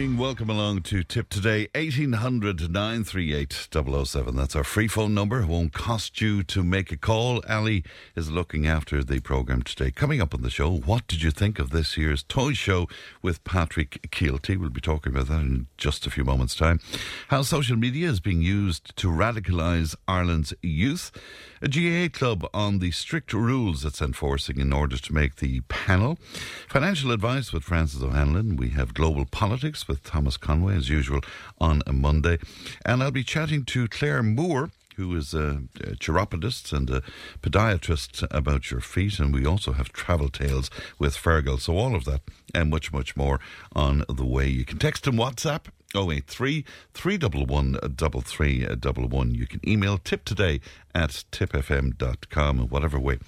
morning. Welcome along to Tipp Today. 1800 938 007. That's our free phone number. It won't cost you to make a call. Ali is looking after the programme today. Coming up on the show, what did you think of this year's toy show with Patrick Kielty? We'll be talking about that in just a few moments' time. How social media is being used to radicalise Ireland's youth. A GAA club on the strict rules it's enforcing in order to make the panel. Financial advice with Frances O'Hanlon. We have global politics with Thomas Conway, as usual, on a Monday. And I'll be chatting to Claire Moore who is a, a chiropodist and a podiatrist about your feet. And we also have travel tales with Fergal. So all of that and much, much more on the way. You can text and WhatsApp 083 311 3311. You can email tipp today at tippfm.com in whatever way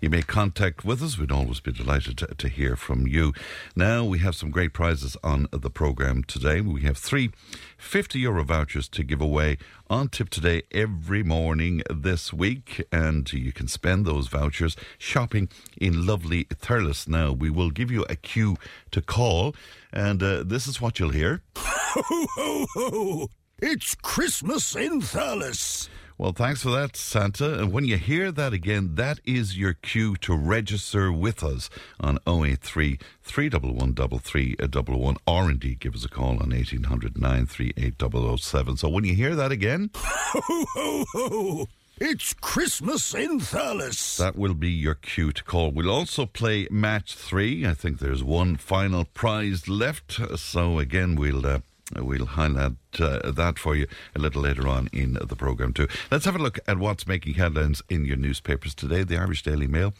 you make contact with us. We'd always be delighted to, to hear from you. Now, we have some great prizes on the programme today. We have three 50 euro vouchers to give away on Tipp Today every morning this week, and you can spend those vouchers shopping in lovely Thurles. Now, we will give you a cue to call, and uh, this is what you'll hear. Ho, ho, ho! It's Christmas in Thurles. Well, thanks for that, Santa. And when you hear that again, that is your cue to register with us on 083 311 3311 or indeed give us a call on 1800 938 007. So when you hear that again, Ho, ho, ho! It's Christmas in Thurles. that will be your cue to call. We'll also play match three. I think there's one final prize left. So again, we'll. Uh, We'll highlight uh, that for you a little later on in the programme, too. Let's have a look at what's making headlines in your newspapers today. The Irish Daily Mail.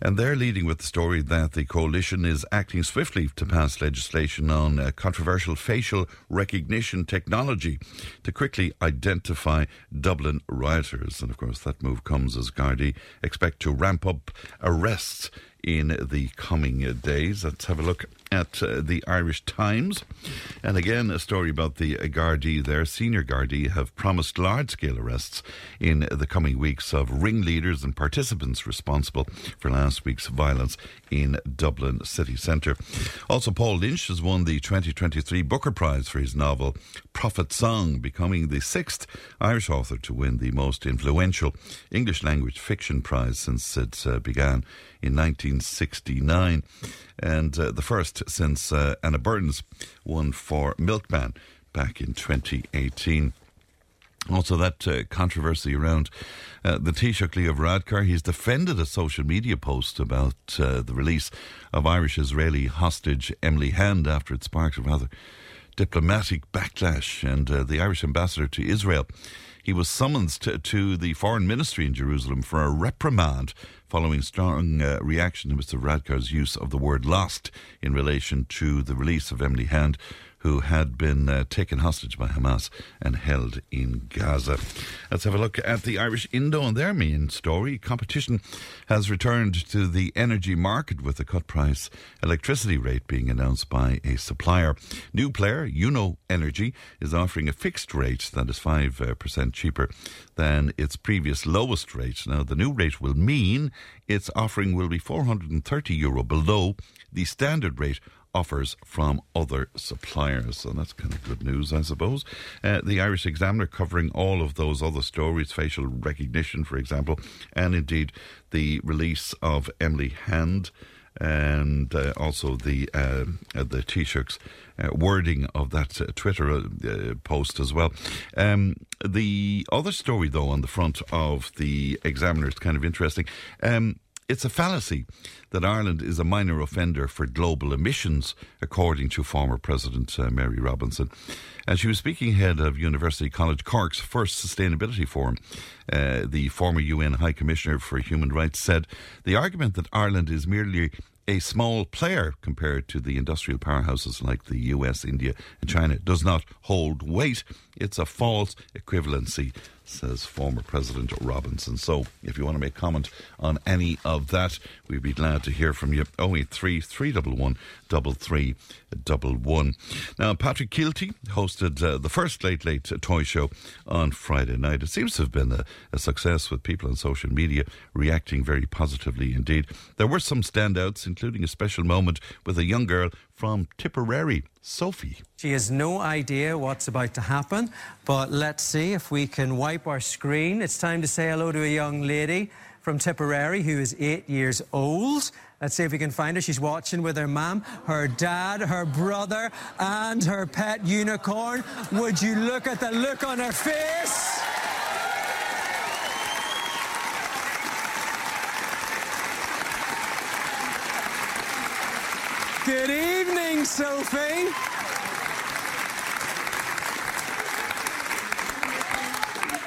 And they're leading with the story that the coalition is acting swiftly to pass legislation on uh, controversial facial recognition technology to quickly identify Dublin rioters. And of course, that move comes as Gardaí expect to ramp up arrests in the coming uh, days. Let's have a look at uh, the Irish Times. And again, a story about the Gardaí there. Senior Gardaí have promised large scale arrests in the coming weeks of ringleaders and participants responsible for last week's violence in Dublin city centre. Also, Paul Lynch has won the 2023 Booker Prize for his novel Prophet Song, becoming the sixth Irish author to win the most influential English language fiction prize since it uh, began in 1969, and uh, the first since uh, Anna Burns won for Milkman back in 2018. Also, that uh, controversy around uh, the Taoiseach Varadkar. He's defended a social media post about uh, the release of Irish Israeli hostage Emily Hand after it sparked a rather diplomatic backlash. And uh, the Irish ambassador to Israel, he was summoned to, to the foreign ministry in Jerusalem for a reprimand following strong uh, reaction to Mr. Varadkar's use of the word lost in relation to the release of Emily Hand, who had been uh, taken hostage by Hamas and held in Gaza. Let's have a look at the Irish Indo and their main story. Competition has returned to the energy market with a cut price electricity rate being announced by a supplier. New player, Yuno Energy, is offering a fixed rate that is 5% cheaper than its previous lowest rate. Now, the new rate will mean its offering will be 430 euro below the standard rate offers from other suppliers. So that's kind of good news, I suppose. Uh, the Irish Examiner covering all of those other stories, facial recognition, for example, and indeed the release of Emily Hand and uh, also the uh, the Taoiseach's uh, wording of that uh, Twitter uh, post as well. Um, the other story, though, on the front of the Examiner is kind of interesting. Um, it's a fallacy that Ireland is a minor offender for global emissions, according to former President uh, Mary Robinson. And she was speaking ahead of University College Cork's first sustainability forum. Uh, the former UN High Commissioner for Human Rights said the argument that Ireland is merely a small player compared to the industrial powerhouses like the US, India, and China does not hold weight. It's a false equivalency, says former President Robinson. So if you want to make comment on any of that, we'd be glad to hear from you. 083 311 3311. Now, Patrick Kielty hosted uh, the first Late Late Toy Show on Friday night. It seems to have been a, a success with people on social media reacting very positively indeed. There were some standouts, including a special moment with a young girl from Tipperary, Sophie. She has no idea what's about to happen, but let's see if we can wipe our screen. It's time to say hello to a young lady from Tipperary who is eight years old. Let's see if we can find her. She's watching with her mum, her dad, her brother, and her pet unicorn. Would you look at the look on her face? Good evening, Sophie.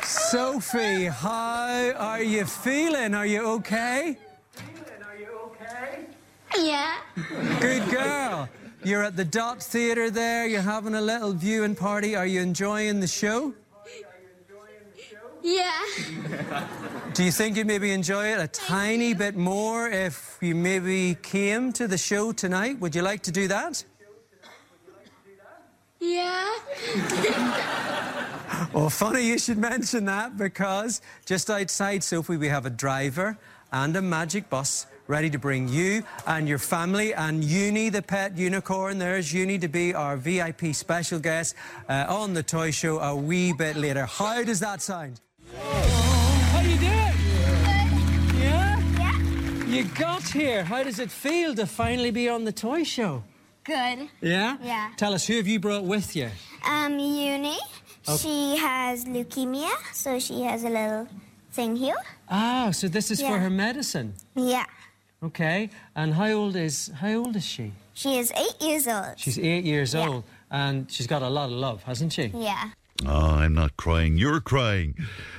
Sophie, how are you feeling? Are you okay? Are you okay? Yeah. Good girl. You're at the Dot Theatre there. You're having a little viewing party. Are you enjoying the show? Yeah. Do you think you'd maybe enjoy it a tiny bit more if you maybe came to the show tonight? Would you like to do that? Yeah. Well, funny you should mention that because just outside Sophie, we have a driver and a magic bus ready to bring you and your family and Uni, the pet unicorn. There's Uni to be our VIP special guest uh, on the toy show a wee bit later. How does that sound? How you doing? Good. Yeah? Yeah. You got here. How does it feel to finally be on the toy show? Good. Yeah? Yeah. Tell us, who have you brought with you? Um, Uni. She has leukemia, so she has a little thing here. Ah, so this is for her medicine. Yeah. Okay. And how old is how old is she? She is eight years old. She's eight years Yeah. old, and she's got a lot of love, hasn't she? Yeah. Oh, I'm not crying. You're crying.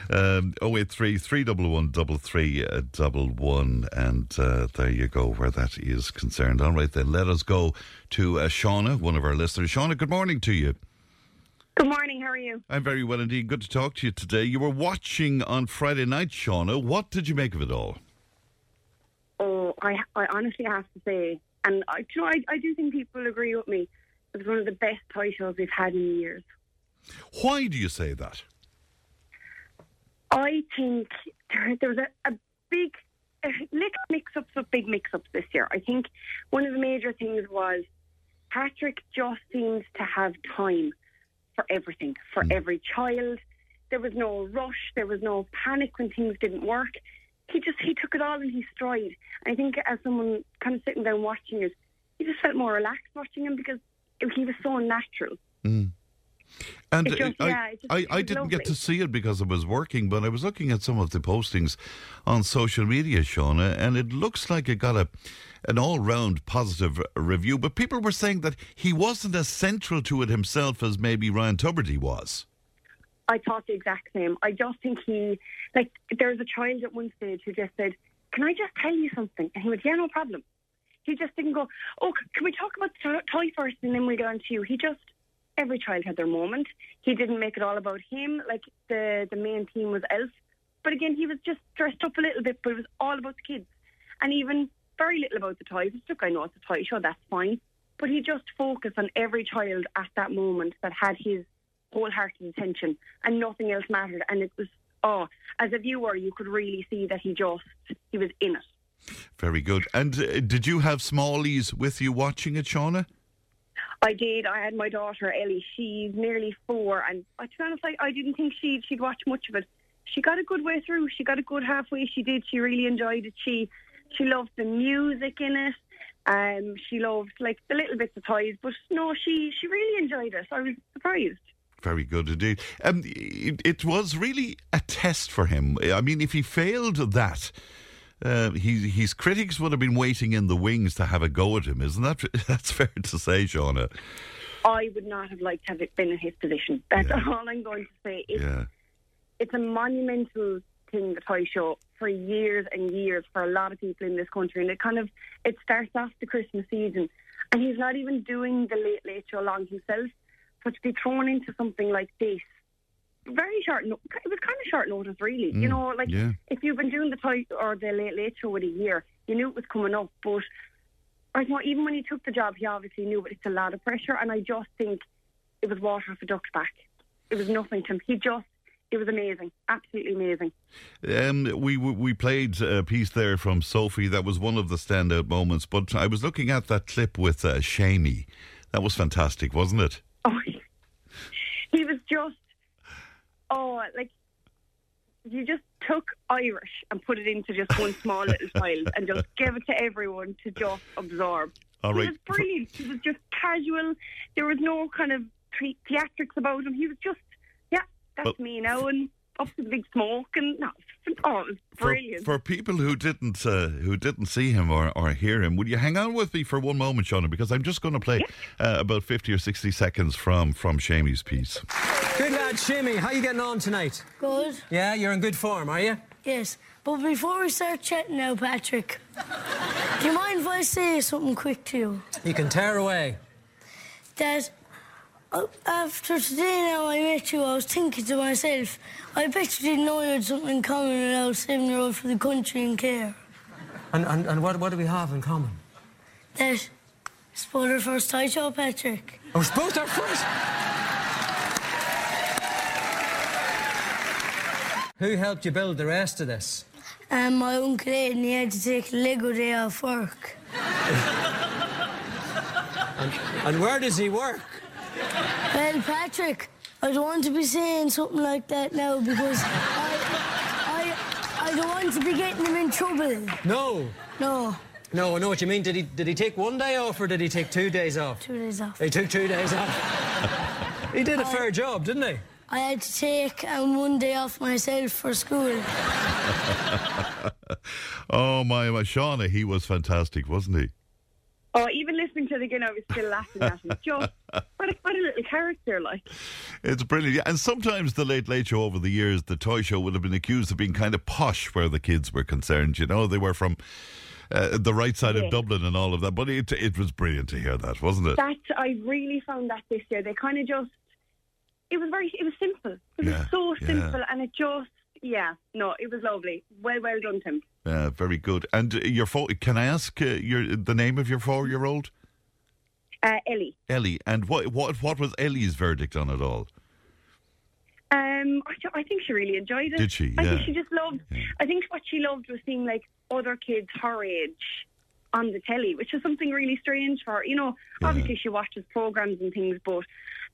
Um, 083 311 3311. And uh, there you go, where that is concerned. All right, then let us go to uh, Shauna, one of our listeners. Shauna, good morning to you. Good morning. How are you? I'm very well indeed. Good to talk to you today. You were watching on Friday night, Shauna. What did you make of it all? Oh, I, I honestly have to say, and I, you know, I, I do think people agree with me. It was one of the best toy shows we've had in years. Why do you say that? I think there, there was a, a big, a little mix-ups with big mix-ups this year. I think one of the major things was Patrick just seems to have time for everything, for hmm. every child. There was no rush. There was no panic when things didn't work. He just he took it all in his stride. I think as someone kind of sitting down watching it, you just felt more relaxed watching him because he was so natural. Hmm. And just- I, yeah, just- I, I didn't get to see it because I was working, but I was looking at some of the postings on social media, Shauna, and it looks like it got a an all round positive review. But people were saying that he wasn't as central to it himself as maybe Ryan Tubridy was. I thought the exact same. I just think he, like, there was a child at one stage who just said, Can I just tell you something? And he went, Yeah, no problem. He just didn't go, Oh, can we talk about the toy first and then we'll get on to you? He just, every child had their moment. He didn't make it all about him. Like, the, the main theme was Elf. But again, he was just dressed up a little bit, but it was all about the kids. And even very little about the toys. Look, I know it's a toy show, that's fine. But he just focused on every child at that moment that had his wholehearted attention and nothing else mattered. And it was, oh, as a viewer, you could really see that he just, he was in it. Very good. And uh, did you have Smallies with you watching it, Shauna? I did. I had my daughter Ellie. She's nearly four, and to be honest, I, I didn't think she'd she'd watch much of it. She got a good way through. She got a good halfway. She did. She really enjoyed it. She she loved the music in it. Um, she loved like the little bits of toys, but no, she she really enjoyed it. I was surprised. Very good indeed. Um, it, it was really a test for him. I mean, if he failed that, uh, he, his critics would have been waiting in the wings to have a go at him. Isn't that that's fair to say, Shauna? I would not have liked to have been in his position. That's Yeah. all I'm going to say. It's, Yeah. it's a monumental thing, the toy show, for years and years for a lot of people in this country. And it kind of it starts off the Christmas season, and he's not even doing the late late show long himself. but to be thrown into something like this, very short. No- it was kind of short notice, really. you know, like yeah. if you've been doing the toy or the late late show with a year, you knew it was coming up. But I know even when he took the job, he obviously knew, but it's a lot of pressure. And I just think it was water off a duck's back. It was nothing to him. He just, it was amazing, absolutely amazing. Um, we we played a piece there from Sophie. That was one of the standout moments. But I was looking at that clip with uh, Shamey. That was fantastic, wasn't it? Oh, he was just, oh, like you just took Irish and put it into just one small little file and just gave it to everyone to just absorb. All he right. was brilliant. He was just casual. There was no kind of theatrics about him. He was just, yeah, that's Well, me now, and up to the big smoke, and no, oh, it was For, for people who didn't uh, who didn't see him or, or hear him, would you hang on with me for one moment, Shauna? Because I'm just going to play uh, about fifty or sixty seconds from from Shamey's piece. Good lad, Shimmy. How are you getting on tonight? Good. Yeah, you're in good form, are you? Yes. But before we start chatting now, Patrick, do you mind if I say something quick to you? You can tear away. That uh, Uh, after today now I met you, I was thinking to myself, I bet you didn't know you had something in common with our seven-year-old for the country and care. And, and, and what, what do we have in common? That both our first tie show, Patrick. Oh, both our first. Who helped you build the rest of this? And my uncle Aidan, he had to take a Lego day off work. And where does he work? Well, Patrick, I don't want to be saying something like that now because I, I, I don't want to be getting him in trouble. No. No, No, I know what you mean. Did he, did he take one day off or did he take two days off? two days off. He took two days off. he did a fair job, didn't he? I had to take um, one day off myself for school. Oh my, my Shauna, he was fantastic, wasn't he? Oh, even listening to it again, I was still laughing at him. Just what a, what a little character, like. It's brilliant. Yeah, And sometimes the Late Late Show over the years, the toy show would have been accused of being kind of posh where the kids were concerned. You know, they were from uh, the right side Yeah. of Dublin and all of that. But it, it was brilliant to hear that, wasn't it? That I really found that this year. They kind of just it was very it was simple. It Yeah, was so yeah. simple and it just yeah, no, it was lovely. Well well done, Tim. Uh, very good. And uh, your four, can I ask uh, your the name of your four-year-old? Uh, Ellie. Ellie. And what what what was Ellie's verdict on it all? Um, I, ju- I think she really enjoyed it. Did she? I think she just loved. I think what she loved was seeing like other kids her age on the telly, which is something really strange for her. You know, obviously she watches programs and things, but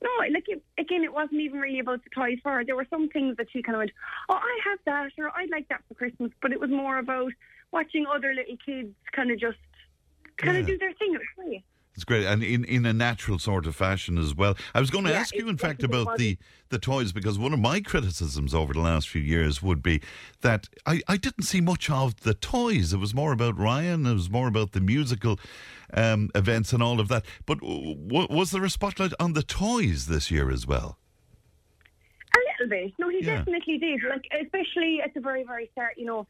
no, like it, again, it wasn't even really about the toys for her. There were some things that she kind of went, "Oh, I have that," or "I'd like that for Christmas," but it was more about watching other little kids kind of just kind Yeah. of do their thing. It was. It's great, and in, in a natural sort of fashion as well. I was going to Yeah, ask you, in fact, about the, the toys because one of my criticisms over the last few years would be that I, I didn't see much of the toys. It was more about Ryan. It was more about the musical um, events and all of that. But w- was there a spotlight on the toys this year as well? A little bit. No, he Yeah. definitely did. Like, especially at the very, very start, you know,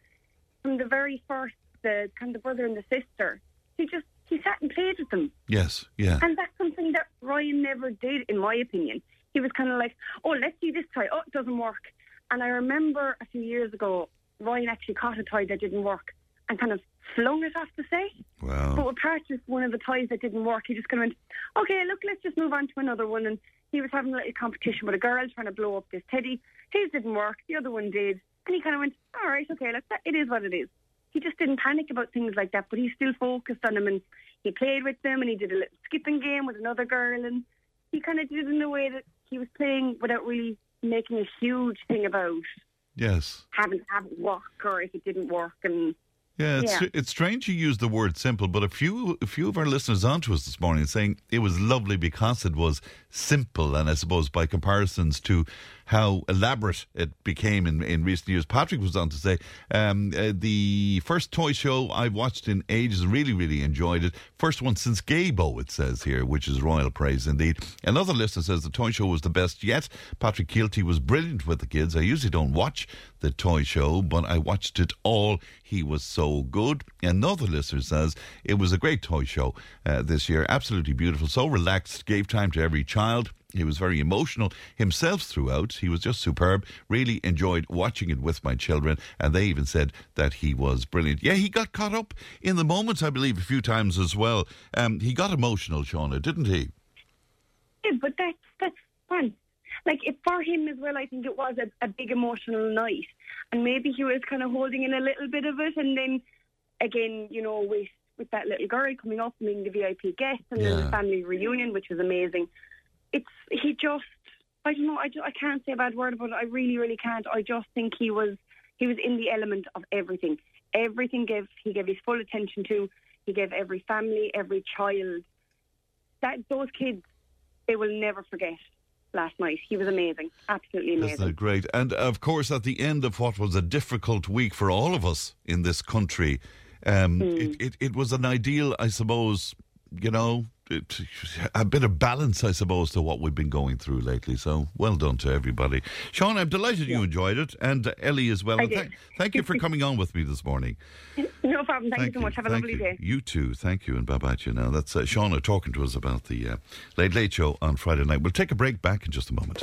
from the very first, the kind of brother and the sister, he just, he sat and played with them. Yes, yeah. And that's something that Ryan never did, in my opinion. He was kind of like, oh, let's do this toy. Oh, it doesn't work. And I remember a few years ago, Ryan actually caught a toy that didn't work and kind of flung it off the set. But Wow. with purchased one of the toys that didn't work, he just kind of went, okay, look, let's just move on to another one. And he was having a little competition with a girl trying to blow up this teddy. His didn't work, the other one did. And he kind of went, all right, okay, look, that, it is what it is. He just didn't panic about things like that, but he still focused on them and he played with them and he did a little skipping game with another girl and he kind of did it in a way that he was playing without really making a huge thing about Yes. having to have it work or if it didn't work and Yeah, it's, Yeah. it's strange you use the word simple, but a few a few of our listeners on to us this morning saying it was lovely because it was simple, and I suppose by comparisons to how elaborate it became in, in recent years. Patrick was on to say um, uh, the first toy show I've watched in ages, really, really enjoyed it. First one since Gaybo, it says here, which is royal praise indeed. Another listener says the toy show was the best yet. Patrick Kielty was brilliant with the kids. I usually don't watch the toy show, but I watched it all. He was so good. Another listener says it was a great toy show uh, this year. Absolutely beautiful. So relaxed. Gave time to every child. He was very emotional himself throughout. He was just superb. Really enjoyed watching it with my children, and they even said that he was brilliant. Yeah, he got caught up in the moments, I believe, a few times as well. Um, he got emotional, Shauna, didn't he? Yeah, but that's that's fun. Like it, for him as well, I think it was a, a big emotional night, and maybe he was kind of holding in a little bit of it, and then again, you know, with with that little girl coming up and being the VIP guest, and then the family reunion, which was amazing. It's he just, I don't know, I, ju- I can't say a bad word about it. I really, really can't. I just think he was he was in the element of everything. Everything gave he gave his full attention to. He gave every family, every child. That those kids, they will never forget last night. He was amazing, absolutely amazing. Isn't that great? And of course, at the end of what was a difficult week for all of us in this country, um, it, it, it was an ideal, I suppose, you know, it, a bit of balance, I suppose, to what we've been going through lately. So well done to everybody. Sean, I'm delighted you enjoyed it, and Ellie as well. I did. thank, thank you for coming on with me this morning. No problem. Thank, you so much. Have a Thank lovely you. day. You too. Thank you, and bye bye to you now. That's uh, Shauna talking to us about the uh, Late Late Show on Friday night. We'll take a break back in just a moment.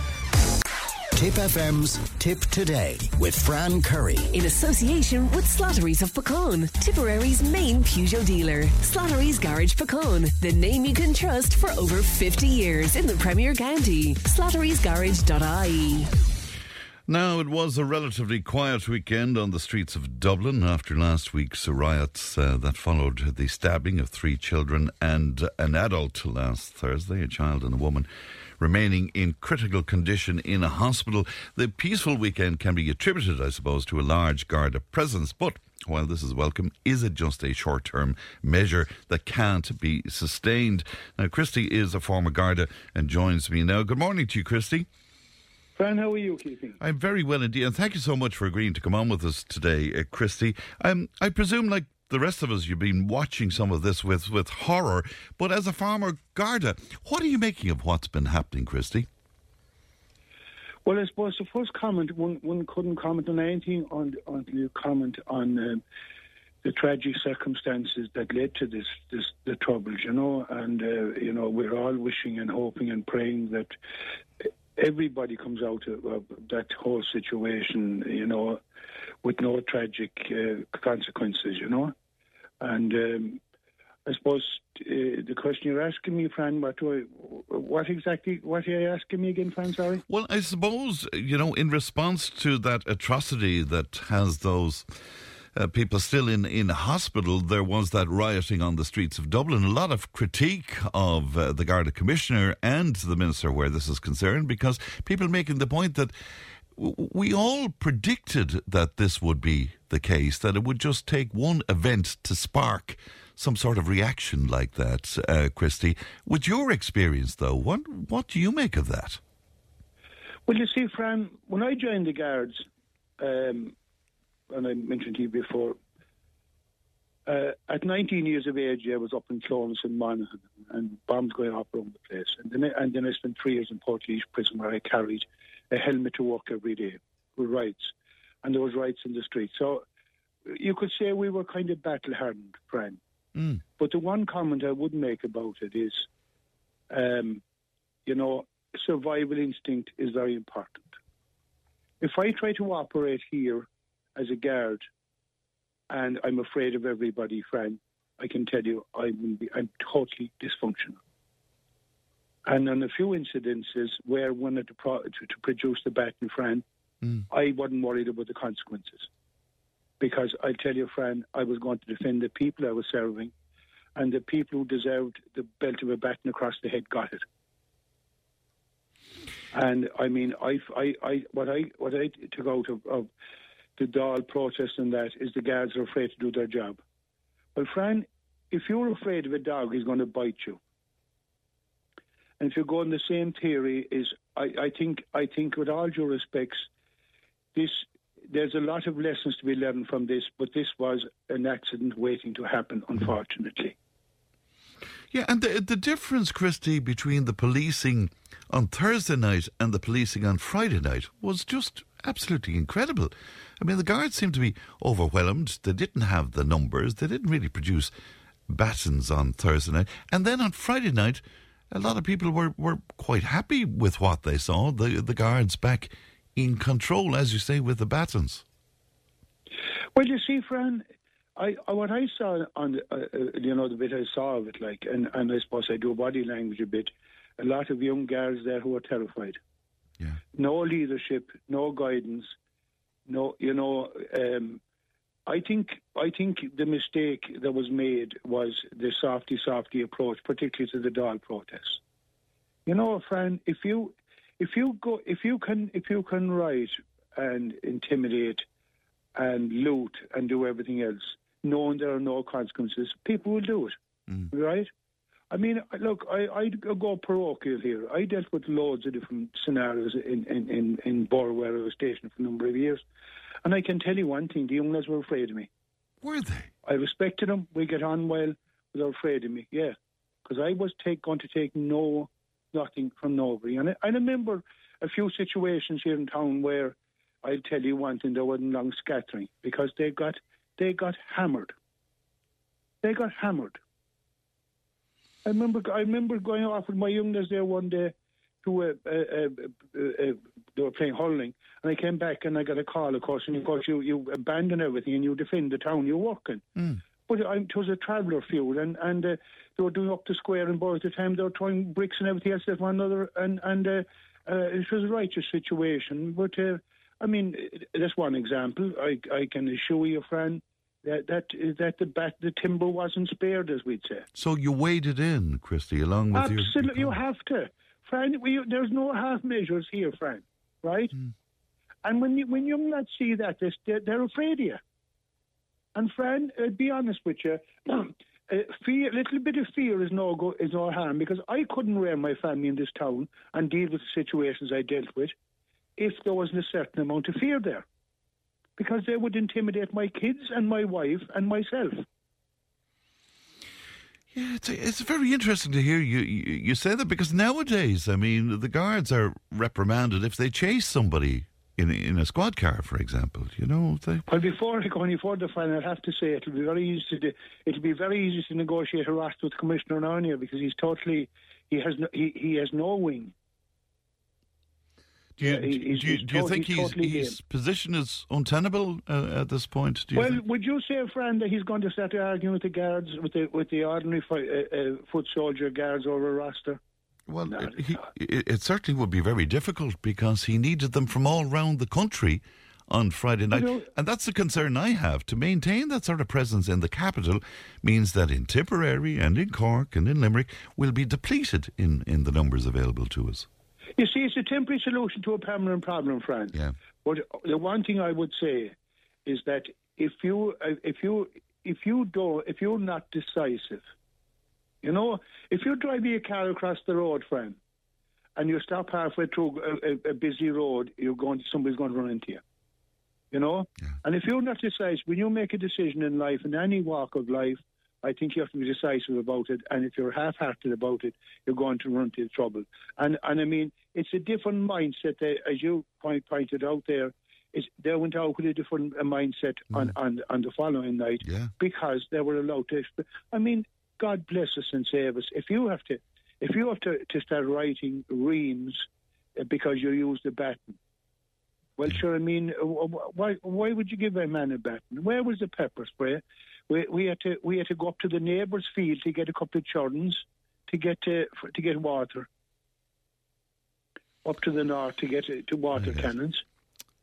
Tipp FM's Tipp Today with Fran Curry. In association with Slattery's of Puckane, Tipperary's main Peugeot dealer. Slattery's Garage Puckane, the name you can trust for over 50 years in the Premier County. Slatterysgarage.ie. Now, it was a relatively quiet weekend on the streets of Dublin after last week's riots uh, that followed the stabbing of three children and an adult last Thursday, a child and a woman remaining in critical condition in a hospital. The peaceful weekend can be attributed, I suppose, to a large Garda presence, but while this is welcome, is it just a short term measure that can't be sustained? Now, Christy is a former Garda and joins me now. Good morning to you, Christy. Fran, how are you keeping? I'm very well indeed, and thank you so much for agreeing to come on with us today, uh, Christy. Um, I presume, like the rest of us, you've been watching some of this with, with horror, but as a farmer, Garda, what are you making of what's been happening, Christy? Well, I suppose the first comment, one, one couldn't comment on anything on, until you comment on um, the tragic circumstances that led to this, this the troubles, you know. And, uh, you know, we're all wishing and hoping and praying that everybody comes out of, of that whole situation, you know, with no tragic uh, consequences, you know. And um, I suppose uh, the question you're asking me, Fran, what, do I, what exactly, what are you asking me again, Fran, sorry? Well, I suppose, you know, in response to that atrocity that has those uh, people still in, in hospital, there was that rioting on the streets of Dublin. A lot of critique of uh, the Garda Commissioner and the Minister where this is concerned because people making the point that we all predicted that this would be the case, that it would just take one event to spark some sort of reaction like that, uh, Christy. With your experience, though, what, what do you make of that? Well, you see, Fran, when I joined the Guards, um, and I mentioned to you before, uh, at 19 years of age, I was up in Clones and Monaghan, and bombs going off around the place. And then, I, and then I spent three years in Portlaoise prison, where I carried a helmet to work every day with rights, and there was rights in the street. So you could say we were kind of battle hardened, Fran. Mm. But the one comment I would make about it is, um, you know, survival instinct is very important. If I try to operate here as a guard and I'm afraid of everybody, Fran, I can tell you I will be, I'm totally dysfunctional. And on a few incidences where one of the pro- to, to produce the baton, Fran, Mm. I wasn't worried about the consequences. Because I tell you, Fran, I was going to defend the people I was serving, and the people who deserved the belt of a baton across the head got it. And I mean, I, I, I, what I, what I took out of, of the Dáil protest and that is the guards are afraid to do their job. Well, Fran, if you're afraid of a dog, he's going to bite you. And if you go on the same theory, is I, I think I think with all due respects, this there's a lot of lessons to be learned from this, but this was an accident waiting to happen, unfortunately. Yeah, and the, the difference, Christy, between the policing on Thursday night and the policing on Friday night was just absolutely incredible. I mean, the guards seemed to be overwhelmed. They didn't have the numbers. They didn't really produce batons on Thursday night. And then on Friday night, a lot of people were, were quite happy with what they saw. The, the guards back in control, as you say, with the batons. Well, you see, Fran, I, what I saw on uh, uh, you know the bit I saw of it, like, and, and I suppose I do body language a bit. A lot of young girls there who are terrified. Yeah. No leadership, no guidance, no, you know. Um, I think I think the mistake that was made was the softy softy approach, particularly to the Dáil protests. You know, friend, if you if you go if you can if you can write and intimidate and loot and do everything else, knowing there are no consequences, people will do it, mm. right? I mean, look, I I go parochial here. I dealt with loads of different scenarios in in in, in Borough where I was stationed for a number of years, and I can tell you one thing: the young lads were afraid of me. Were they? I respected them. We get on well. They were afraid of me. Yeah, because I was take, going to take no nothing from nobody. And I, I remember a few situations here in town where I'll tell you one thing: there wasn't long scattering because they got they got hammered. They got hammered. I remember I remember going off with my youngest there one day to a, a, a, they were playing hurling, and I came back and I got a call, of course, and of course you you abandon everything and you defend the town you're working. But I, it was a traveller field, and and uh, they were doing up the square in Borough at the time. They were throwing bricks and everything else at one another, and and uh, uh, it was a righteous situation. But uh, I mean, that's one example. I I can assure you, Fran, that that that the bat the timber wasn't spared, as we'd say. So you waded in, Christy, along with your. Absolutely, you have to, Fran. We, there's no half measures here, Fran. Right? And when you, when young lads see that, they're, they're- afraid of you. And Fran, uh, be honest with you, uh, fear, a little bit of fear is no go, is no harm because I couldn't rear my family in this town and deal with the situations I dealt with if there wasn't a certain amount of fear there, because they would intimidate my kids and my wife and myself. Yeah, it's, it's very interesting to hear you, you you say that because nowadays, I mean, the guards are reprimanded if they chase somebody in in a squad car, for example. You know, they, Well, before I go any further, Fran, I'd have to say it'll be very easy to do, it'll be very easy to negotiate a roster with Commissioner Narnia because he's totally he has no, he, he has no wing. Do you, Yeah, he- do, you, do you think he's his, totally his position is untenable uh, at this point? Do you Well, think? would you say, friend, that he's going to start arguing with the guards, with the with the ordinary fi- uh, uh, foot soldier guards over a roster? Well, No, it, he, it, it certainly would be very difficult because he needed them from all around the country on Friday night. know- and that's the concern I have. To maintain that sort of presence in the capital means that in Tipperary and in Cork and in Limerick we'll be depleted in, in the numbers available to us. You see, it's a temporary solution to a permanent problem, Fran. Yeah. But the one thing I would say is that if you uh, if you if you don't if you're not decisive, you know, if you're driving a car across the road, Fran, and you stop halfway through a, a, a busy road, you're going somebody's going to run into you. You know, and if you're not decisive, when you make a decision in life, in any walk of life, I think you have to be decisive about it. And if you're half-hearted about it, you're going to run into trouble. And and I mean, it's a different mindset. That, as you point, pointed out there, is they went out with a different uh, mindset on, on on the following night Yeah. because they were allowed to. I mean, God bless us and save us. If you have to, if you have to, to start writing reams uh, because you used a baton. Well, sure. I mean, why why would you give a man a baton? Where was the pepper spray? We, we had to we had to go up to the neighbour's field to get a couple of churns to get uh, f to get water. up to the north to get to water cannons.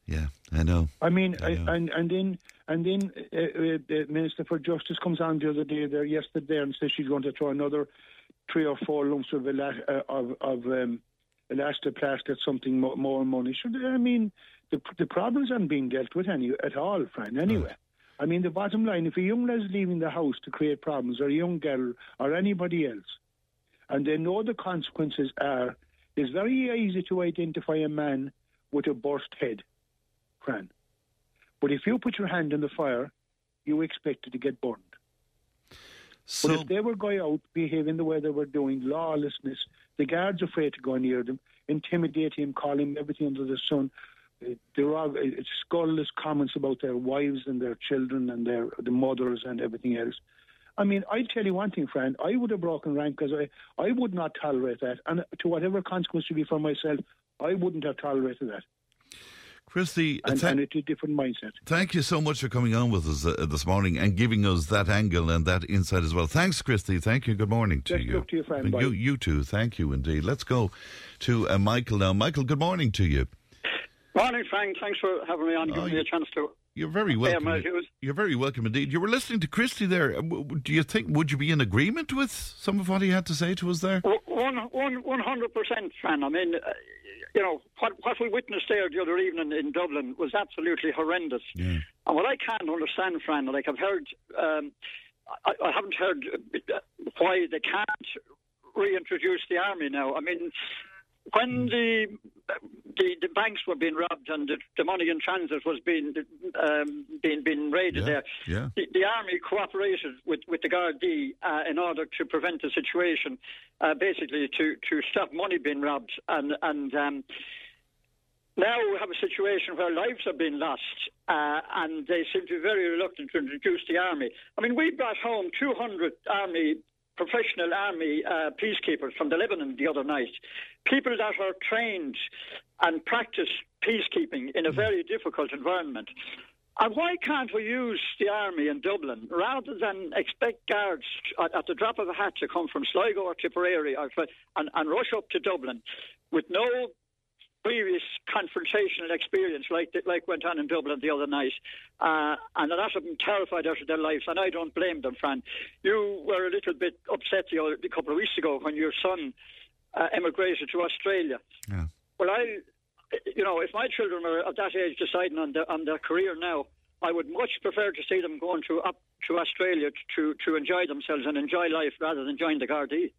Yeah, I know. I mean, I know. I, and and then and then uh, uh, the Minister for Justice comes on the other day there yesterday and says she's going to throw another three or four lumps of ela- uh, of of um, elastoplast at something more, more money. Should I mean the the problems aren't being dealt with any at all, Fran. Anyway. I mean, the bottom line, if a young lad's leaving the house to create problems, or a young girl, or anybody else, and they know the consequences are, it's very easy to identify a man with a burst head, Fran. But if you put your hand in the fire, you expect it to get burned. So, but if they were going out behaving the way they were doing, lawlessness, the guards afraid to go near them, intimidate him, call him everything under the sun. Uh, derog- uh, scurrilous comments about their wives and their children and their the mothers and everything else. I mean, I tell you one thing, friend. I would have broken rank because I, I would not tolerate that, and to whatever consequence would be for myself, I wouldn't have tolerated that. Christy, And, tha- and it's a different mindset. thank you so much for coming on with us uh, this morning and giving us that angle and that insight as well. Thanks, Christy. Thank you. Good morning to you. to you, friend. You, you too. Thank you indeed. Let's go to uh, Michael now. Michael, good morning to you. Morning, Frank. Thanks for having me on, Oh, giving me a chance to. You're very welcome. You're very welcome indeed. You were listening to Christy there. Do you think would you be in agreement with some of what he had to say to us there? One, one hundred percent, Fran. I mean, uh, you know what what we witnessed there the other evening in Dublin was absolutely horrendous. Yeah. And what I can't understand, Fran, like I've heard, um, I, I haven't heard uh, why they can't reintroduce the army now. I mean, when the the, the banks were being robbed and the, the money in transit was being um, being being raided Yeah, there, yeah. the, the army cooperated with, with the Gardaí uh, in order to prevent the situation, uh, basically to, to stop money being robbed and and. Um, now we have a situation where lives are being lost, uh, and they seem to be very reluctant to introduce the army. I mean, we brought home 200 army, professional army uh, peacekeepers from the Lebanon the other night. People that are trained and practice peacekeeping in a very difficult environment. And why can't we use the army in Dublin rather than expect guards at, at the drop of a hat to come from Sligo or Tipperary or, and, and rush up to Dublin with no previous confrontational experience like like went on in Dublin the other night, uh, and a lot of them terrified out of their lives, and I don't blame them, Fran. You were a little bit upset the other, a couple of weeks ago when your son uh, emigrated to Australia. Yeah. Well, I, you know, if my children were at that age deciding on their on their career now, I would much prefer to see them going to up to Australia to to enjoy themselves and enjoy life rather than join the Gardaí.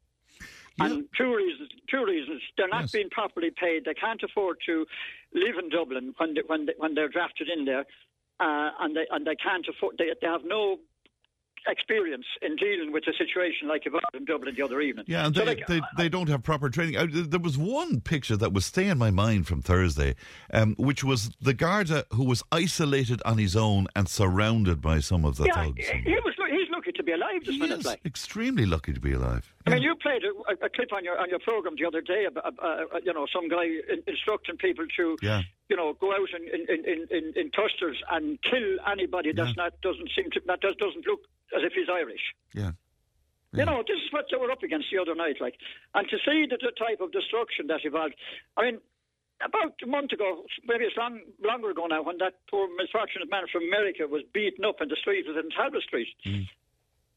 And two reasons. Two reasons. They're not Yes. being properly paid. They can't afford to live in Dublin when they, when they, when they're drafted in there, uh, and they and they can't afford. They, they have no experience in dealing with a situation like you've had in Dublin the other evening. Yeah, and So, they, like, they, they don't have proper training. Uh, there was one picture that was staying in my mind from Thursday, um, which was the Garda who was isolated on his own and surrounded by some of the yeah, thugs. he was. Be alive this He minute. is Like. extremely lucky to be alive. I mean, you played a, a clip on your on your program the other day about uh, uh, you know some guy in, instructing people to Yeah. you know go out in in, in, in, in clusters and kill anybody that's Yeah. not doesn't seem to that does, doesn't look as if he's Irish. Yeah. You know, this is what they were up against the other night, like, and to see the, the type of destruction that evolved. I mean, about a month ago, maybe it's long, longer ago now, when that poor misfortunate man from America was beaten up in the street within Talbot Street.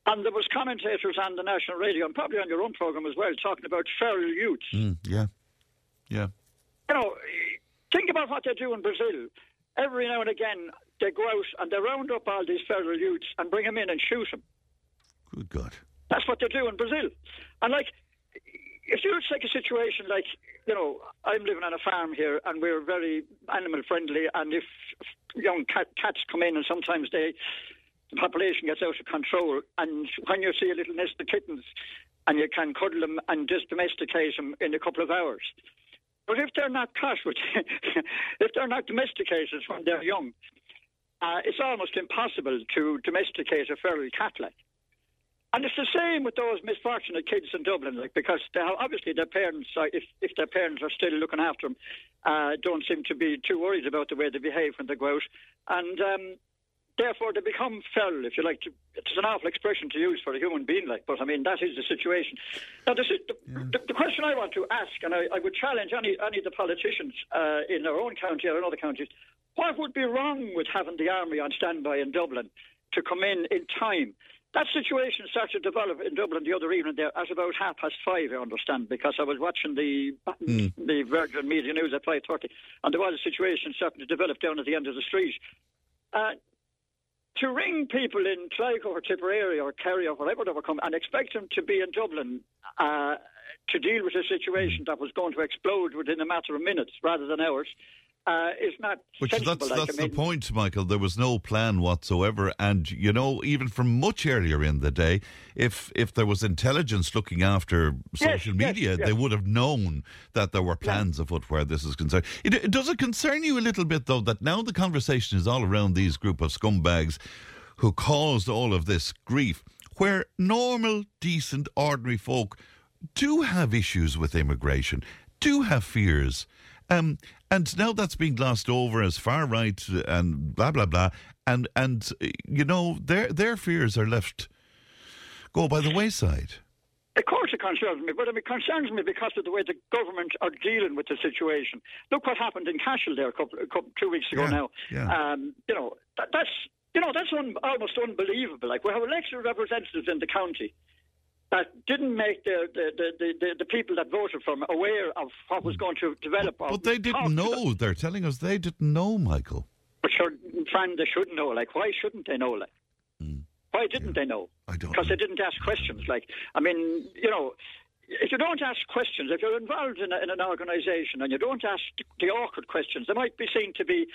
And there was commentators on the national radio and probably on your own program as well talking about feral youths. Mm, yeah. Yeah. You know, think about what they do in Brazil. Every now and again, they go out and they round up all these feral youths and bring them in and shoot them. Good God. That's what they do in Brazil. And like, if you take a situation like, you know, I'm living on a farm here and we're very animal friendly, and if young cat, cats come in and sometimes they, the population gets out of control, and when you see a little nest of kittens and you can cuddle them and just domesticate them in a couple of hours. But if they're not caught if they're not domesticated when they're young, uh, it's almost impossible to domesticate a feral cat like. And it's the same with those misfortunate kids in Dublin, like because have, obviously their parents, if if their parents are still looking after them, uh, don't seem to be too worried about the way they behave when they go out. And um, therefore they become fell, if you like. To, it's an awful expression to use for a human being, like, but I mean that is the situation. Now, this is the, the, the question I want to ask, and I, I would challenge any any of the politicians uh, in their own county or in other counties: what would be wrong with having the army on standby in Dublin to come in in time? That situation started to develop in Dublin the other evening there at about half past five, I understand, because I was watching the Mm. the Virgin Media News at 5.30, and there was a situation starting to develop down at the end of the street. Uh, to ring people in Sligo or Tipperary or Kerry or whatever they were coming and expect them to be in Dublin uh, to deal with a situation that was going to explode within a matter of minutes rather than hours uh, is not Which sensible. that's that's the point, Michael. There was no plan whatsoever, and you know, even from much earlier in the day, if if there was intelligence looking after social yes, media, yes. they would have known that there were plans afoot where this is concerned. It, it- does it concern you a little bit though that now the conversation is all around these group of scumbags who caused all of this grief, where normal, decent, ordinary folk do have issues with immigration, do have fears. Um, and now that's being glossed over as far right and blah blah blah, and and uh, you know their their fears are left go by the wayside. Of course, it concerns me, but it concerns me because of the way the government are dealing with the situation. Look what happened in Cashel there a couple, a couple two weeks ago Yeah, now. yeah. Um, you know, that, that's you know that's un, almost unbelievable. Like we have elected representatives in the county that didn't make the the, the, the, the, people that voted for them aware of what was going to develop. or But they didn't know. They're telling us they didn't know, Michael. But sure, Fran, they shouldn't know. Like, why shouldn't they know? Like, hmm. why didn't they know? I don't Because they didn't ask questions. Like, I mean, you know, if you don't ask questions, if you're involved in, a, in an organisation and you don't ask the awkward questions, they might be seen to be,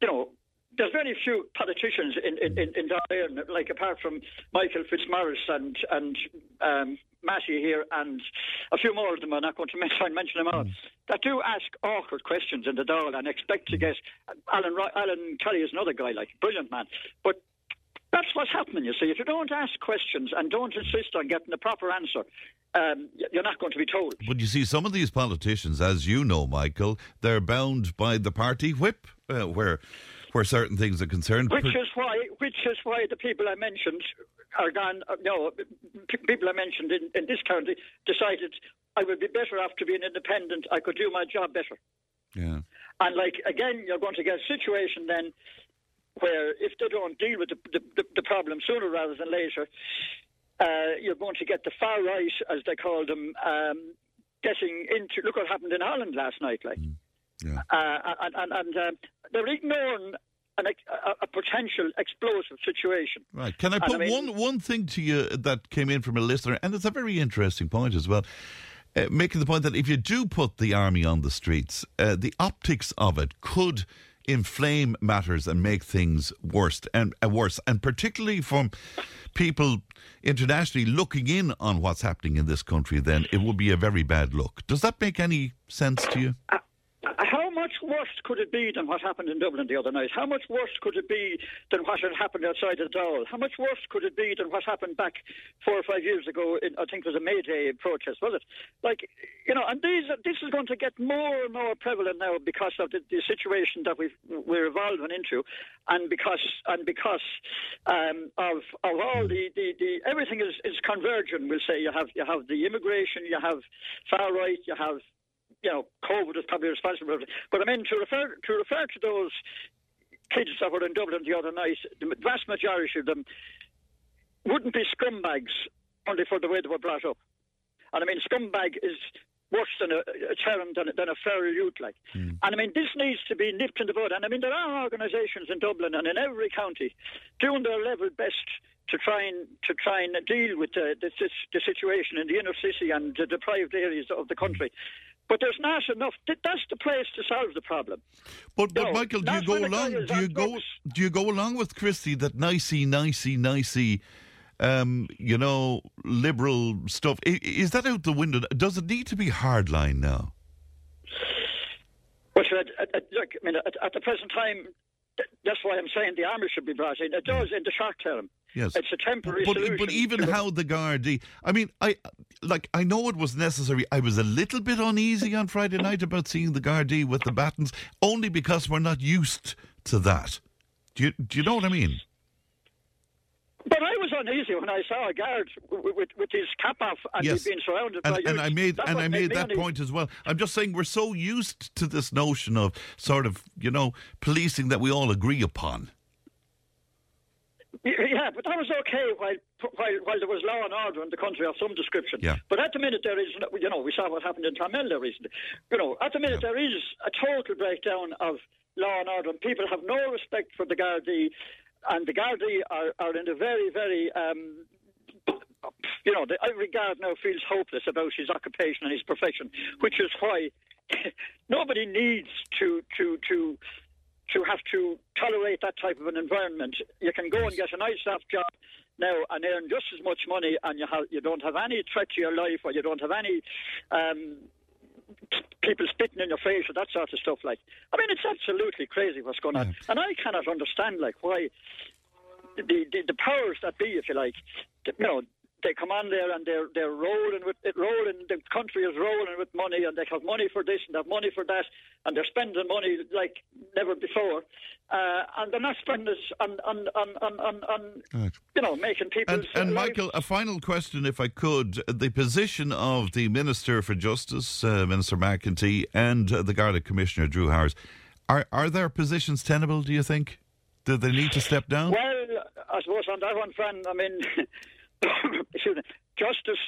you know. There's very few politicians in in, in, in like apart from Michael Fitzmaurice and and um, Matty here, and a few more of them. I'm not going to try and mention them all. That do ask awkward questions in the Dáil and expect to get. Alan Alan Kelly is another guy, like brilliant man, but that's what's happening, you see. If you don't ask questions and don't insist on getting the proper answer, um, you're not going to be told. But you see, some of these politicians, as you know, Michael, they're bound by the party whip, uh, where where certain things are concerned. Which is why, which is why the people I mentioned are gone. Uh, no, people I mentioned in, in this county decided I would be better off to be an independent. I could do my job better. yeah. And like again, you're going to get a situation then where if they don't deal with the, the, the, problem sooner rather than later, uh, you're going to get the far right, as they call them, um, getting into. Look what happened in Ireland last night, like, Yeah. uh, and and, and um, they're ignoring an, a, a potential explosive situation. Right. Can I put I mean- one one thing to you that came in from a listener, and it's a very interesting point as well. Uh, making the point that if you do put the army on the streets, uh, the optics of it could inflame matters and make things worse and uh, worse, and particularly from people internationally looking in on what's happening in this country. Then it would be a very bad look. Does that make any sense to you? Much worse could it be than what happened in Dublin the other night? How much worse could it be than what had happened outside the Dáil? How much worse could it be than what happened back four or five years ago? In, I think it was a May Day protest, was it? Like, you know, and these this is going to get more and more prevalent now because of the, the situation that we've, we're evolving into, and because and because um, of of all the, the, the everything is, is converging. We'll say you have you have the immigration, you have far right, you have you know, COVID is probably responsible for it. But I mean, to refer to refer to those kids that were in Dublin the other night, the vast majority of them wouldn't be scumbags only for the way they were brought up. And I mean, scumbag is worse than a, a term than, than a fair youth, like. Hmm. And I mean, this needs to be nipped in the bud. And I mean, there are organisations in Dublin and in every county doing their level best to try and to try and deal with the, the, the situation in the inner city and the deprived areas of the hmm. country. But there's not enough. That's the place to solve the problem. But, but No, Michael, do you go when a guy along? Do you go? Do you go along with Christie that nicey, nicey, nicey, um, you know, liberal stuff? I- Is that out the window? Does it need to be hardline now? But at, at, I mean, at, at the present time, th- that's why I'm saying the army should be brought in. It does in the short term. Yes. It's a temporary But, solution. but even how the Gardaí, I mean, I like I know it was necessary. I was a little bit uneasy on Friday night about seeing the Gardaí with the batons, only because we're not used to that. Do you, do you know what I mean? But I was uneasy when I saw a guard with, with, with his cap off and Yes. he'd been surrounded And, by and. I made That's and I made me that point as well. I'm just saying we're so used to this notion of sort of you know policing that we all agree upon. Yeah, but that was okay while, while while there was law and order in the country of some description. Yeah. But at the minute there is, you know, we saw what happened in Clonmel recently. You know, at the minute there is a total breakdown of law and order, and people have no respect for the Gardaí, and the Gardaí are, are in a very, very um, you know, the, every guard now feels hopeless about his occupation and his profession, which is why nobody needs to to to to have to tolerate that type of an environment. You can go and get a nice soft job now and earn just as much money, and you have you don't have any threat to your life, or you don't have any. Um, people spitting in your face or that sort of stuff like I mean it's absolutely crazy what's going on and I cannot understand like why the, the the powers that be, if you like, you know, they come on there and they're they're rolling with it, rolling. The country is rolling with money, and they have money for this and they have money for that, and they're spending money like never before, uh, and they're not spending it on on on on, on, on Right. you know making people. And, and Michael, a final question, if I could. The position of the Minister for Justice, uh, Minister McEntee, and uh, the Garda Commissioner, Drew Harris, are, are their positions tenable, do you think? Do they need to step down? Well, I suppose on that one, Fran, I mean, justice,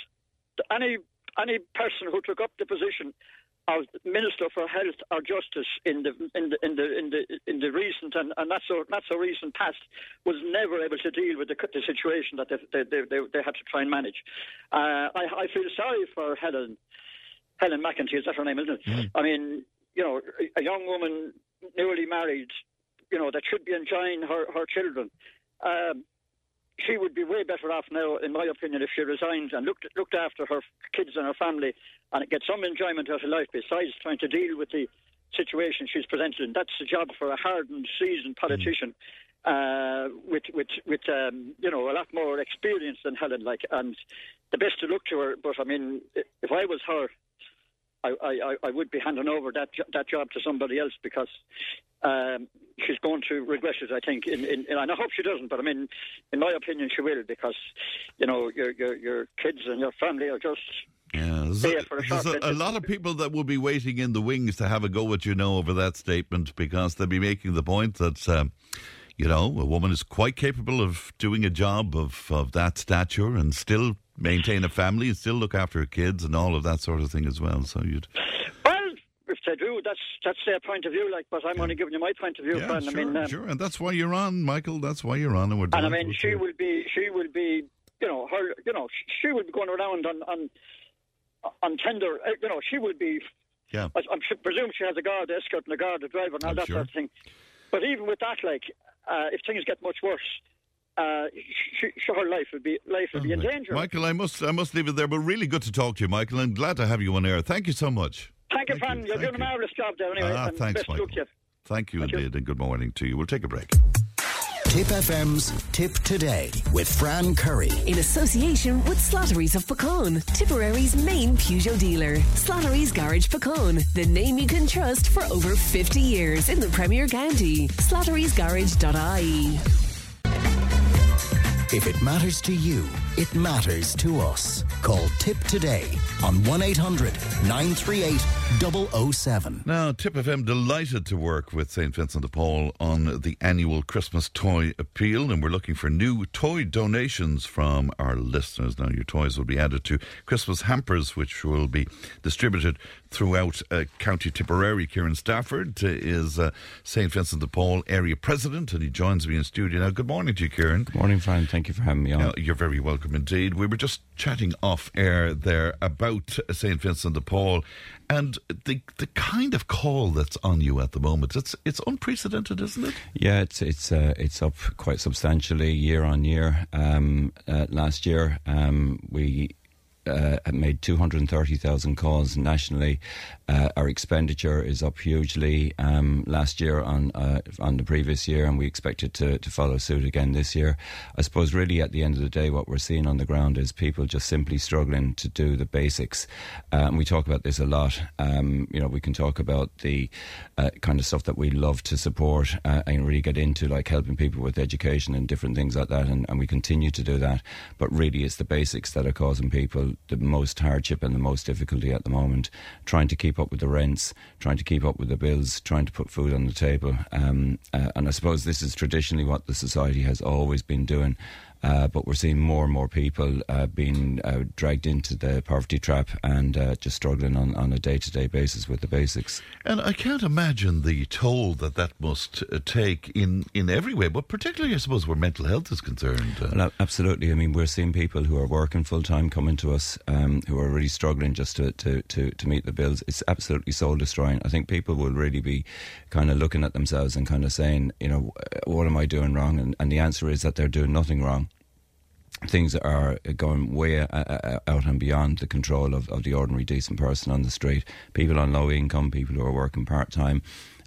any any person who took up the position of Minister for Health or Justice in the in the in the in the in the recent and, and not so not so recent past was never able to deal with the, the situation that they they, they, they, had to try and manage. Uh, I, I feel sorry for Helen Helen McEntee, is that her name, isn't it? I mean, you know, a, a young woman newly married, you know, that should be enjoying her, her children. Um, she would be way better off now, in my opinion, if she resigned and looked looked after her kids and her family and get some enjoyment out of life besides trying to deal with the situation she's presented in. That's the job for a hardened, seasoned politician uh, with with with um, you know a lot more experience than Helen. Like, and the best to look to her. But I mean, if I was her, I, I, I would be handing over that that job to somebody else because um, she's going to regret it. I think, in, in, and I hope she doesn't. But I mean, in my opinion, she will because you know your your, your kids and your family are just Yeah, there's, Yeah, a, for a there's a, a lot of people that will be waiting in the wings to have a go at you know over that statement because they'll be making the point that um, you know a woman is quite capable of doing a job of, of that stature and still maintain a family and still look after kids and all of that sort of thing as well. So you'd well. If they do, that's that's their point of view. Like, but I'm only giving you my point of view. yeah, sure, I mean, um, sure, and that's why you're on, Michael. That's why you're on, and we're And I mean, she will be, she will be, you know, her, you know, she will be going around on on, on tender, uh, you know, she will be. Yeah. I, I'm su- presume she has a guard escort and a guard driver and all I'm that sure. sort of thing. But even with that, like, uh, if things get much worse, uh, she, she, her life would be life would be in danger. Michael, I must I must leave it there, but really good to talk to you, Michael. I'm glad to have you on air. Thank you so much. Thank you, Fran. You're doing a marvellous job there anyway. Ah, and thanks, best Michael. luck to you. Thank you indeed, and good morning to you. We'll take a break. Tipp FM's Tipp Today with Fran Curry. In association with Slattery's of Puckane, Tipperary's main Peugeot dealer. Slattery's Garage Puckane, the name you can trust for over 50 years in the Premier County. Slattery'sGarage.ie. If it matters to you, it matters to us. Call Tipp Today on 1 800 938 007. Now, Tipp FM delighted to work with St. Vincent de Paul on the annual Christmas toy appeal, and we're looking for new toy donations from our listeners. Now, your toys will be added to Christmas hampers, which will be distributed throughout uh, County Tipperary. Kieran Stafford uh, is uh, St. Vincent de Paul area president, and he joins me in studio now. Good morning to you, Kieran. Good morning, Fran. Thank you for having me on. Now, you're very welcome indeed. We were just chatting off air there about St. Vincent de Paul and the the kind of call that's on you at the moment. It's it's unprecedented, isn't it? Yeah, it's it's uh, it's up quite substantially year on year. Um, uh, last year, um, we uh, made 230,000 calls nationally. Uh, our expenditure is up hugely um, last year on uh, on the previous year, and we expect it to, to follow suit again this year. I suppose, really, at the end of the day, what we're seeing on the ground is people just simply struggling to do the basics. Uh, we talk about this a lot. Um, you know, we can talk about the uh, kind of stuff that we love to support uh, and really get into, like helping people with education and different things like that, and, and we continue to do that. But really, it's the basics that are causing people the most hardship and the most difficulty at the moment. Trying to keep up with the rents, trying to keep up with the bills, trying to put food on the table. Um, uh, and I suppose this is traditionally what the society has always been doing. Uh, but we're seeing more and more people uh, being uh, dragged into the poverty trap and uh, just struggling on, on a day to day basis with the basics. And I can't imagine the toll that that must uh, take in, in every way, but particularly, I suppose, where mental health is concerned. Uh. Well, absolutely. I mean, we're seeing people who are working full time coming to us um, who are really struggling just to, to, to, to meet the bills. It's absolutely soul destroying. I think people will really be kind of looking at themselves and kind of saying, you know, what am I doing wrong? And, and the answer is that they're doing nothing wrong things are going way out and beyond the control of, of the ordinary decent person on the street. People on low income, people who are working part time.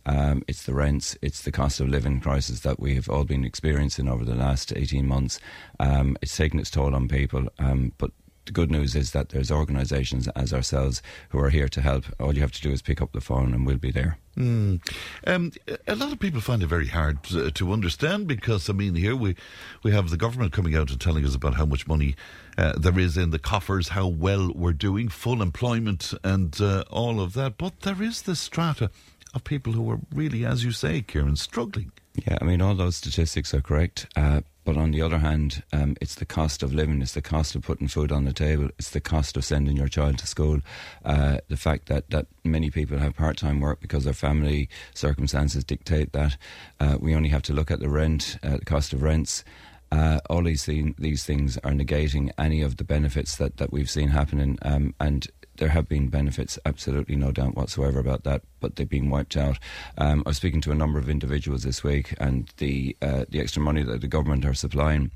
Um, it's the rents, it's the cost of living crisis that we have all been experiencing over the last 18 months. Um, it's taken its toll on people, um, but the good news is that there's organisations as ourselves who are here to help. All you have to do is pick up the phone and we'll be there. Mm. Um, a lot of people find it very hard to, to, understand because, I mean, here we, we have the government coming out and telling us about how much money uh, there is in the coffers, how well we're doing, full employment, and uh, all of that. But there is this strata of people who are really, as you say, Kieran, struggling. Yeah, I mean, all those statistics are correct. Uh, but on the other hand, um, it's the cost of living, it's the cost of putting food on the table, it's the cost of sending your child to school. Uh, the fact that, that many people have part time work because their family circumstances dictate that. Uh, we only have to look at the rent, uh, the cost of rents. Uh, all these these things are negating any of the benefits that, that we've seen happening, um, and there have been benefits, absolutely no doubt whatsoever about that, but they've been wiped out. Um, I was speaking to a number of individuals this week, and the uh, the extra money that the government are supplying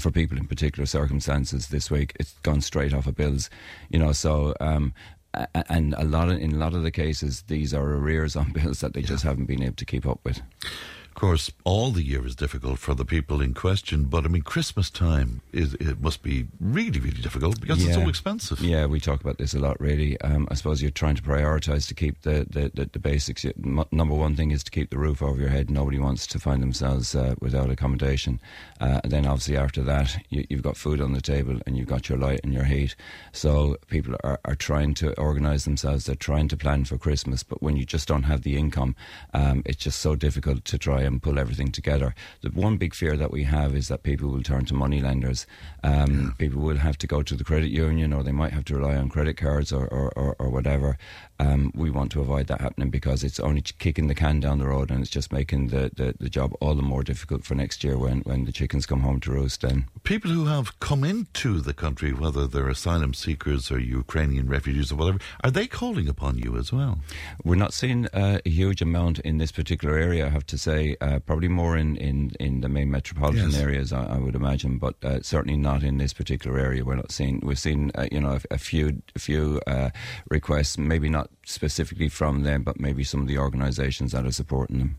for people in particular circumstances this week, it's gone straight off of bills. You know, so um, and a lot of, in a lot of the cases, these are arrears on bills that they yeah. just haven't been able to keep up with course, all the year is difficult for the people in question, but I mean, Christmas time is it must be really, really difficult because yeah. it's so expensive. Yeah, we talk about this a lot. Really, um, I suppose you're trying to prioritise to keep the the, the, the basics. M- number one thing is to keep the roof over your head. Nobody wants to find themselves uh, without accommodation. Uh, and then, obviously, after that, you, have got food on the table and you've got your light and your heat. So people are, are trying to organise themselves. They're trying to plan for Christmas, but when you just don't have the income, um, it's just so difficult to try and pull everything together. The one big fear that we have is that people will turn to money lenders. Um, yeah. People will have to go to the credit union, or they might have to rely on credit cards or, or, or, or whatever. Um, we want to avoid that happening because it's only kicking the can down the road and it's just making the, the, the job all the more difficult for next year when, when the chickens come home to roost. Then people who have come into the country, whether they're asylum seekers or Ukrainian refugees or whatever, are they calling upon you as well? We're not seeing uh, a huge amount in this particular area. I have to say, uh, probably more in, in, in the main metropolitan yes. areas, I, I, would imagine, but uh, certainly not in this particular area. We're not seeing. We're seeing, uh, you know, a, a few a few uh, requests, maybe not specifically from them, but maybe some of the organisations that are supporting them.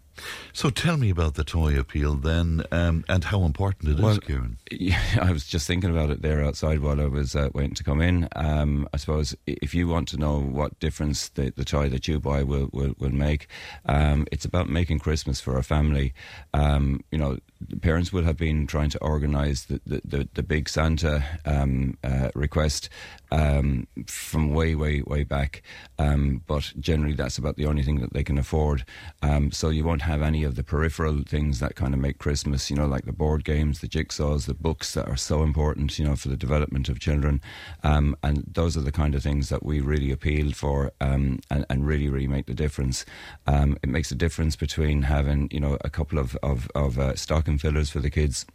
So tell me about the toy appeal then, um, and how important it well, is, Kieran. Yeah, I was just thinking about it there outside while I was uh, waiting to come in. Um, I suppose if you want to know what difference the, the toy that you buy will will, will make, um, it's about making Christmas for a family. Um, you know, parents would have been trying to organise the, the, the, the, big Santa um, uh, request um, from way, way, way back. Um, but generally, that's about the only thing that they can afford. Um, so you won't have any of the peripheral things that kind of make Christmas, you know, like the board games, the jigsaws, the books that are so important, you know, for the development of children. Um, and those are the kind of things that we really appeal for um, and, and, really, really make the difference. it makes a difference between having, you know, a couple of, of, of uh, stock fillers for the kids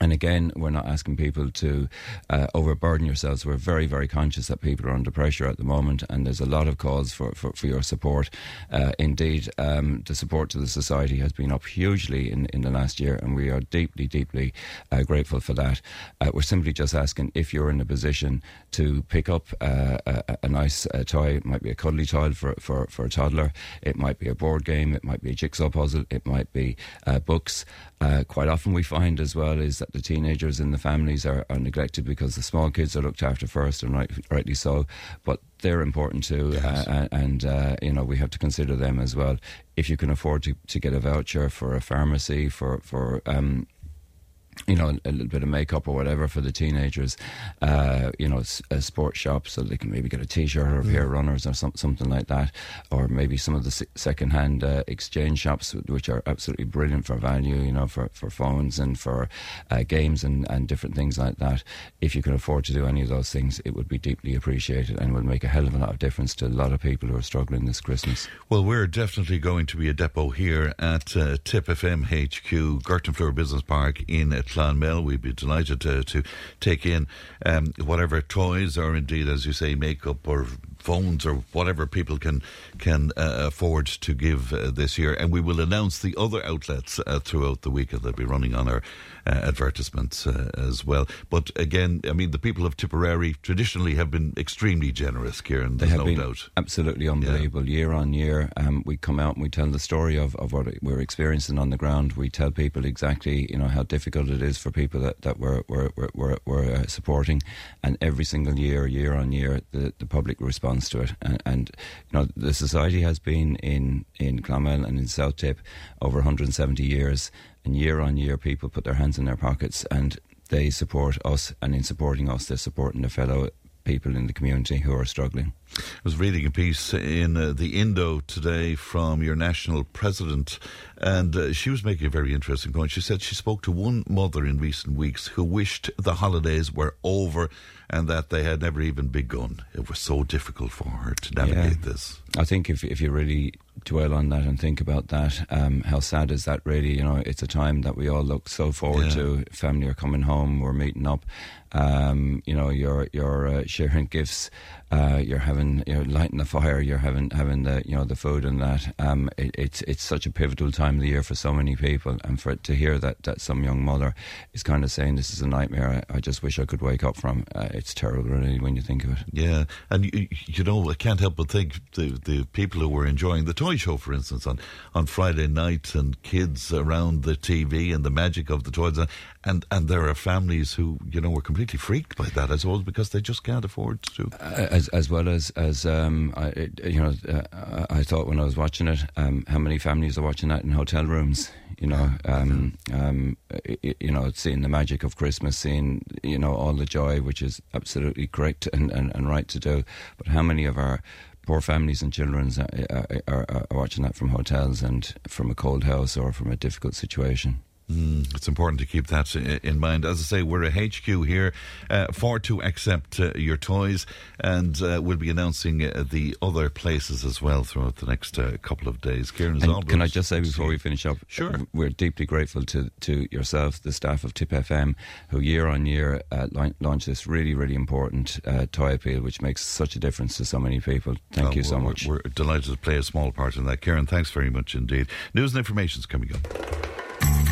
And again, we're not asking people to uh, overburden yourselves. We're very, very conscious that people are under pressure at the moment, and there's a lot of calls for, for, for your support. Uh, indeed, um, the support to the society has been up hugely in, in the last year, and we are deeply, deeply uh, grateful for that. Uh, we're simply just asking if you're in a position to pick up uh, a, a, nice uh, toy. It might be a cuddly toy for, for, for a toddler, it might be a board game, it might be a jigsaw puzzle, it might be books. Quite often, we find as well is that the teenagers in the families are, are neglected because the small kids are looked after first, and right, rightly so. But they're important too, yes. uh, and uh, you know we have to consider them as well. If you can afford to, to get a voucher for a pharmacy for for um, you know, a little bit of makeup or whatever for the teenagers, uh, you know, a sports shop so they can maybe get a t-shirt or a pair of runners or some, something like that, or maybe some of the second-hand uh, exchange shops which are absolutely brilliant for value, you know, for, for phones and for uh, games and, and different things like that. If you can afford to do any of those things, it would be deeply appreciated and would make a hell of a lot of difference to a lot of people who are struggling this Christmas. Well, we're definitely going to be a depot here at uh, Tipp FM HQ, Gurton Business Park in Clonmel. We'd be delighted to, to take in um, whatever toys or indeed, as you say, makeup or phones or whatever people can can uh, afford to give uh, this year. And we will announce the other outlets uh, throughout the week. And they'll be running on our uh, advertisements uh, as well. But again, I mean, the people of Tipperary traditionally have been extremely generous, Kieran. There's they have no been doubt. Absolutely unbelievable. Yeah. Year on year, um, we come out and we tell the story of, of what we're experiencing on the ground. We tell people exactly, you know, how difficult it is for people that, that we're, we're, we're, we're uh, supporting. And every single year, year on year, the, the public responds to it. And, and, you know, the society has been in, in Clonmel and in South Tipp over 170 years and year on year people put their hands in their pockets and they support us and in supporting us they're supporting their fellow people in the community who are struggling. I was reading a piece in uh, the Indo today from your national president, and uh, she was making a very interesting point. She said she spoke to one mother in recent weeks who wished the holidays were over and that they had never even begun. It was so difficult for her to navigate yeah. this. I think if if you really dwell on that and think about that, um, how sad is that? Really, you know, it's a time that we all look so forward yeah. to. Family are coming home, we're meeting up. Um, you know, you're you're uh, sharing gifts uh, you're having you're lighting the fire, you're having having the you know the food and that. Um, it, it's it's such a pivotal time of the year for so many people, and for to hear that that some young mother is kind of saying this is a nightmare. I, I just wish I could wake up from. Uh, it's terrible, really, when you think of it. Yeah, and you, you know I can't help but think the the people who were enjoying the show, for instance, on on Friday night, and kids around the TV and the magic of the toys, and and there are families who you know were completely freaked by that, I suppose, because they just can't afford to. As as well as as um, I, you know, uh, I thought when I was watching it, um, how many families are watching that in hotel rooms? You know, um, um, you know, seeing the magic of Christmas, seeing you know all the joy, which is absolutely correct and, and, and right to do. But how many of our poor families and children are, are, are watching that from hotels and from a cold house or from a difficult situation? Mm, it's important to keep that in mind. As I say, we're a HQ here uh, for to accept uh, your toys, and uh, we'll be announcing uh, the other places as well throughout the next uh, couple of days. Kieran, can I just say before we finish up? Sure. We're deeply grateful to, to yourself, the staff of Tipp FM, who year on year uh, launch this really, really important toy appeal, which makes such a difference to so many people. Thank oh, you so we're, much. We're delighted to play a small part in that. Kieran, thanks very much indeed. News and information is coming up.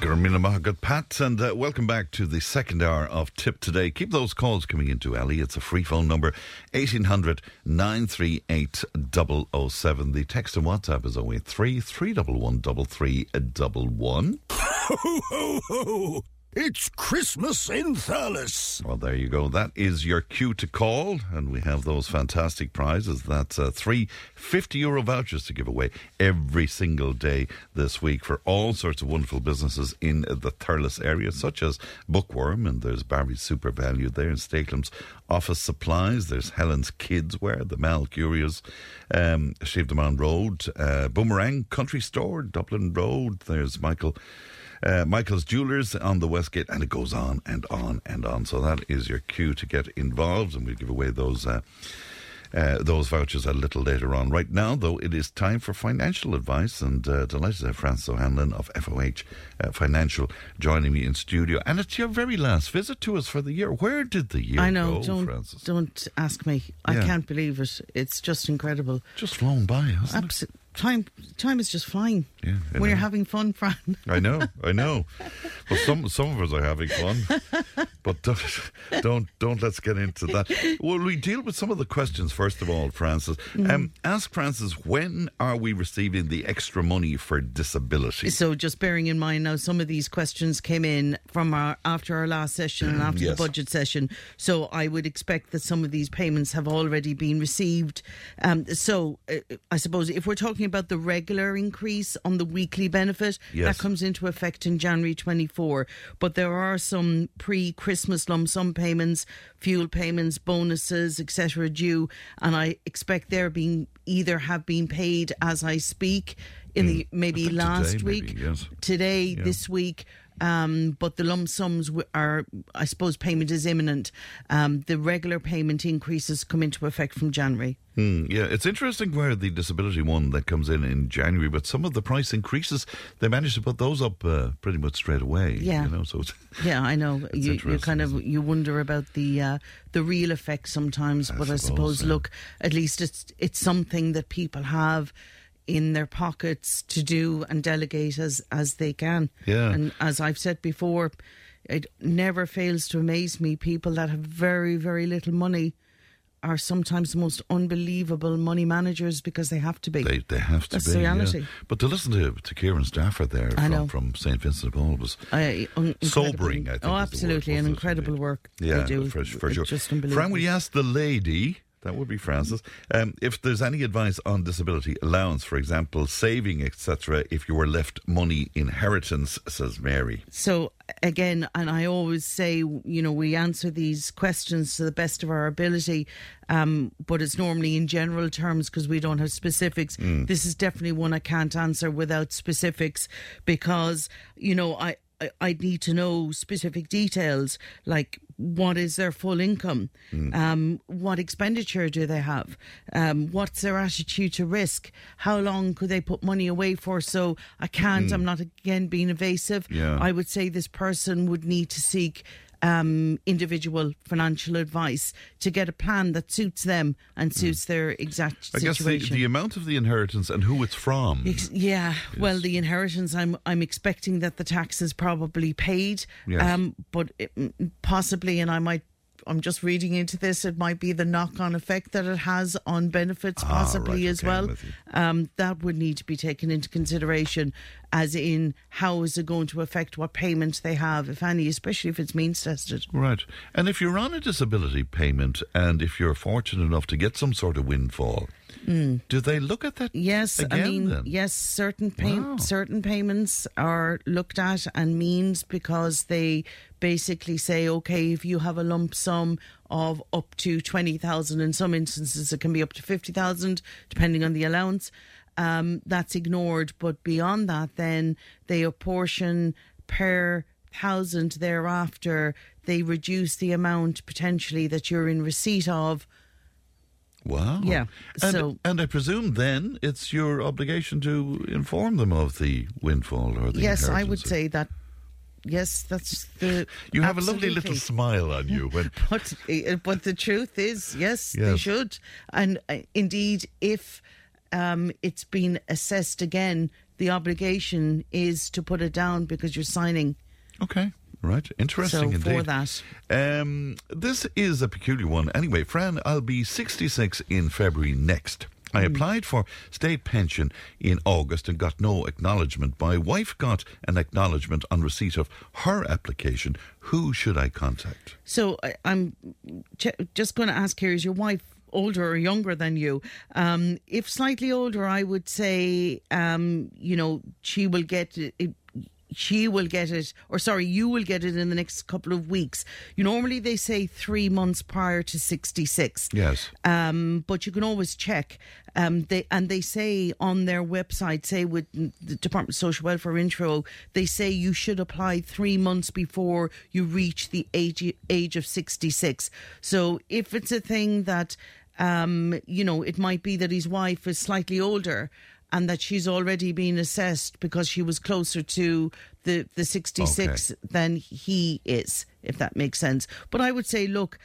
Gurmina Mahagat Pat, and uh, welcome back to the second hour of Tipp Today. Keep those calls coming into Ali. It's a free phone number, 1800 938 007. The text and WhatsApp is 083 311 3311. Ho, ho, ho! It's Christmas in Thurles. Well, there you go. That is your cue to call, and we have those fantastic prizes. That's uh, three 50 euro vouchers to give away every single day this week for all sorts of wonderful businesses in the Thurles area, such as Bookworm, and there's Barry's SuperValu there, and Stakelum's Office Supplies, there's Helen's Kids Wear, the Mal Curios, um, Shave Road, uh, Boomerang Country Store, Dublin Road, there's Michael. Uh, Michael's Jewelers on the Westgate, and it goes on and on and on. So that is your cue to get involved, and we'll give away those. Uh, uh, those vouchers a little later on. Right now, though, it is time for financial advice, and uh, delighted to have Frances O'Hanlon of FOH uh, Financial joining me in studio. And it's your very last visit to us for the year. Where did the year I know. go, don't Frances? don't ask me. I can't believe it. It's just incredible. Just flown by, hasn't Abs- Time time is just flying Yeah, when you're having fun, Fran. I know, I know. Well, some some of us are having fun, but don't don't don't let's get into that. Well, we deal with some of the questions first of all, Frances. Um, ask Frances when are we receiving the extra money for disability? So just bearing in mind now, some of these questions came in from our after our last session and after Yes. the budget session. So I would expect that some of these payments have already been received. Um, so uh, I suppose if we're talking about the regular increase on the weekly benefit, Yes. that comes into effect in January 24. But there are some pre-Christmas lump sum payments, fuel payments, bonuses, etc. due, and I expect they're being either have been paid as I speak in the maybe last today, week, maybe, yes. today, Yeah. this week. Um, but the lump sums are, I suppose, payment is imminent. Um, the regular payment increases come into effect from January. Hmm, yeah, it's interesting where the disability one that comes in in January, but some of the price increases they managed to put those up uh, pretty much straight away. Yeah. you know, so Yeah, I know. It's You, you kind of you wonder about the uh, the real effect sometimes, but I suppose, suppose, yeah. look, at least it's it's something that people have in their pockets to do and delegate as as they can. Yeah. and as I've said before, it never fails to amaze me. People that have very very little money are sometimes the most unbelievable money managers because they have to be. They, they have to That's be. the yeah. reality. But to listen to, to Kieran Stafford there I from, know. from St. Vincent de Paul was I- un- sobering, I think. Oh, absolutely, word, an incredible work Yeah, they do. for, for sure. Just unbelievable. will you ask the lady, that would be Frances, um, if there's any advice on disability allowance, for example, saving, etc., if you were left money inheritance, says Mary. So again, and I always say, you know, we answer these questions to the best of our ability, um, but it's normally in general terms because we don't have specifics. Mm. This is definitely one I can't answer without specifics because, you know, I. I- I'd need to know specific details, like what is their full income, um, what expenditure do they have, um, what's their attitude to risk, how long could they put money away for. So I can't. Mm. I'm not again being evasive. Yeah. I would say this person would need to seek um, individual financial advice to get a plan that suits them and suits their exact Hmm. I guess the, the amount of the inheritance and who it's from. Ex- yeah, well, the inheritance, I'm I'm expecting that the tax is probably paid, Yes. um, but it, mm, possibly, and I might. I'm just reading into this. It might be the knock-on effect that it has on benefits, Ah, possibly right, as okay, well. Um, that would need to be taken into consideration, as in how is it going to affect what payments they have, if any, especially if it's means tested. Right. And if you're on a disability payment and if you're fortunate enough to get some sort of windfall, Mm. do they look at that? Yes, again, I mean, then? yes, certain pay- Wow. certain payments are looked at and means because they basically say, okay, if you have a lump sum of up to twenty thousand, in some instances it can be up to fifty thousand, depending on the allowance. Um, that's ignored, but beyond that, then they apportion per thousand thereafter. They reduce the amount potentially that you're in receipt of. Wow. Yeah, And, so- and I presume then it's your obligation to inform them of the windfall or the yes, I would say that. Yes, that's the. You have a lovely little smile on you when But, uh, but the truth is, yes, they should. And uh, indeed, if um, it's been assessed again, the obligation is to put it down because you're signing. Okay. Right, interesting So indeed. for that. Um, this is a peculiar one. Anyway, Fran, I'll be 66 in February next. I applied for state pension in August and got no acknowledgement. My wife got an acknowledgement on receipt of her application. Who should I contact? So I'm just going to ask here: Is your wife older or younger than you? Um, if slightly older, I would say, um, you know, she will get it. She will get it, or sorry, you will get it in the next couple of weeks. You normally they say three months prior to sixty six. Yes. Um, but you can always check. Um, they and they say on their website, say with the Department of Social Welfare intro, they say you should apply three months before you reach the age age of sixty six. So if it's a thing that, um, you know, it might be that his wife is slightly older. And that she's already been assessed because she was closer to the, the 66 Okay. than he is, if that makes sense. But I would say, look,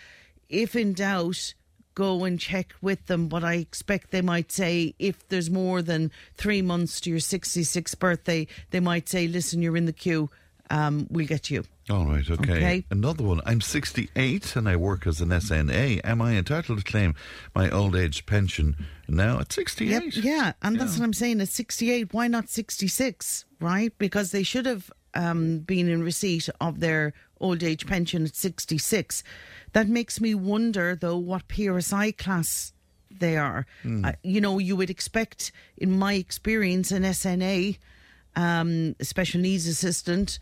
if in doubt, go and check with them. But I expect they might say if there's more than three months to your 66th birthday, they might say, listen, you're in the queue. Um, we'll get you. All right, okay. Okay. Another one. I'm 68 and I work as an SNA. Am I entitled to claim my old age pension now at 68? Yep, yeah, and that's what I'm saying. At 68, why not 66, right? Because they should have um, been in receipt of their old age pension at 66. That makes me wonder, though, what PRSI class they are. Hmm. Uh, you know, you would expect, in my experience, an SNA, um, a special needs assistant,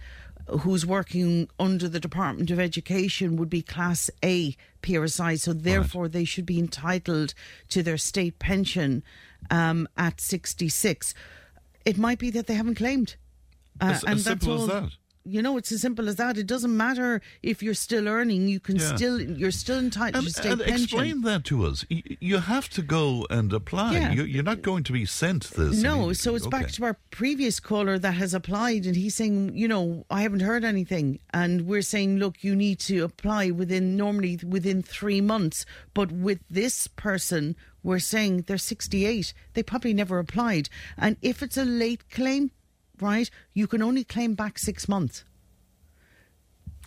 who's working under the Department of Education would be Class A PRSI, so therefore they should be entitled to their state pension um, at 66. It might be that they haven't claimed. Uh, As- as simple as that. You know, it's as simple as that. It doesn't matter if you're still earning; you can Yeah. still you're still entitled um, And, to state and pension. explain that to us. You have to go and apply. Yeah. You, you're not going to be sent this. No, so it's back to our previous caller that has applied, and he's saying, you know, I haven't heard anything, and we're saying, look, you need to apply within normally within three months, but with this person, we're saying they're 68, they probably never applied, and if it's a late claim, right, you can only claim back six months.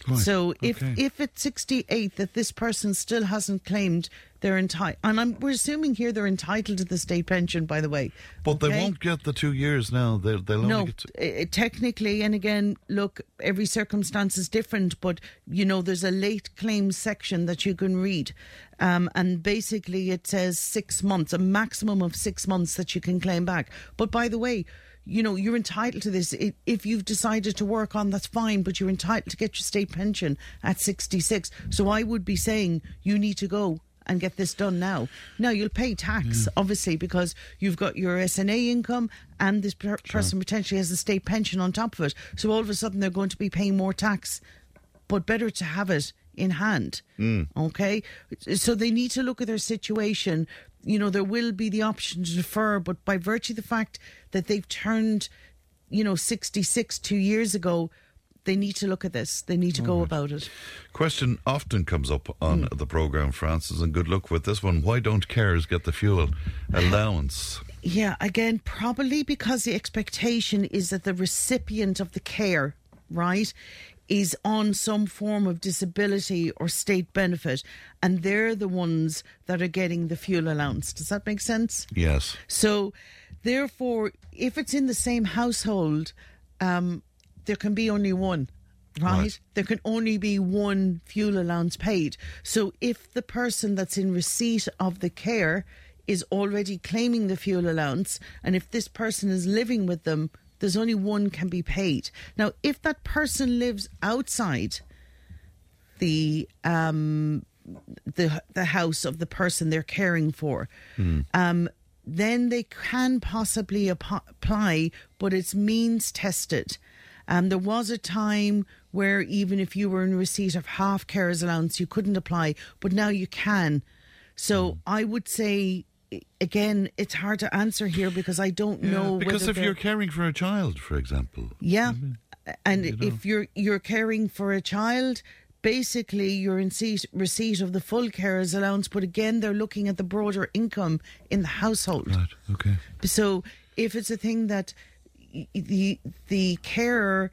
Right, So if okay. if it's 68 that this person still hasn't claimed they're entitled, and I'm, we're assuming here they're entitled to the state pension, by the way. But they won't get the two years now. They'll, they'll no, get to, uh, technically, and again, look, every circumstance is different, but you know, there's a late claims section that you can read. Um, and basically, it says six months, a maximum of six months that you can claim back. But by the way, you know, you're entitled to this. If you've decided to work on, that's fine, but you're entitled to get your state pension at 66. So I would be saying you need to go and get this done now. Now you'll pay tax, mm. obviously, because you've got your SNA income and this per- person potentially has a state pension on top of it. So all of a sudden they're going to be paying more tax, but better to have it in hand. Mm. Okay? So they need to look at their situation. You know, there will be the option to defer, but by virtue of the fact that they've turned, you know, 66 two years ago, they need to look at this. They need to go about it. question often comes up on Hmm. the program, Frances, and good luck with this one. Why don't carers get the fuel allowance? Yeah, again, probably because the expectation is that the recipient of the care, right, is on some form of disability or state benefit, and they're the ones that are getting the fuel allowance. Does that make sense? Yes. So, therefore, if it's in the same household, um, there can be only one. Right? Right. There can only be one fuel allowance paid. So if the person that's in receipt of the care is already claiming the fuel allowance, and if this person is living with them, there's only one can be paid. Now, if that person lives outside the um, the the house of the person they're caring for, um, then they can possibly apply, but it's means tested. Um, there was a time where even if you were in receipt of half carers allowance, you couldn't apply, but now you can. So I would say, again, it's hard to answer here because I don't know. because if you're caring for a child, for example, yeah, and if you're you're caring for a child, basically you're in receipt, receipt of the full carers allowance. But again, they're looking at the broader income in the household. Right. Okay. So if it's a thing that the the carer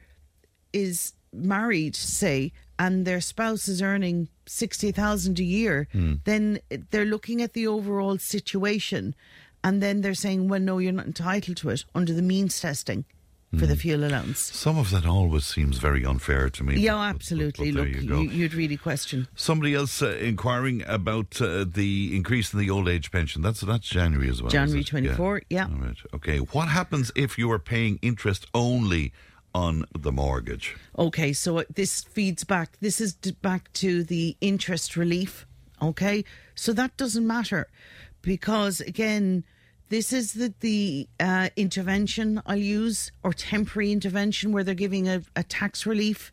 is married, say, and their spouse is earning sixty thousand a year, Hmm. then they're looking at the overall situation. and then they're saying, well, no, you're not entitled to it under the means testing for the fuel allowance. Some of that always seems very unfair to me. Yeah, but- but- absolutely. but there Look, you you'd really question. Somebody else uh, inquiring about uh, the increase in the old age pension. That's that's January as well. January it? 24, yeah. All right. Okay. What happens if you are paying interest only on the mortgage? Okay, so uh, this feeds back. This is back to the interest relief. Okay, so that doesn't matter because again, this is the the uh, intervention I'll use or temporary intervention where they're giving a, a tax relief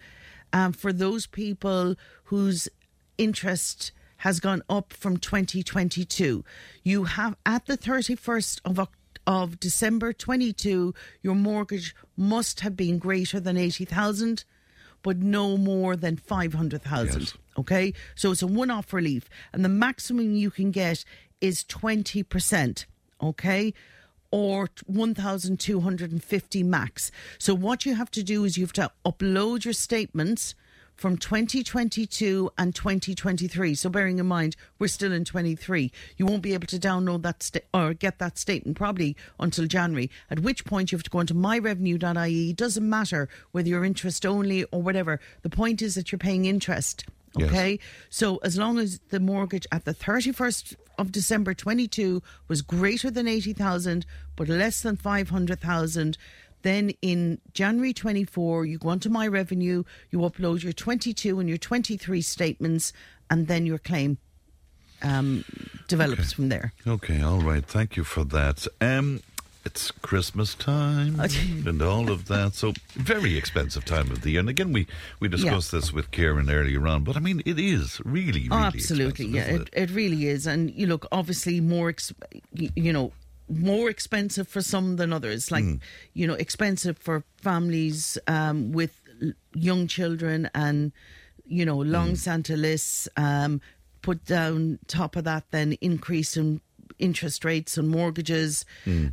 um, for those people whose interest has gone up from 2022. You have at the 31st of October of December 22, your mortgage must have been greater than 80,000, but no more than 500,000. Yes. Okay? So it's a one off relief. And the maximum you can get is 20%. Okay? Or 1,250 max. So what you have to do is you have to upload your statements from 2022 and 2023. So bearing in mind, we're still in 23. You won't be able to download that sta- or get that statement probably until January, at which point you have to go into myrevenue.ie. It doesn't matter whether you're interest only or whatever. The point is that you're paying interest. Yes. Okay. So as long as the mortgage at the 31st of December 22 was greater than 80,000 but less than 500,000, then in January 24, you go onto My Revenue, you upload your 22 and your 23 statements, and then your claim um, develops from there. Okay. All right. Thank you for that. Um, it's Christmas time and all of that. So very expensive time of the year. And again, we we discussed this with Karen earlier on. But I mean, it is really, really oh, absolutely. Yeah, isn't it, it really is. And you look, obviously, more, ex- you know, more expensive for some than others. Like, you know, expensive for families um, with young children and, you know, long Santa lists. Um, put down top of that, then increase in interest rates on mortgages.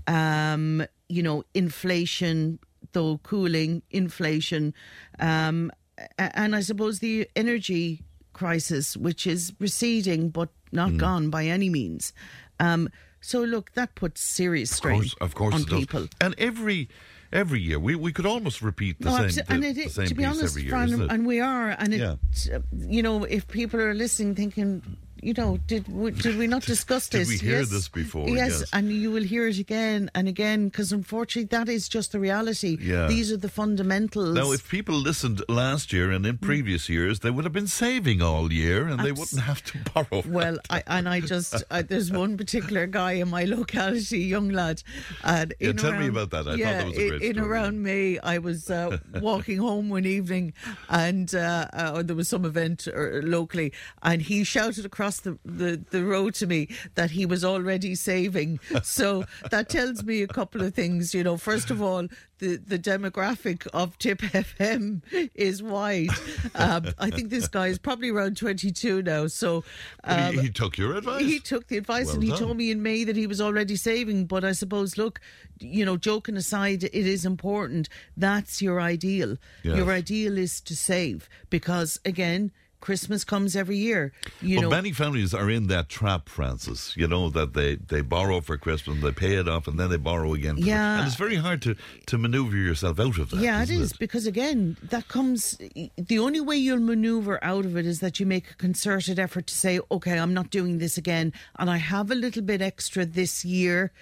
Um, you know, inflation, though cooling, inflation. Um, and I suppose the energy crisis, which is receding but not gone by any means. Um, so look, that puts serious Of strain course, of course on it does. people. And every every year, we, we could almost repeat the No, same, the, and it, the same to be honest, every year, Fran, and we are, and it, Yeah. uh, you know, if people are listening, thinking, you know, did we, did we not discuss Did this? we hear Yes. this before? Yes, Yes. and you will hear it again and again because unfortunately, that is just the reality. Yeah. These are the fundamentals. Now, if people listened last year and Mm. in previous years, they would have been saving all year and they wouldn't have to borrow. Well, I, and I just I, there's one particular guy in my locality, young lad, and Yeah, in tell me around- about that. I thought yeah, that was a in- great in story. around May, I was uh, walking home one evening, and uh, uh, there was some event uh, locally, and he shouted across the, the the road to me that he was already saving. So that tells me a couple of things. You know, first of all, the the demographic of Tipp FM is wide. Um, I think this guy is probably around 22 now. So. But he, um, he took your advice. he took the advice Well and he done. told me in May that he was already saving. But I suppose, look, you know, joking aside, it is important. That's your ideal. Yes. Your ideal is to save because, again, Christmas comes every year. You well, know, many families are in that trap, Frances. You know that they, they borrow for Christmas, they pay it off, and then they borrow again. For Yeah. and it's very hard to, to maneuver yourself out of that. yeah, it is because again, that comes. The only way you'll maneuver out of it is that you make a concerted effort to say, "Okay, I'm not doing this again, and I have a little bit extra this year."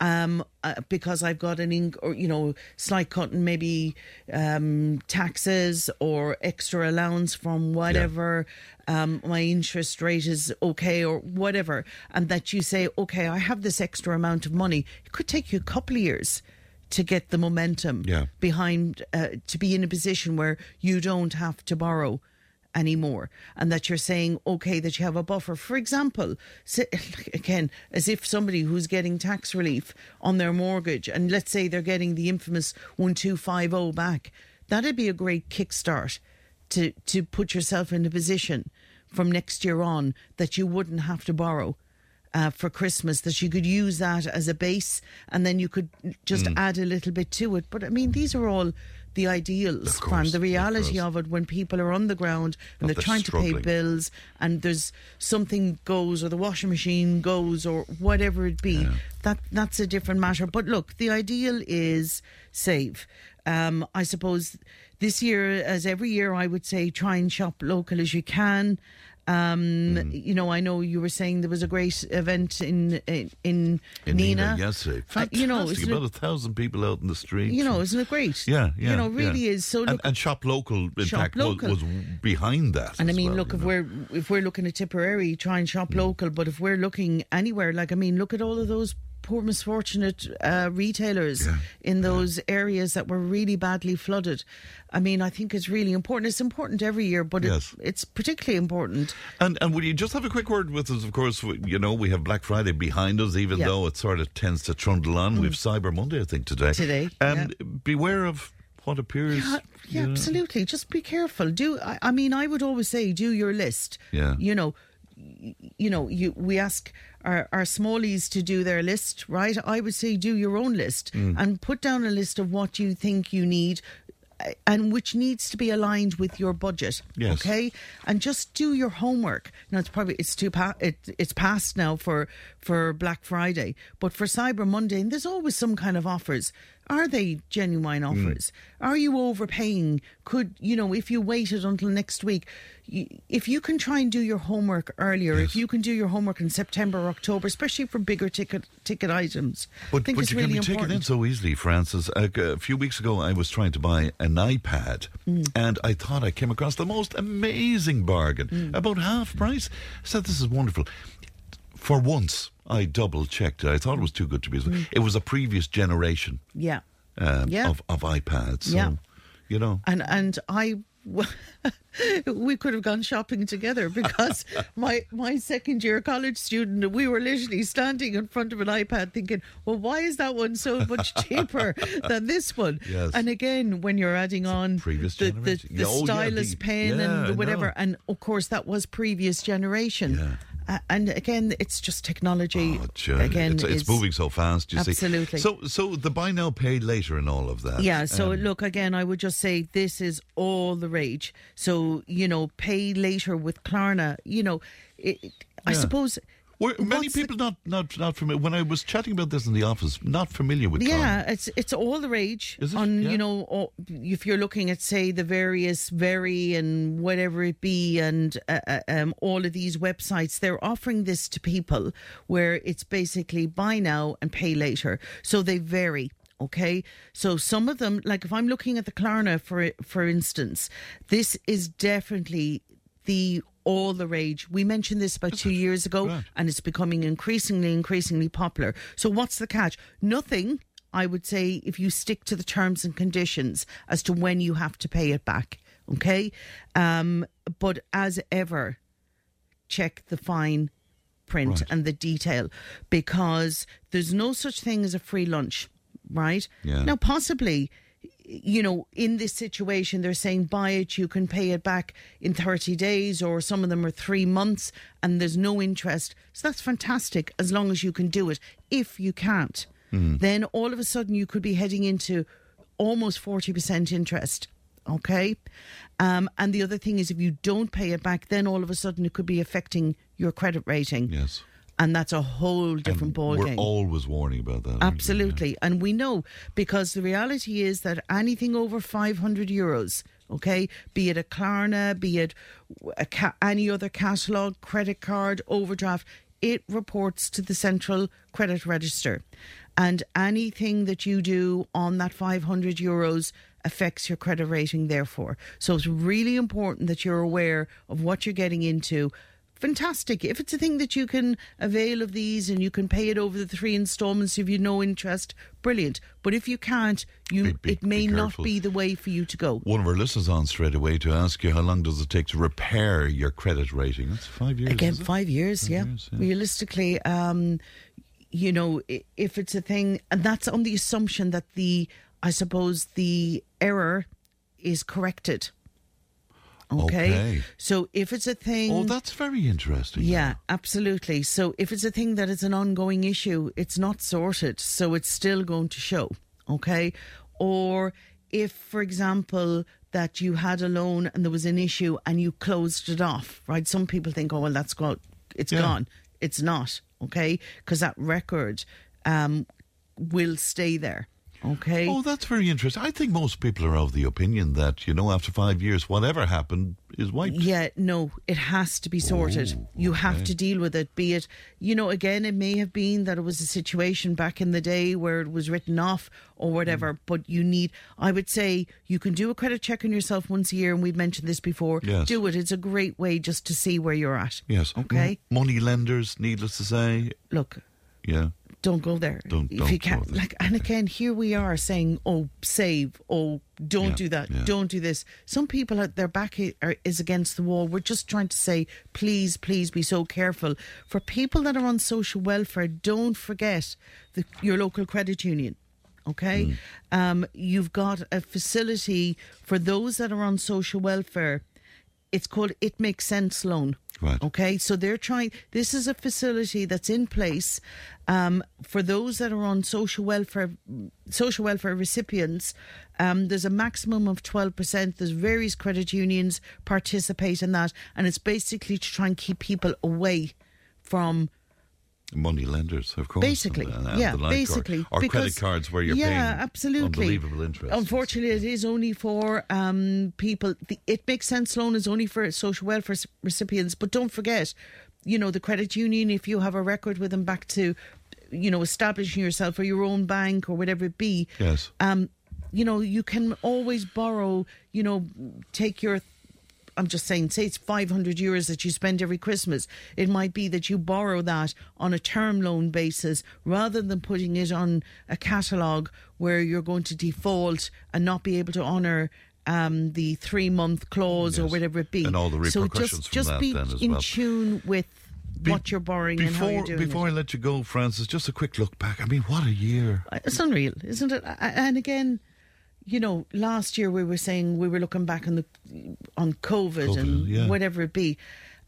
Um, uh, because I've got an ink or you know slight cut in maybe um, taxes or extra allowance from whatever um, my interest rate is okay or whatever, and that you say, okay, I have this extra amount of money. It could take you a couple of years to get the momentum Yeah. behind uh, to be in a position where you don't have to borrow anymore and that you're saying okay that you have a buffer for example again as if somebody who's getting tax relief on their mortgage and let's say they're getting the infamous 1250 back that'd be a great kickstart to to put yourself in a position from next year on that you wouldn't have to borrow uh, for Christmas, that you could use that as a base and then you could just Mm. add a little bit to it. But I mean, these are all the ideals, Fran. The reality of, it when people are on the ground and But they're trying to pay bills and there's something goes or the washing machine goes or whatever it be. That that's a different matter. But look, the ideal is save. Um, I suppose this year, as every year, I would say try and shop local as you can. Um, Hmm. You know, I know you were saying there was a great event in in, in, In Nenagh. yesterday. Uh, you know, about it, a thousand people out in the street. you know, isn't it great? Yeah, yeah. You know, yeah. really is. So and, look, and shop local, in Shop fact, local. Was, was behind that. And I mean, well, look, if know. we're if we're looking at Tipperary, try and shop local. But if we're looking anywhere, like I mean, look at all of those poor, misfortunate uh, retailers in those areas that were really badly flooded. I mean, I think it's really important. It's important every year, but Yes. it, it's particularly important. And and will you just have a quick word with us? Of course, we- you know we have Black Friday behind us, even Yeah. Mm. though it sort of tends to trundle on. We've Cyber Monday, I think, today. Today, and beware of what appears. Yeah, yeah, you know, absolutely. Just be careful. Do I, I mean I would always say do your list. Yeah. You know, you know, you we ask our, our smallies to do their list, right? I would say do your own list Mm. and put down a list of what you think you need uh, and which needs to be aligned with your budget. Yes. Okay, and just do your homework. Now it's probably it's too pa- it, it's past now for for Black Friday, but for Cyber Monday, and there's always some kind of offers. Are they genuine offers? Are you overpaying? Could you know if you waited until next week? If you can try and do your homework earlier, if you can do your homework in September or October, especially for bigger ticket ticket items, I But, think but it's you really can be important. taken in so easily, Frances. A, a few weeks ago, I was trying to buy an iPad, Mm. and I thought I came across the most amazing bargain, Mm. about half price. I said, "This is wonderful." For once, I double checked it. I thought it was too good to be. Mm. It was a previous generation yeah. um, Yeah. of, of iPads. So, Yeah. you know. and and I we could have gone shopping together because my my second year college student we were literally standing in front of an iPad thinking well why is that one so much cheaper than this one Yes. and again when you're adding on previous the, the, generation. the Yeah, oh, yeah, stylus the- pen yeah, and whatever know. and of course that was previous generation Uh, and again it's just technology Sure. again it's, it's moving so fast. You Absolutely. see. So, so the buy now, pay later, and all of that. Yeah, so Um, look again, I would just say this is all the rage. So, you know, pay later with Klarna, you know, it, it- I suppose. Were many what's the- people not not not familiar? When I was chatting about this in the office, not familiar with. Yeah, it's it's all the rage Is it? on Yeah. you know all, if you're looking at say the various very and whatever it be and uh, uh, um, all of these websites they're offering this to people where it's basically buy now and pay later so they vary okay so some of them like if I'm looking at the Klarna for for instance this is definitely the all the rage. We mentioned this about two years ago, and it's becoming increasingly, increasingly popular. So, what's the catch? Nothing. I would say if you stick to the terms and conditions as to when you have to pay it back. Okay, um, but as ever, check the fine print Right. and the detail because there's no such thing as a free lunch, right? Yeah. Now, possibly, you know, in this situation, they're saying buy it, you can pay it back in 30 days, or some of them are three months and there's no interest. So that's fantastic as long as you can do it. If you can't, then all of a sudden you could be heading into almost 40% interest. Okay. Um, and the other thing is, if you don't pay it back, then all of a sudden it could be affecting your credit rating. Yes. And that's a whole different ball We're game. always warning about that. Absolutely. And we know because the reality is that anything over 500 euros, okay, be it a Klarna, be it a ca- any other catalogue, credit card, overdraft, it reports to the central credit register. And anything that you do on that 500 euros affects your credit rating, therefore. So it's really important that you're aware of what you're getting into fantastic. If it's a thing that you can avail of these and you can pay it over the three installments if you no interest, brilliant. But if you can't, you be- it may be not be the way for you to go. One of our listeners on straight away to ask you how long does it take to repair your credit rating? That's five years. Again, five years, yeah. years, yeah. Realistically, um, you know, if it's a thing, and that's on the assumption that the, I suppose, the error is corrected. Okay? Okay. So if it's a thing. Oh, that's very interesting. Yeah, absolutely. So if it's a thing that is an ongoing issue, it's not sorted, so it's still going to show. Okay? Or if, for example, that you had a loan and there was an issue and you closed it off, right? Some people think, oh, well, that's gone. It's Yeah. gone. It's not, okay? Because that record um, will stay there. Okay. Oh, that's very interesting. I think most people are of the opinion that, you know, after five years, whatever happened is wiped. Yeah, no, it has to be sorted. you have to deal with it. Be it, you know, again, it may have been that it was a situation back in the day where it was written off or whatever, mm. but you need, I would say, you can do a credit check on yourself once a year, and we've mentioned this before. Yes. Do it. It's a great way just to see where you're at. Yes. Okay. M- money lenders, needless to say. Look, Yeah. Don't go there. Don't- if don't you can't, like, and again, here we are saying, "Oh, save! Oh, don't Yeah, do that! yeah. Don't do this." Some people, at their back are, is against the wall. We're just trying to say, please, please, be so careful. For people that are on social welfare, don't forget the, your local credit union. Okay, Hmm. um, you've got a facility for those that are on social welfare. It's called It Makes Sense Loan. Right. Okay, so they're trying. This is a facility that's in place um, for those that are on social welfare, social welfare recipients. Um, there's a maximum of twelve percent. There's various credit unions participate in that, and it's basically to try and keep people away from Money lenders, of course. Basically, and- and yeah, like, or- basically, Or, because- credit cards where you're yeah, paying absolutely. unbelievable interest. Unfortunately, it is only for um, people. The, it makes sense. Loan is only for social welfare recipients, but don't forget, you know, the credit union. If you have a record with them back to, you know, establishing yourself or your own bank or whatever it be. Yes. Um, you know, you can always borrow. You know, take your I'm just saying, say it's 500 euros that you spend every Christmas. It might be that you borrow that on a term loan basis rather than putting it on a catalogue where you're going to default and not be able to honour um, the three month clause or whatever it be. And all the so repercussions just, from just that be then as in well. tune with what you're borrowing and how you're doing before it. I let you go, Frances, just a quick look back. I mean, what a year. It's unreal, isn't it? And again, you know, last year we were saying we were looking back on the on COVID, COVID, and yeah. whatever it be,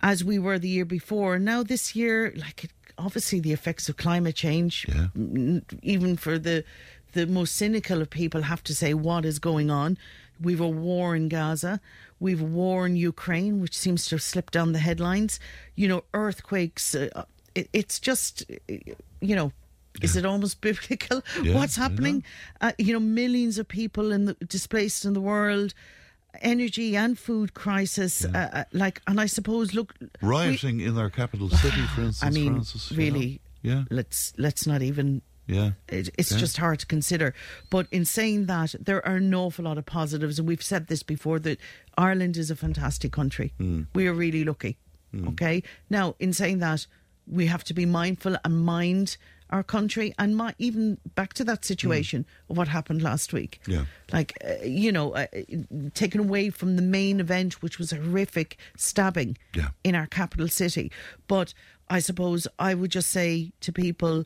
as we were the year before. Now this year, like it, obviously the effects of climate change, m- even for the the most cynical of people, have to say what is going on. We've a war in Gaza. We've a war in Ukraine, which seems to have slipped down the headlines. You know, earthquakes. Uh, it, it's just, you know, is it almost biblical? Yeah, What's happening? Uh, you know, millions of people in the, displaced in the world, energy and food crisis. Uh, uh, like, and I suppose, look, we- Rioting in our capital city, for instance, I mean, Frances. you know? really, Yeah. Let's let's not even. Yeah. It, it's Yeah. just hard to consider. But in saying that, there are an awful lot of positives, and we've said this before that Ireland is a fantastic country. Mm. We are really lucky. Okay. Now, in saying that, we have to be mindful and mind our country, and my, even back to that situation of what happened last week. Yeah. Like, uh, you know, uh, taken away from the main event, which was a horrific stabbing Yeah. in our capital city. But I suppose I would just say to people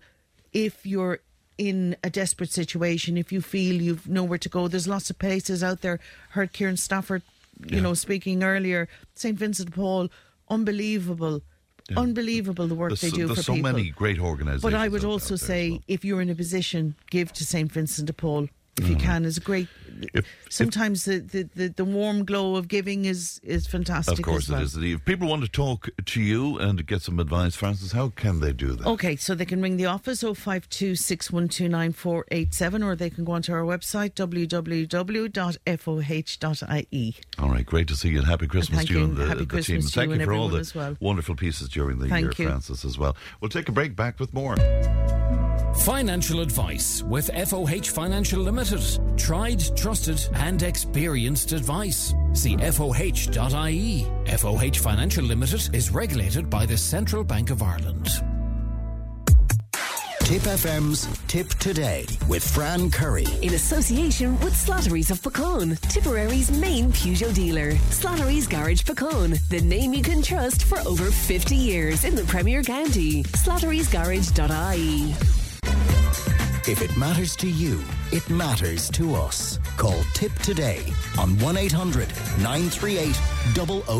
if you're in a desperate situation, if you feel you've nowhere to go, there's lots of places out there. Heard Kieran Stafford, you know, speaking earlier, St. Vincent de Paul, unbelievable. Unbelievable the work There's, they do there's for so people. many great organisations. But I would also out there as say, well. if you're in a position, give to St. Vincent de Paul if you Mhm. can. Is a great. Sometimes the, the, the, the warm glow of giving is is fantastic. Of course as well. it is. If people want to talk to you and get some advice, Frances, how can they do that? Okay, so they can ring the office 052 6129487 or they can go onto our website www.foh.ie. All right, great to see you and happy Christmas Thank to you you, and the, happy the Christmas team. to Thank you you for all the as well. wonderful pieces during the Thank year, you. Frances, as well. We'll take a break, back with more. Financial advice with FOH Financial Limited. Tried, trusted, and experienced advice. See FOH.ie. FOH Financial Limited is regulated by the Central Bank of Ireland. Tipp FM's Tipp Today with Fran Curry. In association with Slattery's of Puckane, Tipperary's main Peugeot dealer. Slattery's Garage Puckane, the name you can trust for over 50 years in the Premier County. Slattery'sGarage.ie. If it matters to you, it matters to us. Call Tipp today on 1 800 938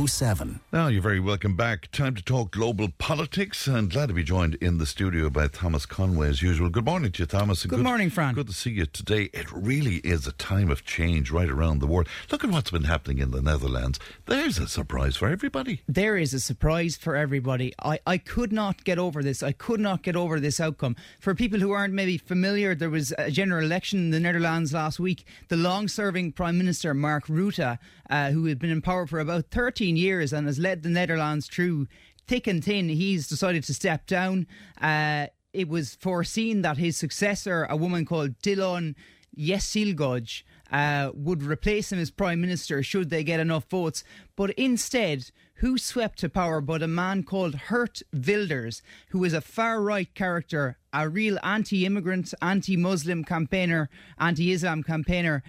007. Now, you're very welcome back. Time to talk global politics, and glad to be joined in the studio by Thomas Conway as usual. Good morning to you, Thomas. Good morning, Fran. Good to see you today. It really is a time of change right around the world. Look at what's been happening in the Netherlands. There's a surprise for everybody. There is a surprise for everybody. I, I could not get over this. I could not get over this outcome. For people who aren't maybe familiar, there was a general election in the Netherlands last week. The long serving Prime Minister, Mark Rutte, uh, who had been in power for about 13 years and has led the Netherlands through thick and thin, he's decided to step down. Uh, it was foreseen that his successor, a woman called Dilan Yeşilgöz, uh, would replace him as prime minister should they get enough votes. But instead, who swept to power but a man called Geert Wilders, who is a far right character, a real anti immigrant, anti Muslim campaigner, anti Islam campaigner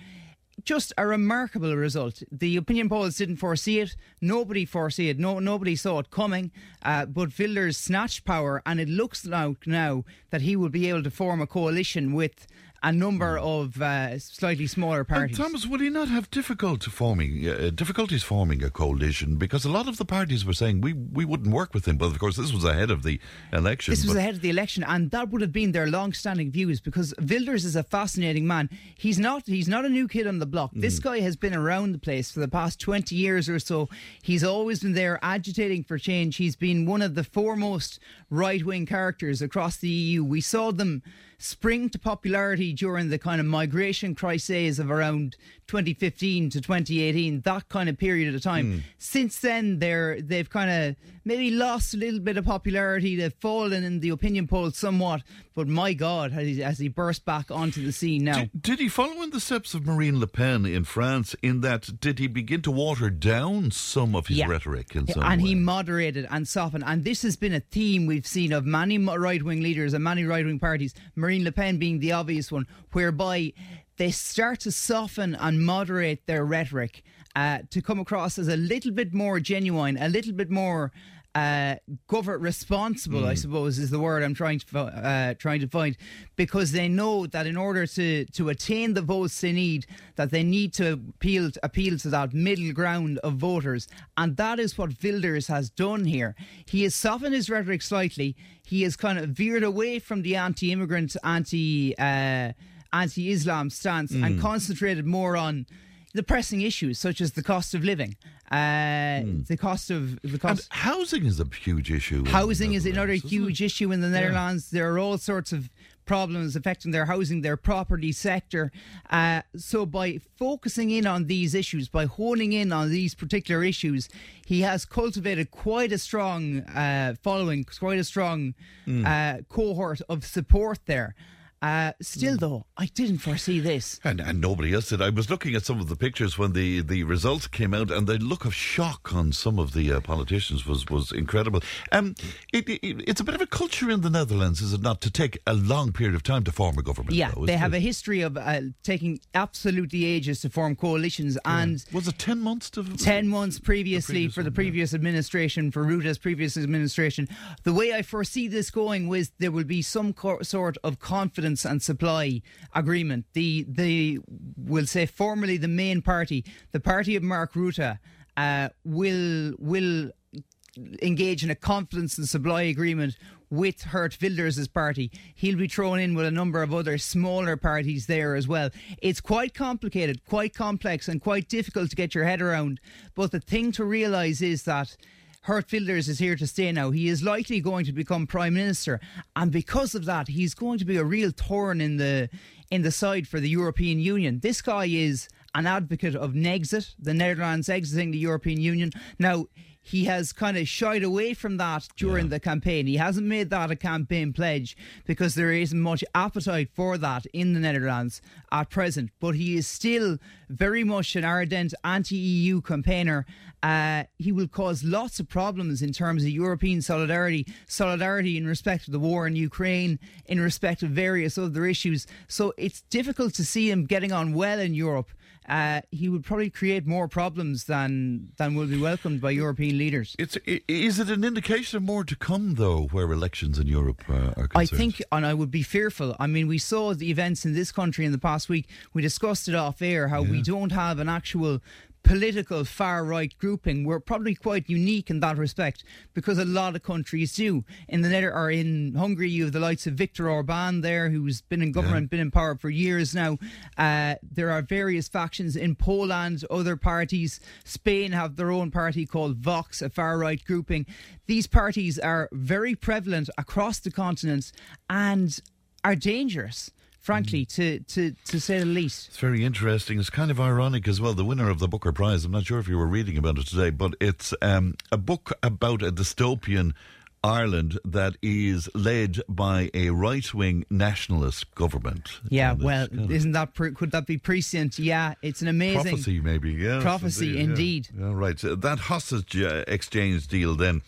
just a remarkable result. The opinion polls didn't foresee it. Nobody foresee it. No, nobody saw it coming. Uh, but Wilders snatched power, and it looks like now that he will be able to form a coalition with a number of uh, slightly smaller parties. And Thomas, will he not have difficult forming uh, difficulties forming a coalition? Because a lot of the parties were saying we we wouldn't work with him. But of course, this was ahead of the election. This was ahead of the election, and that would have been their long-standing views. Because Wilders is a fascinating man. He's not he's not a new kid on the block. Mm. This guy has been around the place for the past twenty years or so. He's always been there agitating for change. He's been one of the foremost right-wing characters across the EU. We saw them spring to popularity during the kind of migration crisis of around 2015 to 2018, that kind of period of time. Mm. Since then, they're they've kind of maybe lost a little bit of popularity. They've fallen in the opinion polls somewhat, but my God, has he, has he burst back onto the scene now? Did, did he follow in the steps of Marine Le Pen in France? In that, did he begin to water down some of his yeah. rhetoric in some and way? he moderated and softened. And this has been a theme we've seen of many right wing leaders and many right wing parties. Marine Le Pen being the obvious one, whereby they start to soften and moderate their rhetoric uh, to come across as a little bit more genuine, a little bit more uh, government responsible, mm. I suppose, is the word I'm trying to uh, trying to find, because they know that in order to to attain the votes they need, that they need to appeal appeal to that middle ground of voters, and that is what Wilders has done here. He has softened his rhetoric slightly. He has kind of veered away from the anti-immigrant, anti. Uh, anti-Islam stance mm. and concentrated more on the pressing issues such as the cost of living, uh, mm. the cost of the cost. And housing is a huge issue. Housing is another huge issue in the Netherlands. Yeah. There are all sorts of problems affecting their housing, their property sector. Uh, so by focusing in on these issues, by honing in on these particular issues, he has cultivated quite a strong uh, following, quite a strong mm. cohort of support there. Uh, still, though, I didn't foresee this. And, and nobody else did. I was looking at some of the pictures when the, the results came out, and the look of shock on some of the uh, politicians was, was incredible. Um, it, it, it's a bit of a culture in the Netherlands, is it not, to take a long period of time to form a government? Yeah, though, they have it? a history of uh, taking absolutely ages to form coalitions. Yeah. And was it 10 months to. 10 months previously the for the previous yeah. administration, for Rutte's previous administration. The way I foresee this going was there will be some co- sort of confidence and supply agreement. The the will say formerly the main party, the party of Mark Rutte, uh, will will engage in a confidence and supply agreement with Geert Wilders' party. He'll be thrown in with a number of other smaller parties there as well. It's quite complicated, quite complex, and quite difficult to get your head around. But the thing to realise is that Geert Wilders is here to stay now. He is likely going to become prime minister, and because of that, he's going to be a real thorn in the in the side for the European Union. This guy is an advocate of Nexit, the Netherlands exiting the European Union. Now he has kind of shied away from that during yeah. the campaign. He hasn't made that a campaign pledge because there isn't much appetite for that in the Netherlands at present. But he is still very much an ardent anti EU campaigner Uh, he will cause lots of problems in terms of European solidarity, solidarity in respect of the war in Ukraine, in respect of various other issues. So it's difficult to see him getting on well in Europe. Uh, he would probably create more problems than than will be welcomed by European leaders. It's is it an indication of more to come though, where elections in Europe uh, are concerned? I think, and I would be fearful. I mean, we saw the events in this country in the past week. We discussed it off air how we don't have an actual political far right grouping. We're probably quite unique in that respect because a lot of countries do. In the Nether or in Hungary, you have the likes of Viktor Orban there, who's been in government, been in power for years now. Uh, there are various factions in Poland, other parties. Spain have their own party called Vox, a far right grouping. These parties are very prevalent across the continent and are dangerous. Frankly, to, to, to say the least. It's very interesting. It's kind of ironic as well. The winner of the Booker Prize, I'm not sure if you were reading about it today, but it's um, a book about a dystopian Ireland that is led by a right wing nationalist government. Yeah, well, isn't that pre- could that be prescient? Yeah, it's an amazing prophecy, maybe. Yeah, prophecy indeed. Yeah, right. So that hostage uh, exchange deal, then,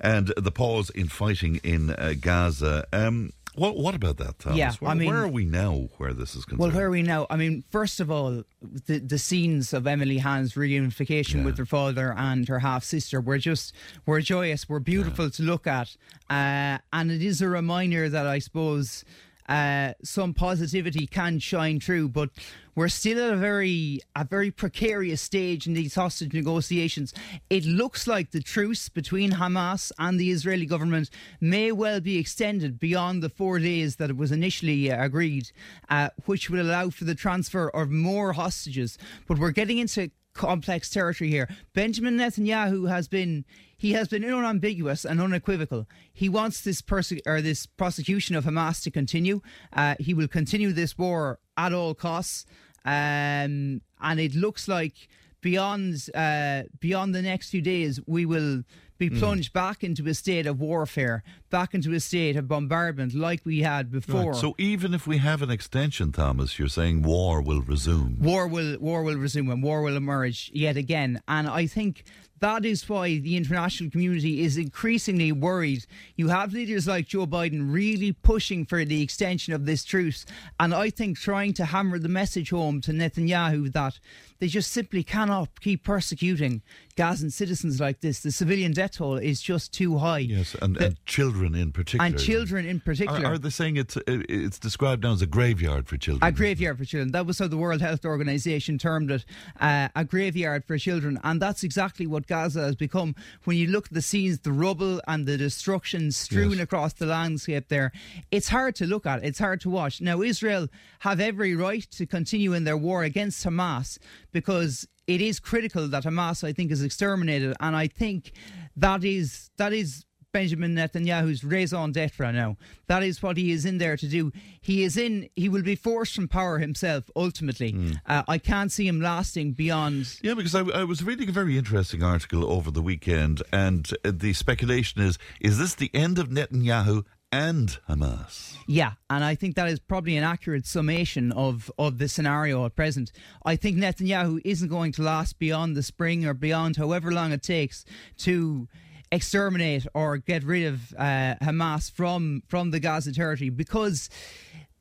and the pause in fighting in uh, Gaza. Um, what, what about that, Thomas? Yeah, where, I mean- where are we now? Where this is concerned? Well, where are we now? I mean, first of all, the the scenes of Emily Hand's reunification with her father and her half sister were just were joyous, were beautiful to look at, uh, and it is a reminder that I suppose uh, some positivity can shine through, but we're still at a very a very precarious stage in these hostage negotiations. It looks like the truce between Hamas and the Israeli government may well be extended beyond the four days that it was initially uh, agreed, uh, which would allow for the transfer of more hostages. But we're getting into complex territory here. Benjamin Netanyahu has been he has been unambiguous and unequivocal. He wants this perse- or this prosecution of Hamas to continue. Uh, he will continue this war at all costs, um, and it looks like beyond uh, beyond the next few days we will be plunged back into a state of warfare, back into a state of bombardment like we had before. Right. So even if we have an extension, Thomas, you're saying war will resume. war will war will resume and war will emerge yet again. And I think that is why the international community is increasingly worried. You have leaders like Joe Biden really pushing for the extension of this truce, and I think trying to hammer the message home to Netanyahu that they just simply cannot keep persecuting Gazan citizens like this. The civilian death toll is just too high. Yes, and, The- and children in particular. and children in particular. Are, are they saying it's it's described now as a graveyard for children? A graveyard for children. That was how the World Health Organization termed it. Uh, a graveyard for children. And that's exactly what Gaza has become. When you look at the scenes, the rubble and the destruction strewn Yes. across the landscape there, it's hard to look at. It's hard to watch. Now, Israel have every right to continue in their war against Hamas because it is critical that Hamas, I think, is exterminated. And I think that is that is Benjamin Netanyahu's raison d'etre now. That is what he is in there to do. He is in. He will be forced from power himself. Ultimately, uh, I can't see him lasting beyond. Yeah, because I, I was reading a very interesting article over the weekend, and uh, the speculation is: is this the end of Netanyahu and Hamas? Yeah, and I think that is probably an accurate summation of, of the scenario at present. I think Netanyahu isn't going to last beyond the spring or beyond however long it takes to exterminate or get rid of uh, Hamas from from the Gaza territory because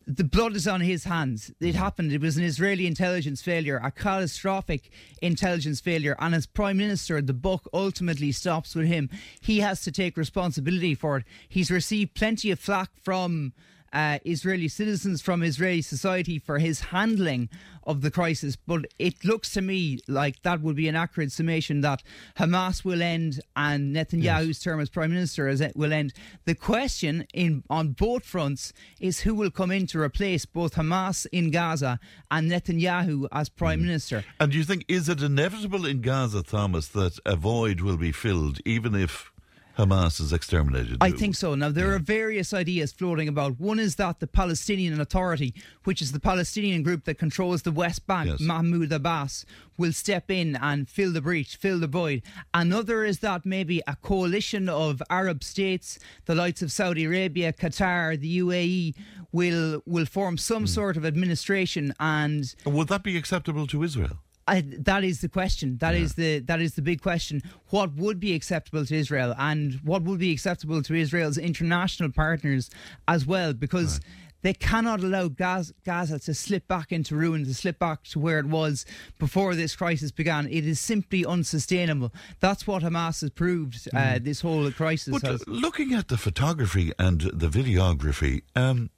the blood is on his hands. It happened. It was an Israeli intelligence failure, a catastrophic intelligence failure. And as Prime Minister, the buck ultimately stops with him. He has to take responsibility for it. He's received plenty of flack from uh, Israeli citizens, from Israeli society for his handling of the crisis. But it looks to me like that would be an accurate summation that Hamas will end and Netanyahu's term as Prime Minister is, will end. The question in on both fronts is who will come in to replace both Hamas in Gaza and Netanyahu as Prime Minister. And do you think is it inevitable in Gaza, Thomas, that a void will be filled, even if Hamas is exterminated? I think so. Now, there are various ideas floating about. One is that the Palestinian Authority, which is the Palestinian group that controls the West Bank, Yes. Mahmoud Abbas, will step in and fill the breach, fill the void. Another is that maybe a coalition of Arab states, the likes of Saudi Arabia, Qatar, the UAE, will will form some hmm. sort of administration and Would that be acceptable to Israel? I, that is the question. That is the that is the big question. What would be acceptable to Israel, and what would be acceptable to Israel's international partners as well? Because they cannot allow Gaz- Gaza to slip back into ruin, to slip back to where it was before this crisis began. It is simply unsustainable. That's what Hamas has proved. Uh, this whole crisis But uh, has. looking at the photography and the videography, um,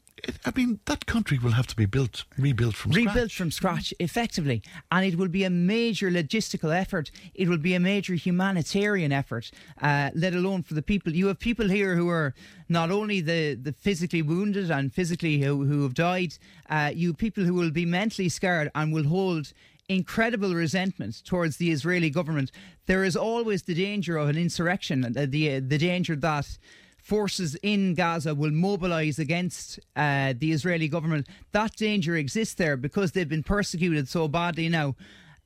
I mean, that country will have to be built, rebuilt from rebuilt scratch. from scratch effectively. And it will be a major logistical effort. It will be a major humanitarian effort uh, let alone for the people. You have people here who are not only the, the physically wounded and physically who, who have died uh, you people who will be mentally scarred and will hold incredible resentment towards the Israeli government. There is always the danger of an insurrection the, the, the danger that forces in Gaza will mobilize against uh, the Israeli government. That danger exists there because they've been persecuted so badly now.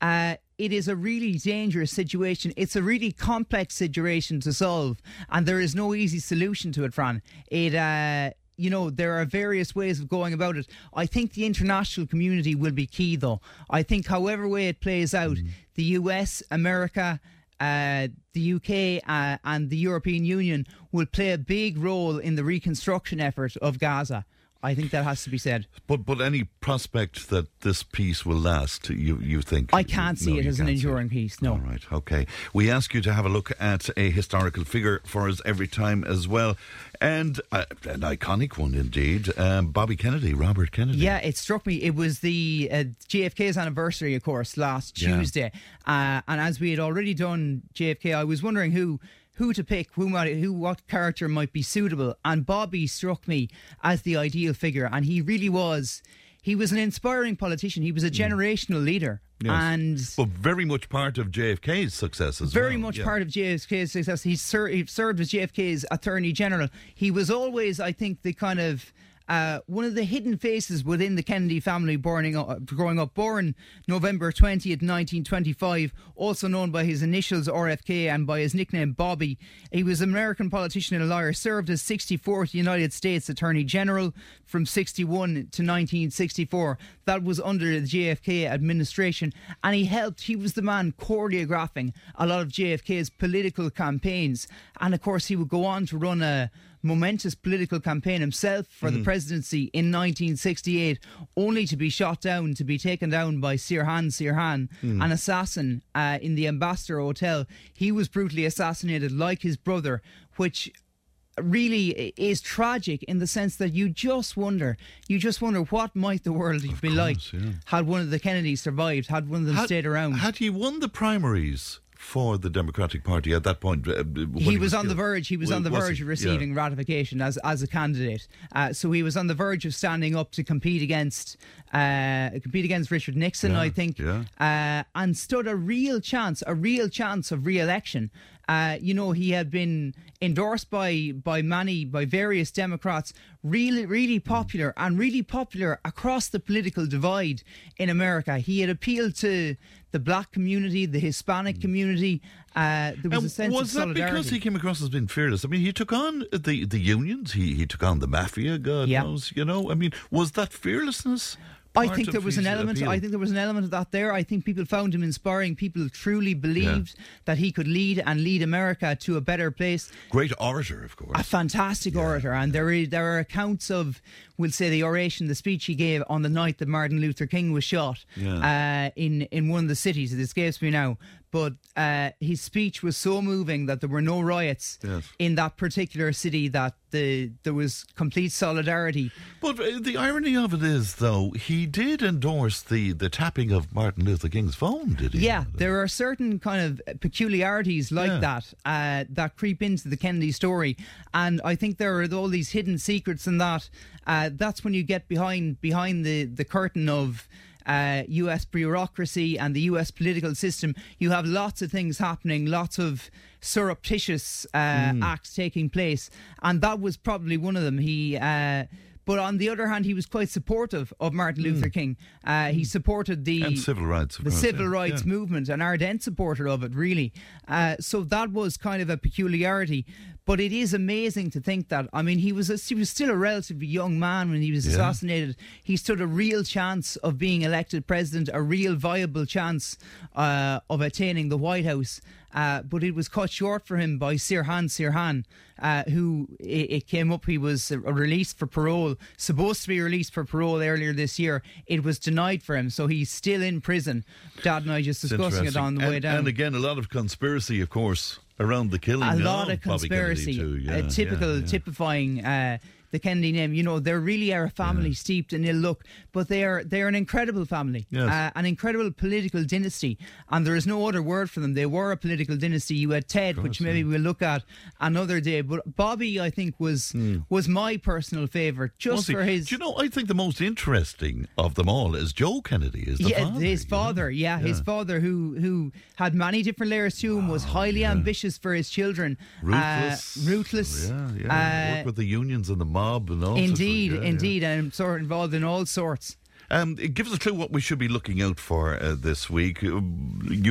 Uh, it is a really dangerous situation. It's a really complex situation to solve, and there is no easy solution to it, Fran. It, uh, you know, there are various ways of going about it. I think the international community will be key, though. I think, however way it plays out, the US, America, uh, the UK uh, and the European Union will play a big role in the reconstruction effort of Gaza. I think that has to be said. But but any prospect that this peace will last, you you think? I can't see No, it as an enduring peace. No. All right, okay. We ask you to have a look at a historical figure for us every time as well, and uh, an iconic one indeed. Um, Bobby Kennedy, Robert Kennedy. Yeah, it struck me. It was the uh, JFK's anniversary, of course, last Yeah. Tuesday, uh, and as we had already done JFK, I was wondering who who to pick, who might, who what character might be suitable, and Bobby struck me as the ideal figure, and he really was. He was an inspiring politician. He was a hmm. generational leader. Yes. and But very much part of JFK's success as very well. much yeah. part of JFK's success. He, ser- he served as JFK's Attorney General. He was always, I think, the kind of uh, one of the hidden faces within the Kennedy family born growing up. Born November 20th, 1925, also known by his initials RFK and by his nickname Bobby. He was an American politician and lawyer, served as 64th United States Attorney General from 61 to 1964. That was under the JFK administration, and he helped, he was the man choreographing a lot of JFK's political campaigns. And of course, he would go on to run a momentous political campaign himself for the Mm. presidency in 1968, only to be shot down, to be taken down by Sirhan Sirhan, Mm. an assassin uh, in the Ambassador Hotel. He was brutally assassinated, like his brother, which really is tragic in the sense that you just wonder, you just wonder what might the world have been like had one of the Kennedys survived, had one of them Had- stayed around. Had he won the primaries for the Democratic Party at that point? uh, when he was on the verge. He was Well, on the was verge he? of Yeah. receiving ratification as as a candidate. Uh, so he was on the verge of standing up to compete against uh, compete against Richard Nixon, Yeah, I think, yeah. uh, and stood a real chance, a real chance of re-election. Uh, you know, he had been endorsed by by many, by various Democrats, really, really popular and really popular across the political divide in America. He had appealed to the black community, the Hispanic community. Uh, there was And a sense was of that solidarity. because he came across as being fearless? I mean, he took on the, the unions, he, he took on the mafia, God Yeah. knows, you know. I mean, was that fearlessness? I think there was an element. appeal? I think there was an element of that there. I think people found him inspiring. People truly believed that he could lead and lead America to a better place. Great orator, of course. A fantastic orator, and there is, there are accounts of, we'll say, the oration, the speech he gave on the night that Martin Luther King was shot uh, in in one of the cities. It escapes me now, but uh, his speech was so moving that there were no riots Yes. in that particular city. That the there was complete solidarity. But uh, the irony of it is, though, he did endorse the, the tapping of Martin Luther King's phone, did he? Yeah, there are certain kind of peculiarities like Yeah. that uh, that creep into the Kennedy story, and I think there are all these hidden secrets in that. Uh, that's when you get behind behind the the curtain of. Uh, U.S. bureaucracy and the U.S. political system, you have lots of things happening, lots of surreptitious uh, acts taking place, and that was probably one of them. He uh, but on the other hand, he was quite supportive of Martin Luther King. Uh, he supported the Hmm. And civil rights, the course, civil yeah, rights yeah. movement, an ardent supporter of it, really. Uh, so that was kind of a peculiarity. But it is amazing to think that. I mean, he was a, he was still a relatively young man when he was Yeah. assassinated. He stood a real chance of being elected president, a real viable chance uh, of attaining the White House. Uh, but it was cut short for him by Sirhan Sirhan, uh, who it, it came up. He was released for parole, supposed to be released for parole earlier this year. It was denied for him, so he's still in prison. Dad and I just discussing it on the and, way down. And again, a lot of conspiracy, of course, around the killing. a lot of of conspiracy, too. Yeah, uh, typical, yeah, yeah. typifying uh, the Kennedy name. You know, they really are a family steeped in ill luck, but they are they are an incredible family, Yes. uh, an incredible political dynasty, and there is no other word for them. They were a political dynasty. You had Ted, which maybe we'll look at another day, but Bobby, I think, was was my personal favourite just for his. Do you know? I think the most interesting of them all is Joe Kennedy. Is the yeah, father, his father. Yeah, his father, who who had many different layers to him, was highly ambitious for his children, Ruthless. uh, ruthless. Yeah, yeah. Uh, Work with the unions and the mob and all. Indeed, yeah, yeah. indeed, and sort of involved in all sorts. Um, it gives us a clue what we should be looking out for uh, this week. Uh,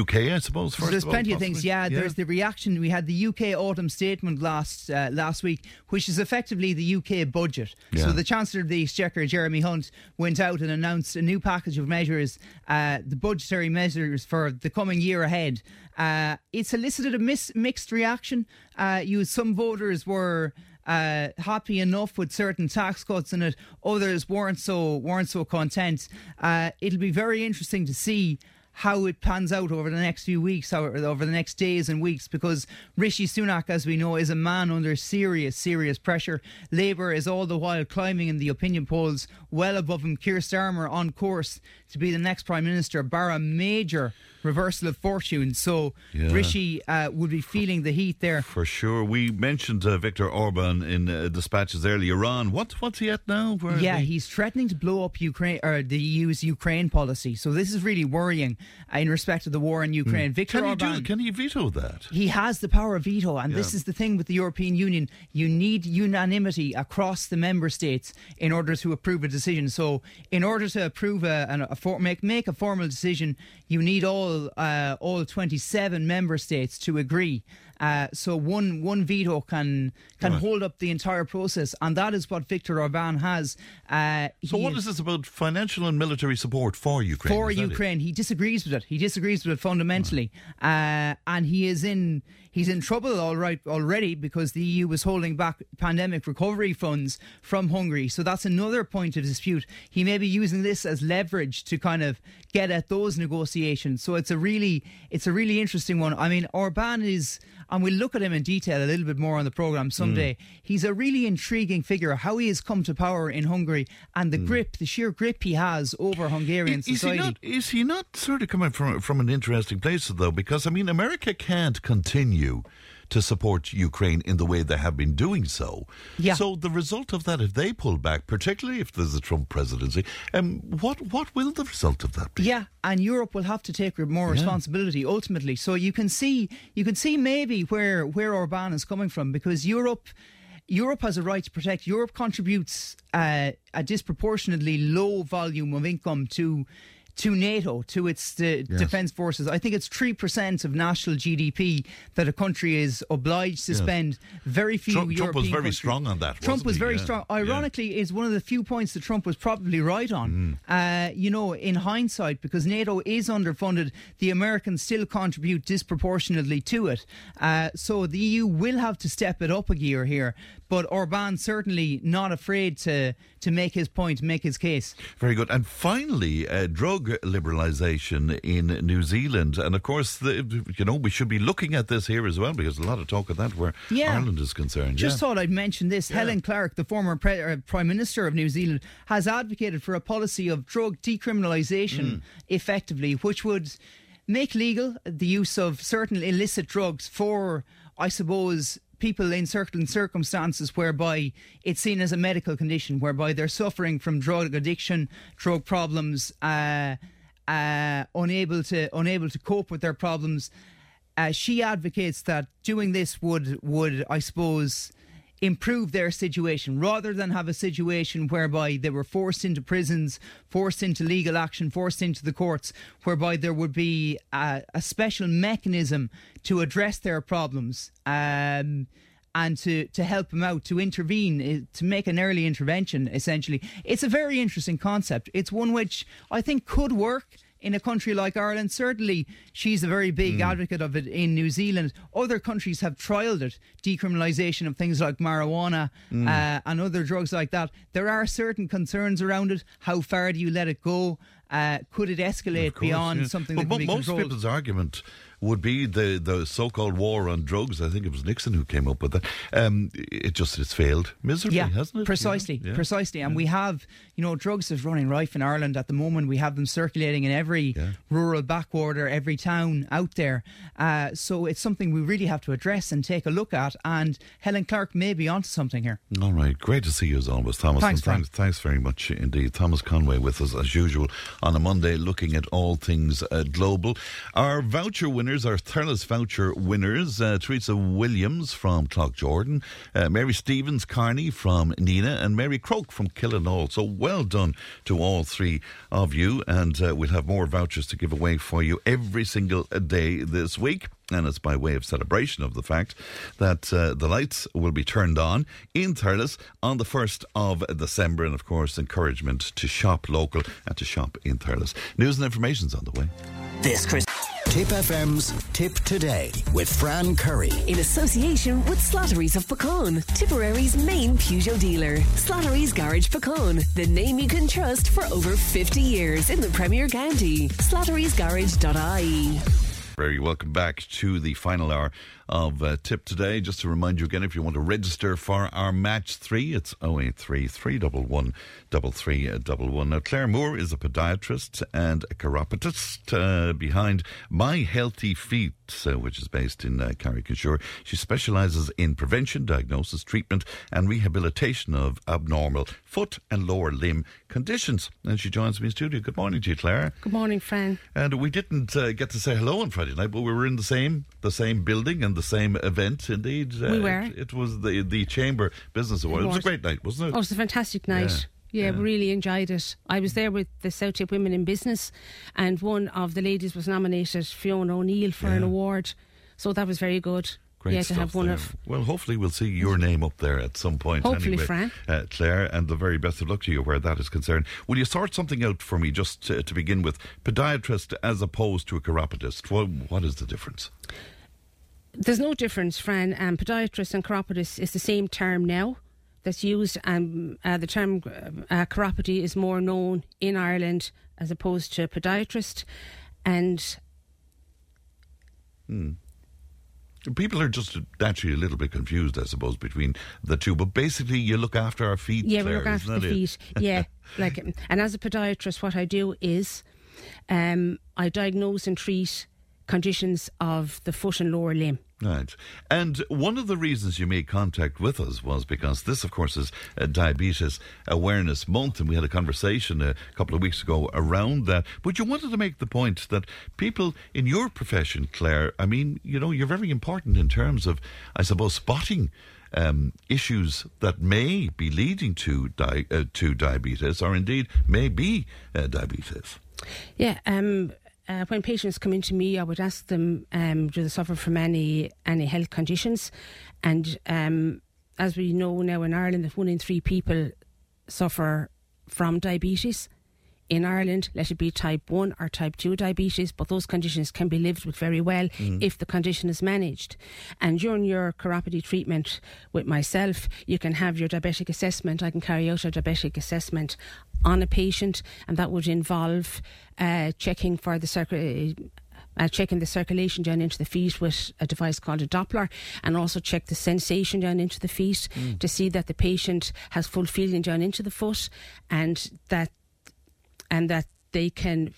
UK, I suppose. So there's of all, plenty of things. possibly? Yeah, there's the reaction. We had the UK autumn statement last uh, last week, which is effectively the UK budget. Yeah. So the Chancellor of the Exchequer, Jeremy Hunt, went out and announced a new package of measures, uh, the budgetary measures for the coming year ahead. Uh, it's elicited a mis- mixed reaction. Uh, you, some voters were. Uh, happy enough with certain tax cuts in it. Others weren't so weren't so content. Uh, it'll be very interesting to see how it pans out over the next few weeks, how, over the next days and weeks, because Rishi Sunak, as we know, is a man under serious, serious pressure. Labour is all the while climbing in the opinion polls, well above him. Keir Starmer on course to be the next Prime Minister, bar a major reversal of fortune. So Yeah. Rishi uh, would be feeling the heat there. For sure. We mentioned uh, Viktor Orban in uh, dispatches earlier on. What, what's he at now? Where Yeah, he's threatening to blow up Ukraine or the EU's Ukraine policy. So this is really worrying uh, in respect of the war in Ukraine. Viktor Hmm. Can he, Orban. do, can he veto that? He has the power of veto, and this is the thing with the European Union. You need unanimity across the member states in order to approve a decision. So, in order to approve a, a for, make make a formal decision, you need all uh, all twenty seven member states to agree. Uh, so one one veto can can Right. hold up the entire process, and that is what Viktor Orban has. Uh, So, what is this about financial and military support for Ukraine? for that it? Ukraine. He disagrees with it. He disagrees with it fundamentally, uh, and he is in he's in trouble all right already because the EU was holding back pandemic recovery funds from Hungary. So that's another point of dispute. He may be using this as leverage to kind of get at those negotiations. So it's a really it's a really interesting one. I mean, Orban is. And we'll look at him in detail a little bit more on the programme hmm. someday. He's a really intriguing figure, how he has come to power in Hungary and the hmm. grip, the sheer grip he has over Hungarian Is he society. not? Is he not sort of coming from from an interesting place though? Because I mean, America can't continue to support Ukraine in the way they have been doing so. Yeah. So the result of that, if they pull back, particularly if there's a Trump presidency, um, what what will the result of that be? Yeah, and Europe will have to take more Yeah. responsibility ultimately. So you can see, you can see maybe where where Orban is coming from because Europe. Europe has a right to protect. Europe contributes uh, a disproportionately low volume of income to to NATO, to its uh, Yes. defence forces. I think it's three percent of national GDP that a country is obliged to Yes. spend. Very few Trump, Trump was very countries- strong on that. Trump was he? very Yeah. strong. Yeah. Ironically, is one of the few points that Trump was probably right on. Uh, you know, in hindsight, because NATO is underfunded, the Americans still contribute disproportionately to it. Uh, so the EU will have to step it up a gear here. But Orban certainly not afraid to to make his point, make his case. Very good. And finally, uh, drug liberalisation in New Zealand. And of course, the, you know, we should be looking at this here as well because a lot of talk of that where Yeah. Ireland is concerned. Just yeah. thought I'd mention this. Helen Clark, the former pre- uh, Prime Minister of New Zealand, has advocated for a policy of drug decriminalisation Mm. effectively, which would make legal the use of certain illicit drugs for, I suppose, people in certain circumstances whereby it's seen as a medical condition, whereby they're suffering from drug addiction, drug problems, uh, uh, unable to unable to cope with their problems. Uh, she advocates that doing this would would I suppose improve their situation rather than have a situation whereby they were forced into prisons, forced into legal action, forced into the courts, whereby there would be a, a special mechanism to address their problems. Um, and to, to help them out, to intervene, eh, to make an early intervention, essentially. It's a very interesting concept. It's one which I think could work in a country like Ireland. Certainly, she's a very big mm. advocate of it in New Zealand. Other countries have trialled it, decriminalisation of things like marijuana mm. uh, and other drugs like that. There are certain concerns around it. How far do you let it go? Uh, could it escalate course, beyond yeah. something well, that can be most controlled? people's argument would be the, the so-called war on drugs. I think it was Nixon who came up with that. Um, it just it's failed miserably, yeah, hasn't it? Precisely, you know? yeah. precisely. And yeah. we have, you know, drugs is running rife in Ireland at the moment. We have them circulating in every rural backwater, every town out there. Uh, so it's something we really have to address and take a look at. And Helen Clark may be onto something here. All right, great to see you as always, Thomas. Thanks, thanks, thanks very much indeed, Thomas Conway, with us as usual on a Monday, looking at all things uh, global. Our voucher winners are Thurles voucher winners uh, Teresa Williams from Cloughjordan, uh, Mary Stevens Carney from Nenagh, and Mary Croak from Killenaule. So well done to all three of you, and uh, we'll have more vouchers to give away for you every single day this week and it's by way of celebration of the fact that uh, the lights will be turned on in Thurles on the 1st of December, and of course, encouragement to shop local and to shop in Thurles. News and information is on the way. This Chris. Tipp FM's Tipp Today with Fran Curry. In association with Slattery's of Puckane, Tipperary's main Peugeot dealer. Slattery's Garage Puckane, the name you can trust for over 50 years in the Premier County. Slattery'sGarage.ie. Very welcome back to the final hour of uh, Tipp today. Just to remind you again, if you want to register for our match three, it's 083 311 3311. Now, Claire Moore is a podiatrist and a chiropodist uh, behind My Healthy Feet, uh, which is based in uh, Carrick-on-Suir. She specialises in prevention, diagnosis, treatment, and rehabilitation of abnormal foot and lower limb conditions. And she joins me in studio. Good morning to you, Claire. Good morning, Fran. And we didn't uh, get to say hello on Friday night, but we were in the same the same building and the same event. Indeed, uh, we were. It, it, was the the Chamber Business Award. It was, it was a great night, wasn't it? Oh, it was a fantastic night. Yeah. Yeah, yeah, we really enjoyed it. I was there with the South Tipp Women in Business, and one of the ladies was nominated, Fiona O'Neill, for yeah. an award. So that was very good. Great yeah, to have one there. of. Well, hopefully we'll see your name up there at some point. Hopefully, anyway, Fran. Uh, Claire, and the very best of luck to you where that is concerned. Will you sort something out for me just to, to begin with? Podiatrist as opposed to a chiropodist. What, what is the difference? There's no difference, Fran. Um, podiatrist and chiropodist is the same term now that's used. Um, uh, the term uh, chiropody is more known in Ireland as opposed to podiatrist. And. Hmm. People are just naturally a little bit confused, I suppose, between the two. But basically, you look after our feet. Yeah, Claire, we look after the it? feet. yeah, like, and as a podiatrist, what I do is, um, I diagnose and treat conditions of the foot and lower limb. Right. And one of the reasons you made contact with us was because this, of course, is Diabetes Awareness Month, and we had a conversation a couple of weeks ago around that. But you wanted to make the point that people in your profession, Claire, I mean, you know, you're very important in terms of, I suppose, spotting. Um, issues that may be leading to di- uh, to diabetes, or indeed may be uh, diabetes. Yeah, um, uh, when patients come into me, I would ask them, um, do they suffer from any any health conditions? And um, as we know now in Ireland, that one in three people suffer from diabetes in Ireland, let it be type 1 or type 2 diabetes, but those conditions can be lived with very well mm. if the condition is managed. And during your chiropody treatment with myself, you can have your diabetic assessment. I can carry out a diabetic assessment on a patient, and that would involve uh, checking for the circuit. Uh, checking the circulation down into the feet with a device called a Doppler, and also check the sensation down into the feet mm. to see that the patient has full feeling down into the foot, and that and that they can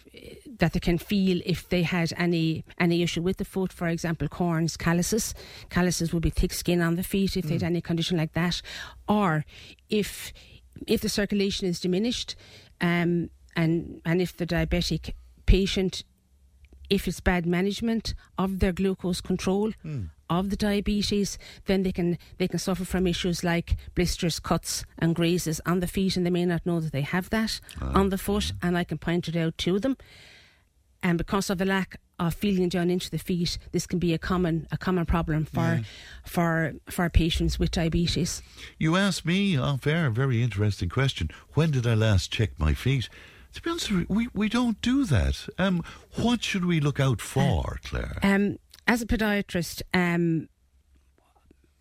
that they can feel if they had any any issue with the foot, for example, corns, calluses. Calluses would be thick skin on the feet if mm. they had any condition like that, or if if the circulation is diminished, um, and and if the diabetic patient if it's bad management of their glucose control, mm. Of the diabetes, then they can they can suffer from issues like blisters, cuts, and grazes on the feet, and they may not know that they have that on the foot, and I can point it out to them. And because of the lack of feeling down into the feet, this can be a common a common problem for Yeah. for for patients with diabetes. You asked me off air a very interesting question. When did I last check my feet? To be honest, we, we don't do that. Um, what should we look out for, Claire? Um, as a podiatrist, um,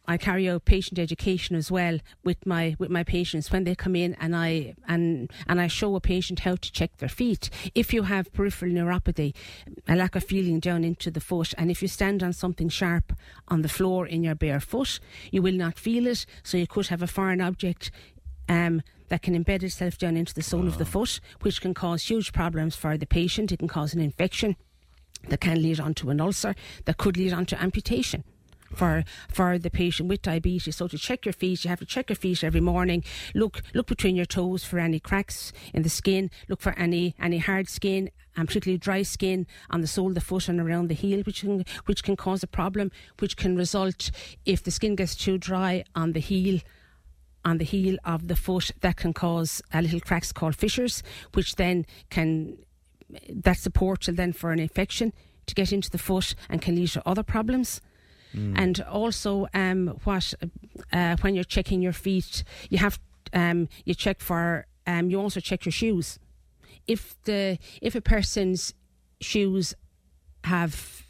I carry out patient education as well with my with my patients when they come in, and I and and I show a patient how to check their feet. If you have peripheral neuropathy, a lack of feeling down into the foot, and if you stand on something sharp on the floor in your bare foot, you will not feel it. So you could have a foreign object. Um, that can embed itself down into the sole of the foot, which can cause huge problems for the patient. It can cause an infection that can lead on to an ulcer, that could lead on to amputation for for the patient with diabetes. So to check your feet, you have to check your feet every morning. Look look between your toes for any cracks in the skin. Look for any any hard skin. And particularly dry skin on the sole of the foot and around the heel, which can which can cause a problem, which can result if the skin gets too dry on the heel on the heel of the foot that can cause a little cracks called fissures, which then can that's the portal then for an infection to get into the foot and can lead to other problems. And also, um, what uh, when you're checking your feet, you have um, you check for um, you also check your shoes. If the if a person's shoes have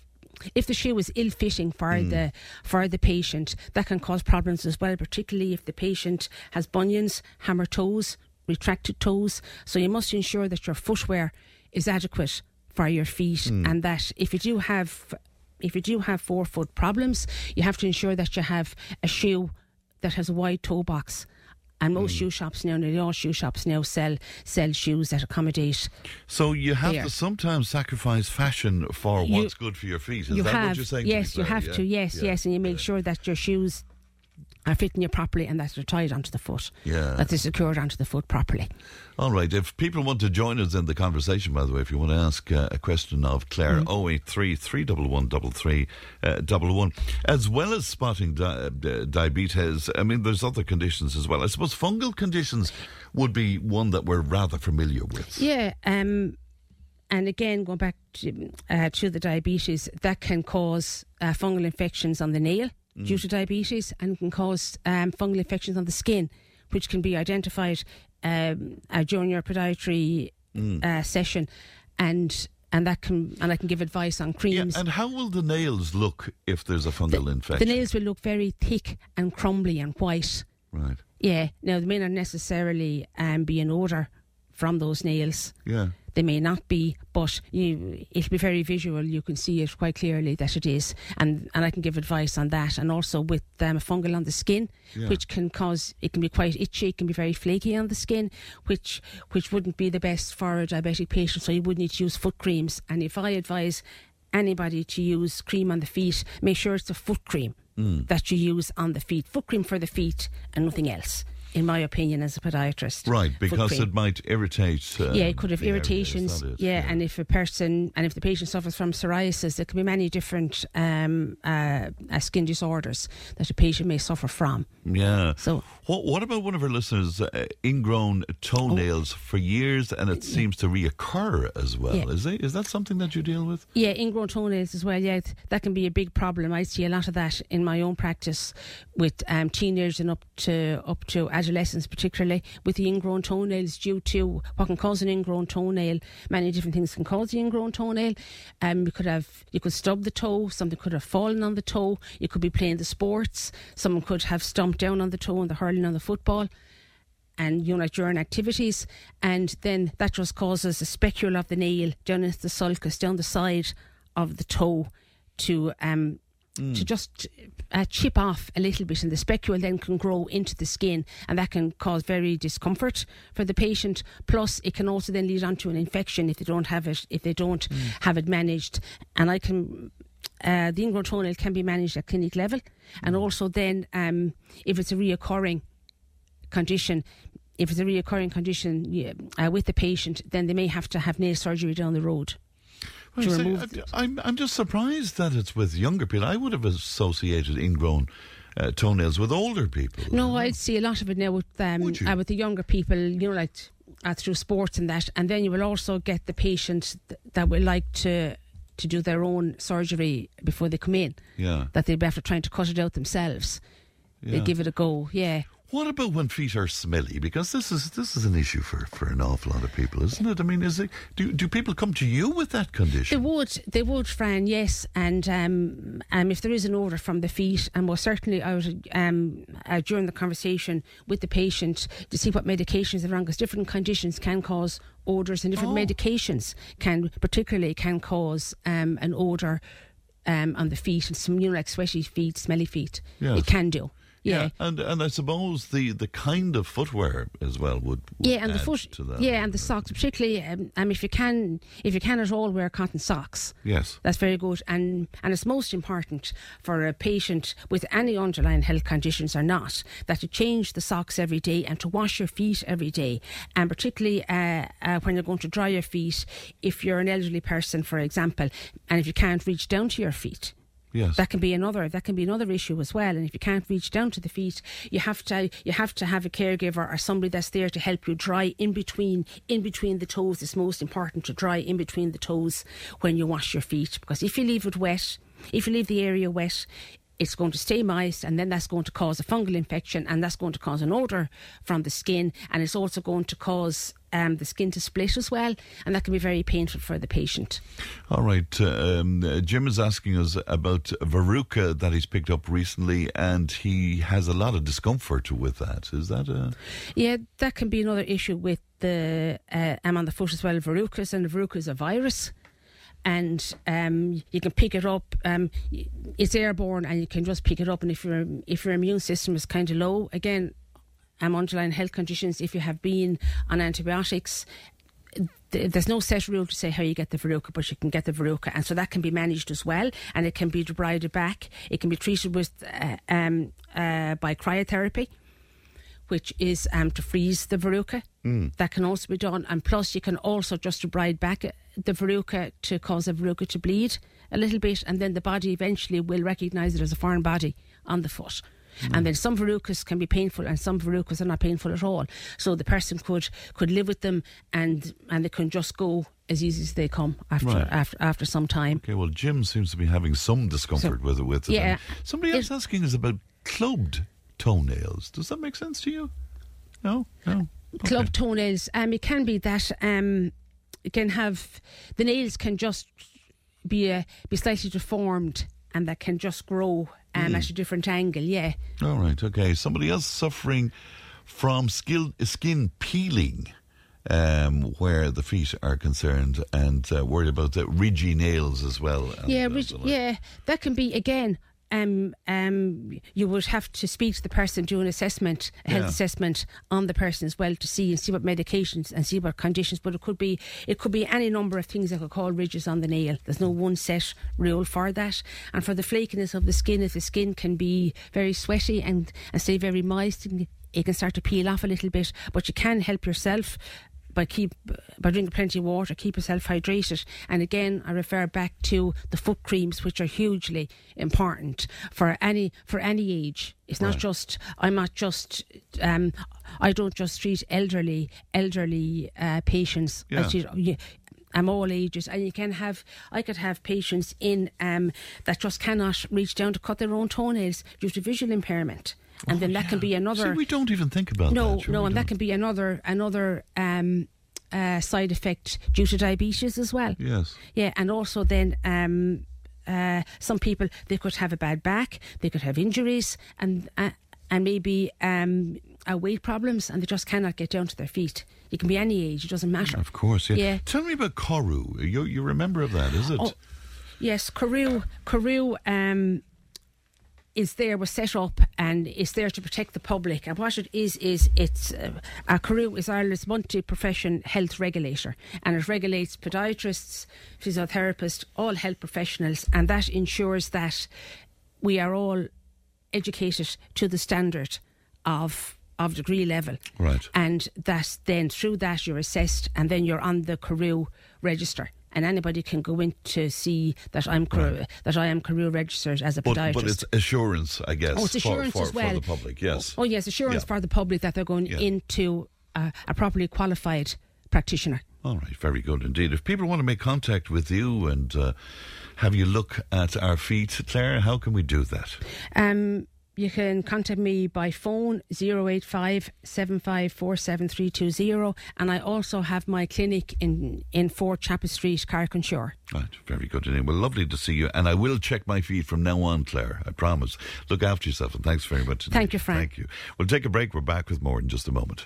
if the shoe is ill fitting for the for the patient, that can cause problems as well, particularly if the patient has bunions, hammer toes, retracted toes. So you must ensure that your footwear is adequate for your feet hmm. and that if you do have if you do have forefoot problems, you have to ensure that you have a shoe that has a wide toe box. And most hmm. shoe shops now, nearly all shoe shops now sell sell shoes that accommodate So you have There. to sometimes sacrifice fashion for You- what's good for your feet. Is you that have, what you're saying? Yes, you have Yeah. to. Yes, Yeah. yes, and you make sure that your shoes are fitting you properly and that they're tied onto the foot. Yeah. That they're secured onto the foot properly. All right. If people want to join us in the conversation, by the way, if you want to ask uh, a question of Claire, Mm-hmm. 083 311 uh, As well as spotting di- uh, diabetes, I mean, there's other conditions as well. I suppose fungal conditions would be one that we're rather familiar with. Yeah. Um, and again, going back to, uh, to the diabetes, that can cause uh, fungal infections on the nail due to diabetes and can cause um, fungal infections on the skin, which can be identified um, uh, during your podiatry uh, session. And and that can and I can give advice on Yeah, creams. and how will the nails look if there's a fungal infection? The nails will look very thick and crumbly and white. Right. Yeah. Now, there may not necessarily um, be an odour from those nails. Yeah. They may not be, but you, it'll be very visual. You can see it quite clearly that it is, and and I can give advice on that, and also with um, a fungal on the skin, Yeah. which can cause it can be quite itchy, it can be very flaky on the skin, which which wouldn't be the best for a diabetic patient. So you would need to use foot creams, and if I advise anybody to use cream on the feet, make sure it's a foot cream Mm. that you use on the feet, foot cream for the feet, and nothing else. In my opinion, as a podiatrist, Right, because it might irritate. Uh, Yeah, it could have the area, is irritations. that it? Yeah, and if a person and if the patient suffers from psoriasis, there can be many different um, uh, uh, skin disorders that a patient may suffer from. Yeah. So, what what about one of our listeners' uh, ingrown toenails for years, and it seems to reoccur as well? Yeah. Is it, is that something that you deal with? yeah, ingrown toenails as well. Yeah, that can be a big problem. I see a lot of that in my own practice with um, teenagers and up to up to adolescents, particularly with the ingrown toenails due to what can cause an ingrown toenail. Many different things can cause the ingrown toenail. Um, you could have you could stub the toe. Something could have fallen on the toe. You could be playing the sports. Someone could have stomped down on the toe and the hurling on the football. And you know, during activities, and then that just causes a specule of the nail down into the sulcus, down the side of the toe, to um to just uh, chip off a little bit, and the specule then can grow into the skin, and that can cause very discomfort for the patient. Plus, it can also then lead on to an infection if they don't have it if they don't have it managed. And I can uh, the ingrown toenail can be managed at clinic level, and also then um, if it's a reoccurring condition, if it's a reoccurring condition yeah, uh, with the patient, then they may have to have nail surgery down the road. To say, remove. I- I'm, I'm just surprised that it's with younger people. I would have associated ingrown uh, toenails with older people. No, I'd see a lot of it now with um, uh, with the younger people. You know, like uh, through sports and that, and then you will also get the patient th- that will like to to do their own surgery before they come in. Yeah. That they'll be after trying to cut it out themselves. They give it a go. Yeah. What about when feet are smelly? Because this is this is an issue for, for an awful lot of people, isn't it? I mean, is it do do people come to you with that condition? They would, they would, Fran, yes. And um, um, if there is an odour from the feet, and most certainly I would, um, uh, during the conversation with the patient to see what medications are on, because different conditions can cause odours, and different medications can, particularly, can cause um, an odour um, on the feet, and some, you know, like sweaty feet, smelly feet. Yes. It can do. Yeah. and and I suppose the, the kind of footwear as well would, would Yeah, and the foot. to that. Yeah, and the socks, particularly. Um, um, if you can, if you can at all, wear cotton socks. Yes. That's very good, and and it's most important for a patient with any underlying health conditions or not that to change the socks every day and to wash your feet every day, and particularly uh, uh, when you're going to dry your feet, if you're an elderly person, for example, and if you can't reach down to your feet. Yes. That can be another that can be another issue as well. And if you can't reach down to the feet, you have to you have to have a caregiver or somebody that's there to help you dry in between in between the toes. It's most important to dry in between the toes when you wash your feet because if you leave it wet, if you leave the area wet, it's going to stay moist and then that's going to cause a fungal infection and that's going to cause an odour from the skin and it's also going to cause um, the skin to split as well and that can be very painful for the patient. All right. Um, uh, Jim is asking us about Veruca that he's picked up recently, and he has a lot of discomfort with that. Is that a. Yeah, that can be another issue with the uh, I'm on the foot as well. Verrucas and verruca is a virus, and um, you can pick it up. Um, it's airborne, and you can just pick it up. And if your if your immune system is kind of low, again, um, underlying health conditions. If you have been on antibiotics. th- There's no set rule to say how you get the verruca, but you can get the verruca, and so that can be managed as well, and it can be debrided back. It can be treated with uh, um, uh, by cryotherapy, which is um, to freeze the verruca. Mm. That can also be done, and plus you can also just debride back uh, the verruca to cause the verruca to bleed a little bit, and then the body eventually will recognise it as a foreign body on the foot. And then some verrucas can be painful, and some verrucas are not painful at all. So the person could could live with them, and and they can just go as easy as they come after Right. after after some time. Okay, well, Jim seems to be having some discomfort with it. With it. yeah. And somebody else asking is about clubbed toenails. Does that make sense to you? No? No? club toenails. Um, it can be that um, it can have the nails can just be uh, be slightly deformed, and that can just grow um, Mm. at a different angle. Yeah, All right, okay. Somebody else suffering from skill, skin peeling, um, where the feet are concerned, and uh, worried about the ridgy nails as well. yeah, uh, yeah. That can be again. Um, um, you would have to speak to the person, do an assessment, a health Yeah. assessment on the person as well to see and see what medications and see what conditions. But it could be it could be any number of things that could cause ridges on the nail. There's no one set rule for that. And for the flakiness of the skin, if the skin can be very sweaty and and stay very moist, it can start to peel off a little bit. But you can help yourself by keep by drinking plenty of water, keep yourself hydrated. And again, I refer back to the foot creams, which are hugely important for any for any age. It's not Right. just I'm not just um, I don't just treat elderly elderly uh, patients. I Yeah. treat, yeah, I'm all ages, and you can have. I could have patients in um, that just cannot reach down to cut their own toenails due to visual impairment, and then that can be another. Oh, See, we don't even think about no, that. sure no, and don't. that can be another another um, uh, side effect due to diabetes as well. Yes. Yeah, and also then um, uh, some people they could have a bad back, they could have injuries, and uh, and maybe um, uh, weight problems, and they just cannot get down to their feet. It can be any age; it doesn't matter. Of course, yeah. Yeah. Tell me about CORU. You you remember of that, is it? Oh, yes, CORU, CORU um, is there, was set up and is there to protect the public. And what it is, is it's uh, uh, CORU is Ireland's multi profession health regulator and it regulates podiatrists, physiotherapists, all health professionals, and that ensures that we are all educated to the standard of of degree level. Right. And that then through that you're assessed and then you're on the CORU register and anybody can go in to see that I'm CORU, that I am CORU registered as a But, podiatrist. but it's assurance, I guess, Oh, it's assurance for, for, as well. for the public. Yes. Oh, yes, assurance Yeah. for the public that they're going Yeah. into a, a properly qualified practitioner. All right, very good indeed. If people want to make contact with you and uh, have you look at our feet, Claire, how can we do that? Um, you can contact me by phone 085 7547320 and I also have my clinic in, in 4 Chapel Street, Carrick-on-Suir. Right, very good indeed. Well, lovely to see you. And I will check my feet from now on, Claire. I promise. Look after yourself and thanks very much. Thank you, Frank. Thank you. We'll take a break. We're back with more in just a moment.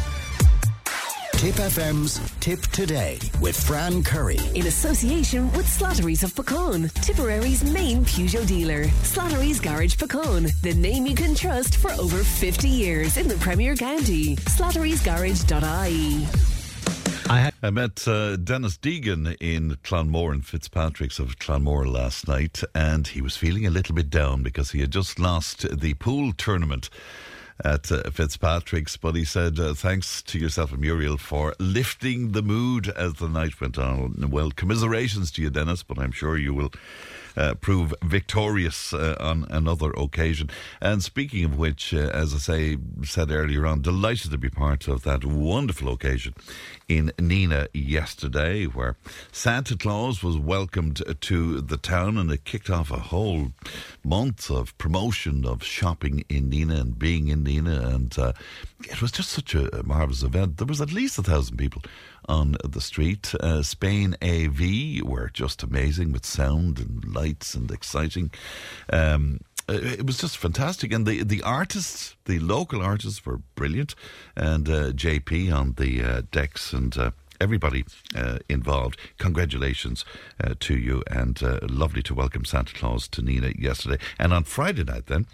Tipp FM's Tipp Today with Fran Curry. In association with Slattery's of Puckane, Tipperary's main Peugeot dealer. Slattery's Garage Puckane, the name you can trust for over 50 years in the Premier County. Slattery'sGarage.ie. I, I met uh, Dennis Deegan in Clonmore and Fitzpatrick's of Clonmore last night, and he was feeling a little bit down because he had just lost the pool tournament at uh, Fitzpatrick's. But he said, uh, thanks to yourself and Muriel for lifting the mood as the night went on. Well, commiserations to you, Dennis, but I'm sure you will. Uh, prove victorious uh, on another occasion. And speaking of which, uh, as I say, said earlier on, delighted to be part of that wonderful occasion in Nenagh yesterday, where Santa Claus was welcomed to the town, and it kicked off a whole month of promotion of shopping in Nenagh and being in Nenagh, and uh, it was just such a marvelous event. There was at least a thousand people on the street. Uh, Spain AV were just amazing with sound and lights and exciting. Um, it was just fantastic, and the the artists, the local artists, were brilliant, and uh, JP on the uh, decks and. Uh, Everybody uh, involved, congratulations uh, to you, and uh, lovely to welcome Santa Claus to Nenagh yesterday. And on Friday night, then,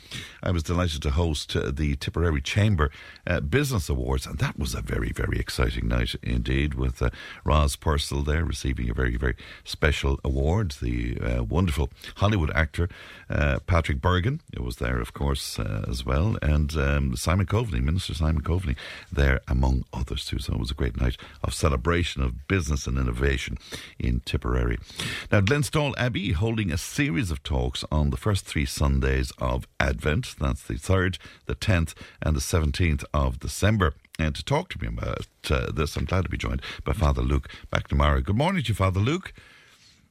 I was delighted to host uh, the Tipperary Chamber uh, Business Awards, and that was a very, very exciting night indeed, with uh, Roz Purcell there receiving a very, very special award. The uh, wonderful Hollywood actor Patrick Bergin was there, of course, as well, and um, Simon Coveney, Minister Simon Coveney, there among others too. So it was a great night of celebration of business and innovation in Tipperary. Now, Glenstall Abbey holding a series of talks on the first three Sundays of Advent. That's the 3rd, the 10th, and the 17th of December. And to talk to me about uh, this, I'm glad to be joined by Father Luke McNamara. Good morning to you, Father Luke.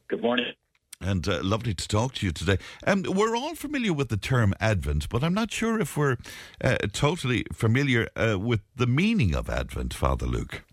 Good morning. And uh, lovely to talk to you today. Um, we're all familiar with the term Advent, but I'm not sure if we're uh, totally familiar uh, with the meaning of Advent, Father Luke.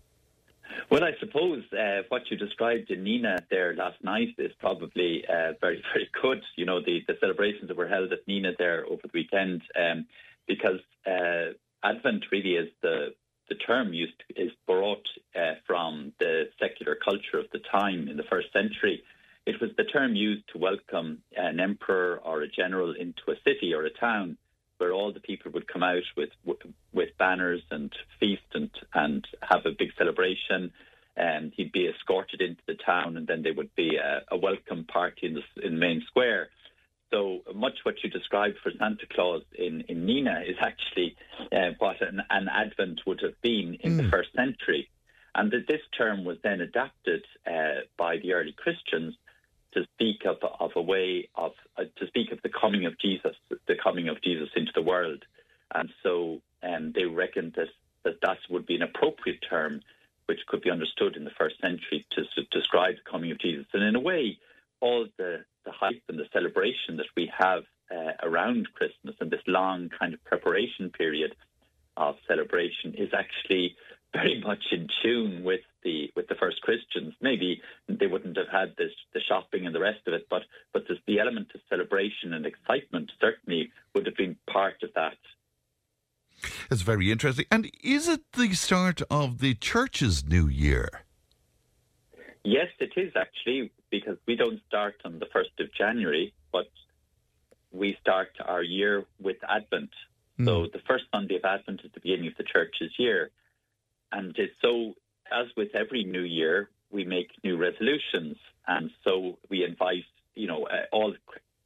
Well, I suppose uh, what you described in Nenagh there last night is probably uh, very, very good. You know, the, the celebrations that were held at Nenagh there over the weekend, um, because uh, Advent really is the the term used is brought uh, from the secular culture of the time in the first century. It was the term used to welcome an emperor or a general into a city or a town where all the people would come out with with banners and feast and and have a big celebration. And he'd be escorted into the town, and then there would be a, a welcome party in the in main square. So much what you described for Santa Claus in, in Nenagh is actually uh, what an, an Advent would have been in the first century. And that this term was then adapted uh, by the early Christians to speak of, of a way of uh, to speak of the coming of Jesus, the coming of Jesus into the world, and so um, they reckoned that, that that would be an appropriate term, which could be understood in the first century to, to describe the coming of Jesus. And in a way, all the the hype and the celebration that we have uh, around Christmas and this long kind of preparation period of celebration is actually very much in tune with the with the first Christians. Maybe they wouldn't have had this the shopping and the rest of it, but but this, the element of celebration and excitement certainly would have been part of that. It's very interesting. And is it the start of the church's new year? Yes, it is actually because we don't start on the first of January, but we start our year with Advent. So hmm. the first Sunday of Advent is the beginning of the church's year. And so, as with every new year, we make new resolutions. And so we invite, you know, uh, all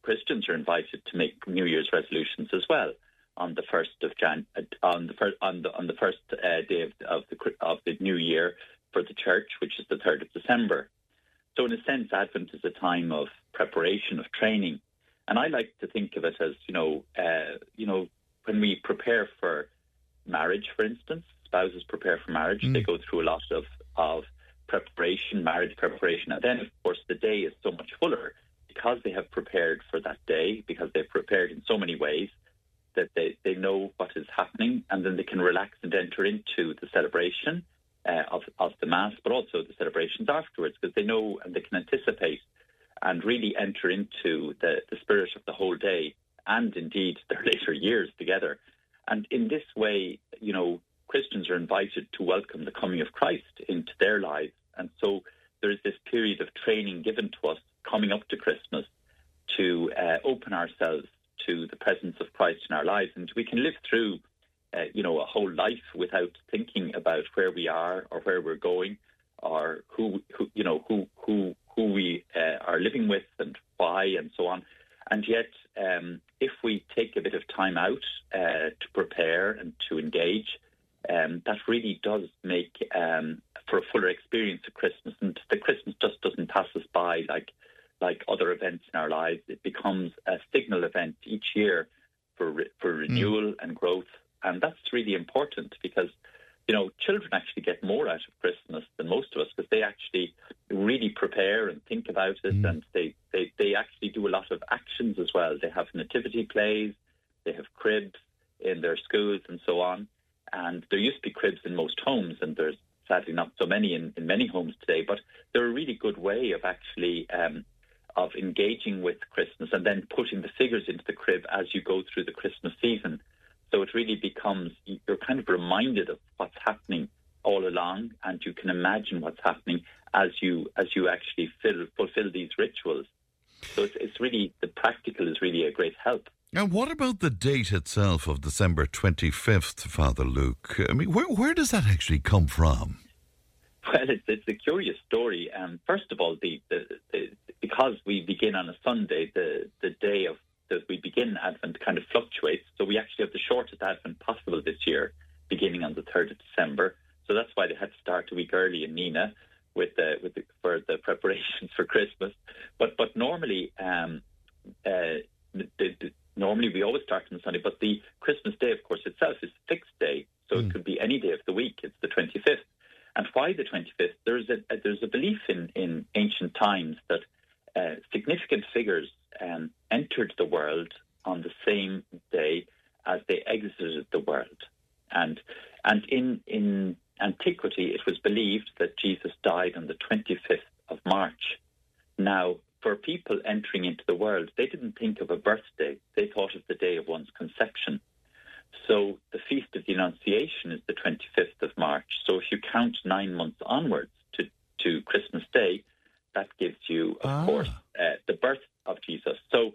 Christians are invited to make New Year's resolutions as well on the first of Jan uh, on the first on the on the first uh, day of, of the of the new year for the church, which is the third of December. So in a sense, Advent is a time of preparation, of training, and I like to think of it as you know, uh, you know, when we prepare for marriage, for instance, spouses prepare for marriage, mm. they go through a lot of of preparation, marriage preparation, and then of course the day is so much fuller because they have prepared for that day, because they've prepared in so many ways that they, they know what is happening and then they can relax and enter into the celebration uh, of, of the Mass, but also the celebrations afterwards because they know and they can anticipate and really enter into the, the spirit of the whole day and indeed their later years together. And in this way, you know, Christians are invited to welcome the coming of Christ into their lives. And so there is this period of training given to us coming up to Christmas to uh, open ourselves to the presence of Christ in our lives. And we can live through, uh, you know, a whole life without thinking about where we are or where we're going or who, who you know, who, who, who we uh, are living with and why and so on. And yet, um, if we take a bit of time out uh, to prepare and to engage, um, that really does make um, for a fuller experience of Christmas. And the Christmas just doesn't pass us by like like other events in our lives. It becomes a signal event each year for re- for hmm. renewal mm. and growth, and that's really important because you know children actually get more out of Christmas than most of us because they actually really prepare and think about it, mm. and they, they they actually do a lot of actions as well. They have nativity plays, they have cribs in their schools and so on. And there used to be cribs in most homes, and there's sadly not so many in, in many homes today. But they're a really good way of actually um, of engaging with Christmas and then putting the figures into the crib as you go through the Christmas season. So it really becomes you're kind of reminded of what's happening all along, and you can imagine what's happening as you as you actually fill, fulfill these rituals. So it's, it's really the practical is really a great help. And what about the date itself of December 25th, Father Luke? I mean, where, where does that actually come from? Well, it's, it's a curious story. Um, first of all, the, the, the, because we begin on a Sunday, the, the day of that we begin Advent kind of fluctuates. So we actually have the shortest Advent possible this year, beginning on the 3rd of December. So that's why they had to start a week early in Nenagh with the, with the, for the preparations for Christmas. But but normally, um, uh, the, the, normally we always start on Sunday. But the Christmas day, of course, itself is a fixed day, so mm. it hmm. could be any day of the week. It's the 25th. And why the 25th? There's a, there's a belief in, in ancient times that uh, significant figures um, entered the world on the same day as they exited the world. And, and in, in antiquity, it was believed that Jesus died on the 25th of March. Now, for people entering into the world, they didn't think of a birthday, they thought of the day of one's conception. So the Feast of the Annunciation is the 25th of March. So if you count nine months onwards to, to Christmas Day, that gives you, of ah. course, uh, the birth of Jesus. So,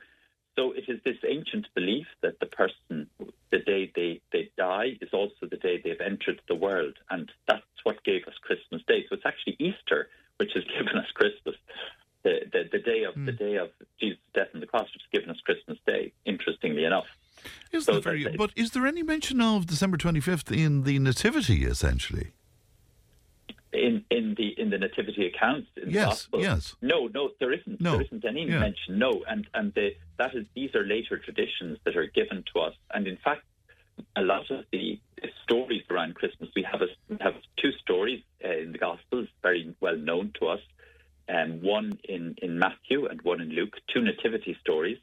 so it is this ancient belief that the person, the day they, they die, is also the day they've entered the world, and that's what gave us Christmas Day. So it's actually Easter which has given us Christmas. The, the, the day of mm. the hmm. day of Jesus' death on the cross, which has given us Christmas Day. Interestingly enough, is so very, but is there any mention of December twenty fifth in the Nativity? Essentially, in in the in the nativity accounts in yes, the gospel. Yes. No, no, there isn't. No. There isn't any yeah. mention. No, and and the, that is these are later traditions that are given to us. And in fact, a lot of the stories around Christmas, we have a, have two stories uh, in the Gospels, very well known to us. Um, one in, in Matthew and one in Luke, two nativity stories,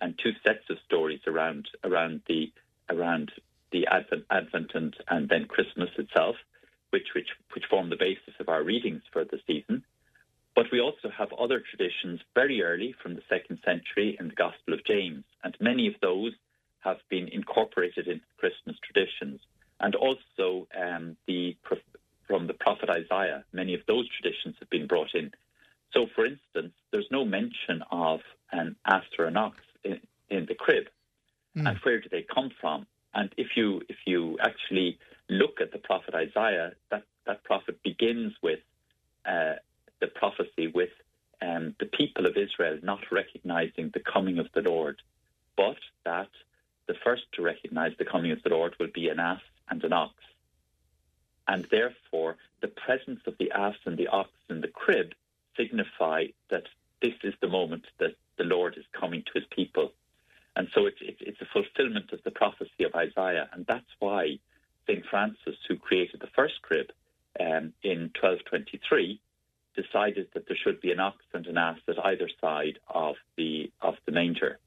and two sets of stories around around the around the Advent, Advent and, and then Christmas itself which, which, which form the basis of our readings for the season. But we also have other traditions very early from the second century in the Gospel of James, and many of those have been incorporated into Christmas traditions. And also um, the from the prophet Isaiah, many of those traditions have been brought in. So, for instance, there's no mention of an aster and ox in, in the crib. Mm. And where do they come from? And if you if you actually look at the prophet Isaiah, that, that prophet begins with uh, the prophecy with um, the people of Israel not recognizing the coming of the Lord, but that the first to recognize the coming of the Lord will be an ass and an ox. And therefore, the presence of the ass and the ox in the crib signify that this is the moment that the Lord is coming to his people. And so it's, it's, it's a fulfillment of the prophecy of Isaiah. And that's why St. Francis, who created the first crib um, in 1223, decided that there should be an ox and an ass at either side of the of the manger,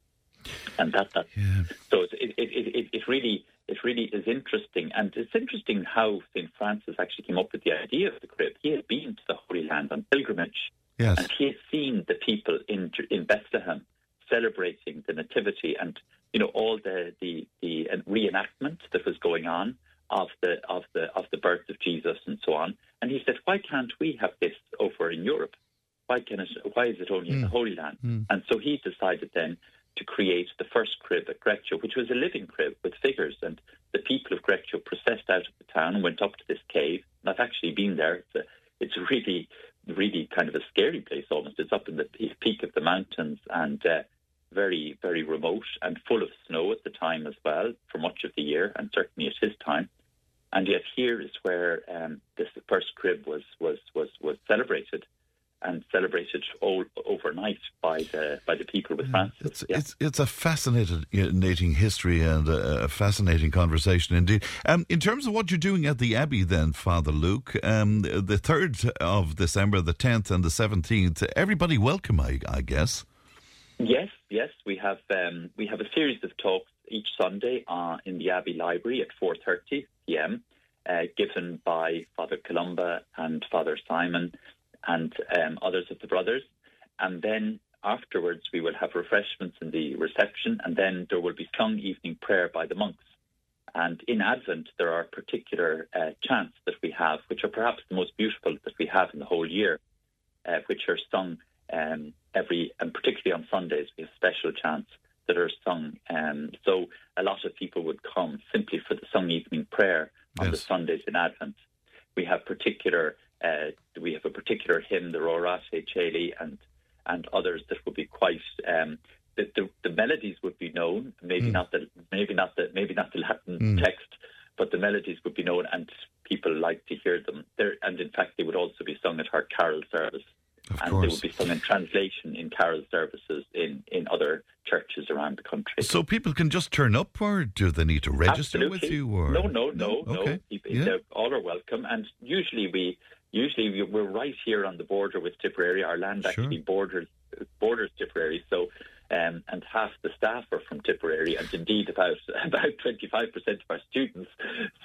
and that that yeah. so it it, it it really it really is interesting, and it's interesting how Saint Francis actually came up with the idea of the crib. He had been to the Holy Land on pilgrimage, yes. and he had seen the people in in Bethlehem celebrating the Nativity and you know all the the the reenactment that was going on of the of the of the birth of Jesus and so on. And he said, why can't we have this over in Europe? Why can it? Why is it only mm. in the Holy Land? Mm. And so he decided then to create the first crib at Greccio, which was a living crib with figures. And the people of Greccio processed out of the town and went up to this cave. And I've actually been there. It's a, it's really, really kind of a scary place almost. It's up in the peak of the mountains and uh, very, very remote and full of snow at the time as well for much of the year, and certainly at his time. And yet here is where um, this first crib was, was, was, was celebrated and celebrated all, overnight by the by the people with Francis. It's, yeah. it's it's a fascinating history and a, a fascinating conversation indeed. Um, in terms of what you're doing at the Abbey, then, Father Luke, um, the third of December, the tenth and the seventeenth, everybody welcome, I, I guess. Yes, yes, we have um, we have a series of talks each Sunday uh, in the Abbey Library at four thirty p.m. Uh, given by Father Columba and Father Simon and um, others of the brothers. And then afterwards, we will have refreshments in the reception, and then there will be sung evening prayer by the monks. And in Advent, there are particular uh, chants that we have, which are perhaps the most beautiful that we have in the whole year, uh, which are sung um, every, and particularly on Sundays, we have special chants that are sung. Um, so a lot of people would come simply for the sung evening prayer on yes. the Sundays in Advent. We have particular, uh, we have a particular hymn, the Rorate Caeli, and and others that would be quite. Um, the, the, the, melodies would be known, maybe mm. not the maybe not the maybe not the Latin mm. text, but the melodies would be known, and people like to hear them. There, and in fact, they would also be sung at our carol service. Of and course. they would be sung in translation in carol services in, in other churches around the country. So people can just turn up, or do they need to register Absolutely. with you? Or no, no, no, no. Okay. People, Yeah. All are welcome, and usually we usually we- we're right here on the border with Tipperary. Our land Sure. actually borders borders Tipperary, so. Um, and half the staff are from Tipperary, and indeed about about twenty five percent of our students.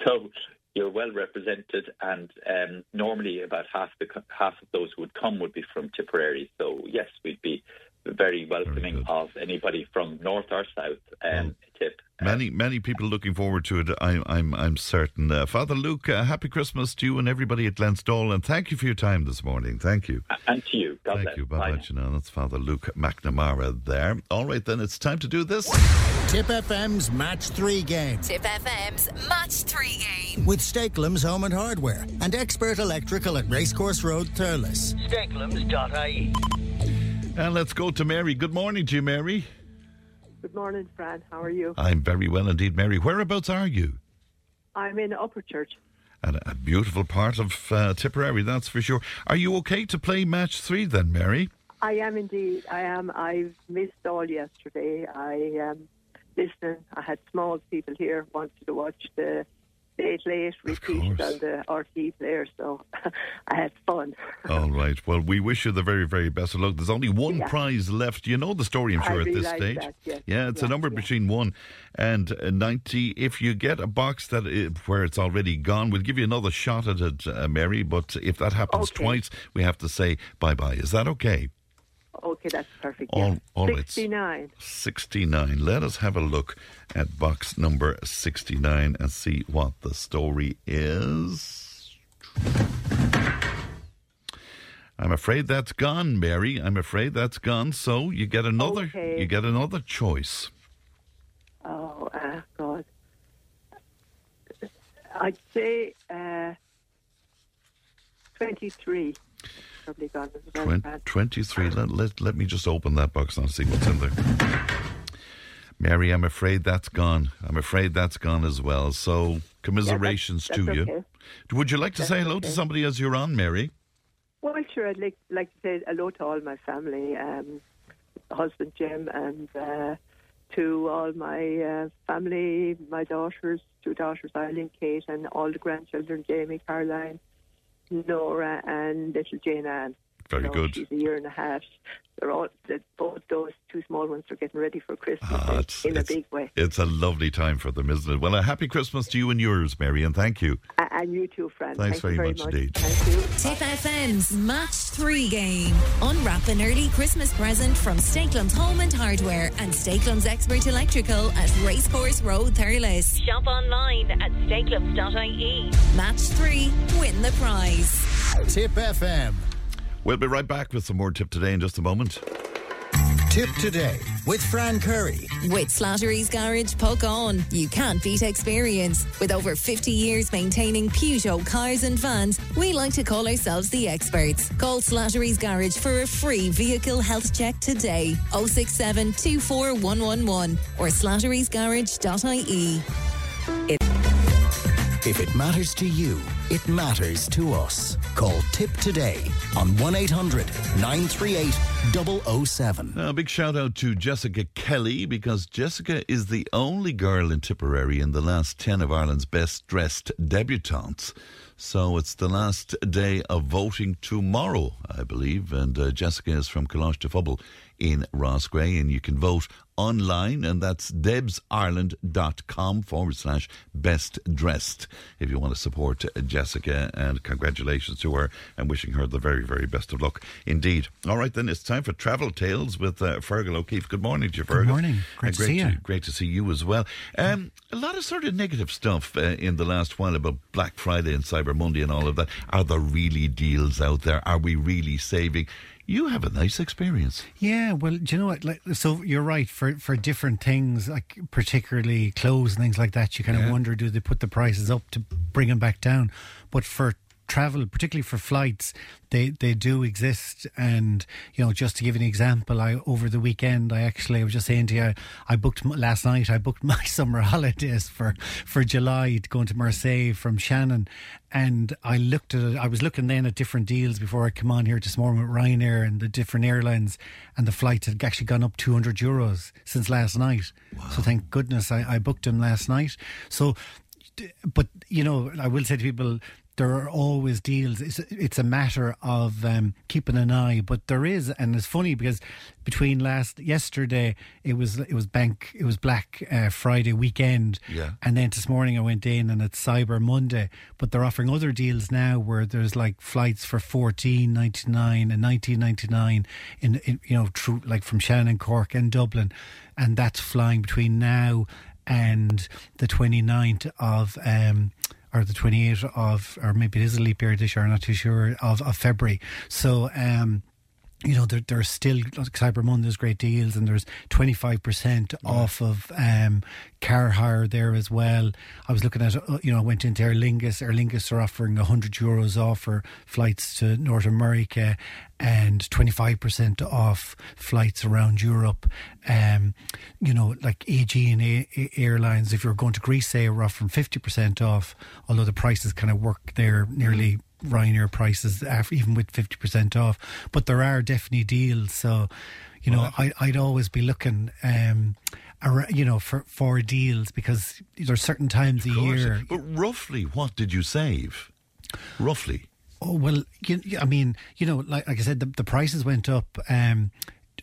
So you're well represented, and um, normally about half the half of those who would come would be from Tipperary. So yes, we'd be very welcoming of anybody from north or south. Um, Tip. Many, many people looking forward to it. I, I'm, I'm certain. Uh, Father Luke, uh, happy Christmas to you and everybody at Glenstal, and thank you for your time this morning. Thank you. And to you. God Thank bless. you. Bye Bye now. bye, Janelle. That's Father Luke McNamara there. All right, then it's time to do this. Tipp FM's Match 3 game Tipp FM's Match 3 game. with Stakelum's Home and Hardware and Expert Electrical at Racecourse Road, Thurles. Stakelums.ie. And let's go to Mary. Good morning to you, Mary. Good morning, Fran. How are you? I'm very well indeed, Mary. Whereabouts are you? I'm in Upperchurch. And a beautiful part of uh, Tipperary, that's for sure. Are you okay to play match three then, Mary? I am indeed. I am. I've missed all yesterday. I um, listening. I had small people here wanted to watch the late late repeat on the RTÉ player, so I had fun. All right. Well, we wish you the very, very best of luck. There's only one Yeah. prize left. You know the story, I'm I sure, at this stage. that, yes. Yeah, it's a Yeah, number between 1 and uh, 90. If you get a box that where it's already gone, we'll give you another shot at it, uh, Mary. But if that happens Okay. twice, we have to say bye bye. Is that okay? Okay, that's perfect. All- yeah. all right. 69. 69. Let us have a look at box number 69 and see what the story is. I'm afraid that's gone, Mary. I'm afraid that's gone. So you get another Okay. you get another choice. Oh, uh, God. I'd say uh, 23. Probably gone as well. Twen- Brad. 23. Let, let, let me just open that box and see what's in there. Mary, I'm afraid that's gone. I'm afraid that's gone as well. So, commiserations that's to you. Would you like to That's say hello to somebody as you're on, Mary? Well, sure. I'd like, like to say hello to all my family, um, husband Jim, and uh, to all my uh, family, my daughters, two daughters, Eileen, Kate, and all the grandchildren, Jamie, Caroline, Nora, and little Jane Ann. Very You good. She's a year and a half. They're all the, both those two small ones are getting ready for Christmas Ah, in- it's, a big way. It's a lovely time for them, isn't it? Well, a happy Christmas to you and yours, Mary, and thank you. A- And you too, Fran. Thanks Thank you very very much indeed. Thank you. Tipp FM's Match 3 game. Unwrap an early Christmas present from Stakelum's Home and Hardware and Stakelum's Expert Electrical at Racecourse Road, Thurles. Shop online at stakelums.ie. Match 3. Win the prize. Tipp FM. We'll be right back with some more Tipp today in just a moment. Tipp today with Fran Curry. With Slattery's Garage, Puckane. You can't beat experience. With over 50 years maintaining Peugeot cars and vans, we like to call ourselves the experts. Call Slattery's Garage for a free vehicle health check today. 067 24111 or slatterysgarage.ie. If it matters to you, it matters to us. Call Tipp today on 1 800 938 007. Now, a big shout out to Jessica Kelly because Jessica is the only girl in Tipperary in the last 10 of Ireland's best dressed debutantes. So it's the last day of voting tomorrow, I believe. And uh, Jessica is from Colosh to Fubble in Roscrea, and you can vote online, and that's debsireland.com forward slash best dressed if you want to support Jessica. And congratulations to her and wishing her the very, very best of luck indeed. All right, then it's time for Travel Tales with uh, Fergal O'Keefe. Good morning to you, Fergal. Good morning. Great Uh, to see you. Great to see you as well. Um, a lot of sort of negative stuff uh, in the last while about Black Friday and Cyber Monday and all of that. Are there really deals out there? Are we really saving? You have a nice experience. Yeah, well, do you know what? Like, so you're right for for different things, like particularly clothes and things like that. You kind Yeah. of wonder, do they put the prices up to bring them back down? But for travel, particularly for flights, they they do exist. And you know, just to give you an example, I over the weekend, I actually I was just saying to you, I, I booked last night. I booked my summer holidays for for July going to Marseille from Shannon, and I looked at it. I was looking then at different deals before I come on here this morning with Ryanair and the different airlines, and the flights had actually gone up 200 euros since last night. So thank goodness I, I booked them last night. So, but you know, I will say to people. There are always deals. It's, it's a matter of um, keeping an eye, but there is, and it's funny because between last yesterday it was it was bank it was Black uh, Friday weekend, Yeah. and then this morning I went in and it's Cyber Monday, but they're offering other deals now where there's like flights for fourteen ninety nine and nineteen ninety nine in, in you know through like from Shannon, Cork, and Dublin, and that's flying between now and the 29th of um or the 28th of or maybe it is a leap year this year I'm not too sure of, of February. So um you know, there, there's still Cyber Monday, there's great deals, and there's 25% off of um, car hire there as well. I was looking at, uh, you know, I went into Aer Lingus. Aer Lingus are offering 100 euros off for flights to North America and 25% off flights around Europe. Um, you know, like Aegean A- Airlines, if you're going to Greece, they are offering 50% off, although the prices kind of work there nearly Ryanair prices, even with 50% off. But there are definitely deals. So, you know, I, I'd always be looking, um, you know, for, for deals because there's certain times a Of course. year. But roughly, what did you save? Roughly. Oh well, you, you- I mean, you know, like, like I said, the, the prices went up. Um,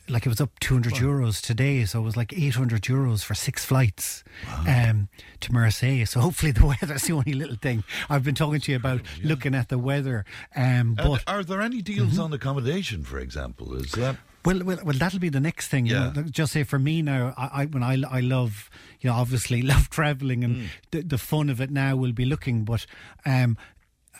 like it was up 200 euros today, so it was like 800 euros for six flights um, to Marseille. So hopefully the weather's the only little thing. I've been talking to you about looking at the weather, um, And but are there any deals on accommodation, for example? Is that Well, well, well, that'll be the next thing. You Yeah. know, just say for me now, I, I when I, I love, you know, obviously love traveling, and the, the fun of it now will be looking. But um,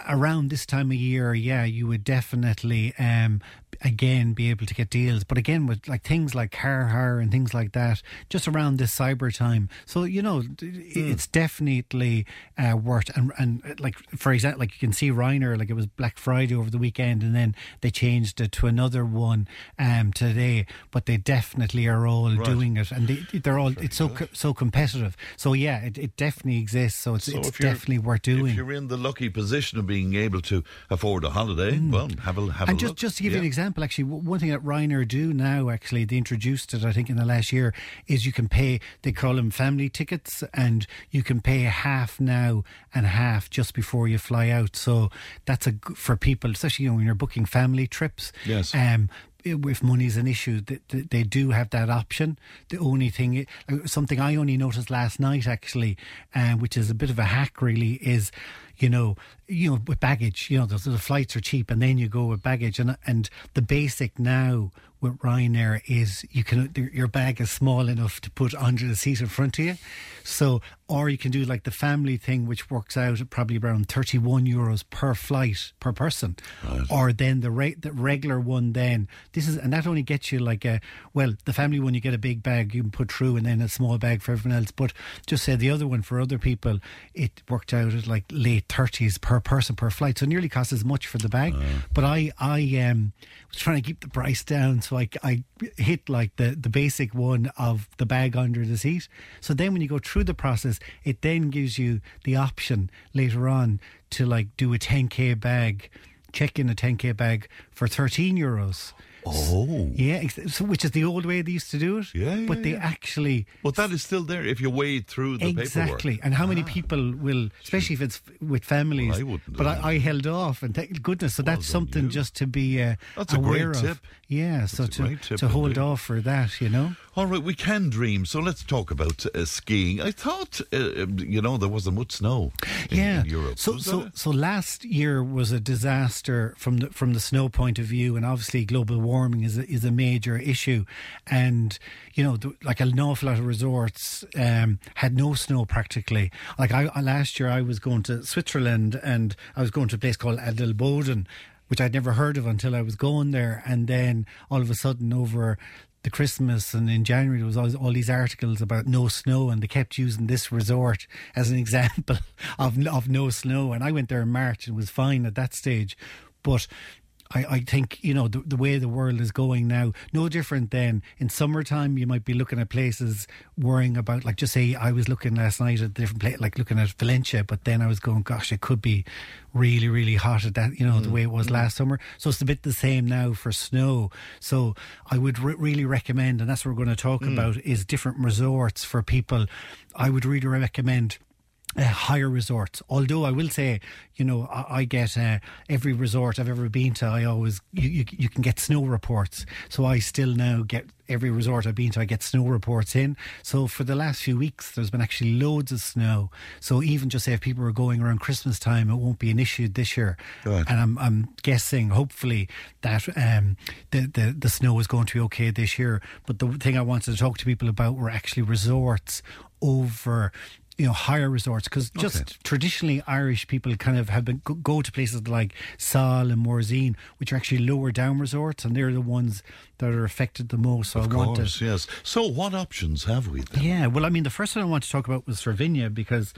around this time of year, yeah, you would definitely um, again be able to get deals. But again, with like things like car hire and things like that, just around this cyber time. So you know, it's definitely uh, worth and and uh, like for example, like you can see Ryanair, like it was Black Friday over the weekend, and then they changed it to another one um, today. But they definitely are all Right. doing it, and they, they're all it's so co- so competitive. So yeah, it, it definitely exists. So it's So it's definitely worth doing. If you're in the lucky position of being able to afford a holiday, well, have a have Mm. and a just look. just to give you an Yeah. Example, actually, one thing that Ryanair do now, actually, they introduced it, I think, in the last year, is you can pay. They call them family tickets, and you can pay half now and half just before you fly out. So that's a for people, especially you know, when you're booking family trips. Yes. Um, if money's an issue, th- th- they do have that option. The only thing, uh, something I only noticed last night, actually, um, which is a bit of a hack, really, is you know, you know, with baggage, you know, the, the flights are cheap, and then you go with baggage, and and the basic now with Ryanair is you can your bag is small enough to put under the seat in front of you, so or you can do like the family thing, which works out at probably around thirty one euros per flight per person, or then the re- the regular one. Then this is and that only gets you like a well, the family one you get a big bag you can put through, and then a small bag for everyone else. But just say the other one for other people, it worked out at like late thirties per person per flight, so it nearly costs as much for the bag. But I I um trying to keep the price down, so I I hit like the the basic one of the bag under the seat. So then when you go through the process, it then gives you the option later on to like do a 10k bag, check in a 10k bag for 13 euros. Oh. Yeah, so, which is the old way they used to do it. Yeah, But they yeah. actually. But that is still there if you wade through the exactly. paperwork. Ah. And how many people will, especially if it's with families. Well, I wouldn't but I, I held off, and thank goodness. So that's something just to be uh, That's a great aware of. tip. Yeah, so a to to hold off for that, you know. All right, we can dream. So let's talk about uh, skiing. I thought, uh, you know, there wasn't much snow in, yeah. in Europe. So Was so so last year was a disaster from the from the snow point of view, and obviously global warming is a, is a major issue, and you know the, like an awful lot of resorts um, had no snow practically. Like I I- last year, I was going to Switzerland, and I was going to a place called Adelboden. Which I'd never heard of until I was going there, and then all of a sudden, over the Christmas and in January there was all, all these articles about no snow and they kept using this resort as an example of of no snow. And I went there in March and was fine at that stage. But I, I think you know the, the way the world is going now no different than in summertime you might be looking at places worrying about like just say I was looking last night at different place like looking at Valencia but then I was going gosh it could be really really hot at that you know the mm, way it was mm. last summer. So it's a bit the same now for snow. So I would re- really recommend and that's what we're going to talk mm. about is different resorts for people. I would really recommend uh, higher resorts. Although I will say, you know, I, I get uh, every resort I've ever been to. I always you, you you can get snow reports. So I still now get every resort I've been to. I get snow reports in. So for the last few weeks, there's been actually loads of snow. So even just say if people are going around Christmas time, it won't be an issue this year. Right. And I'm I'm guessing, hopefully, that um, the the the snow is going to be okay this year. But the thing I wanted to talk to people about were actually resorts over you know higher resorts because just Okay. traditionally Irish people kind of have been go, go to places like Sal and Morzine, which are actually lower down resorts, and they're the ones that are affected the most. So of I course, to, yes. So what options have we then? yeah. Well, I mean, the first one I want to talk about was Cervinia because.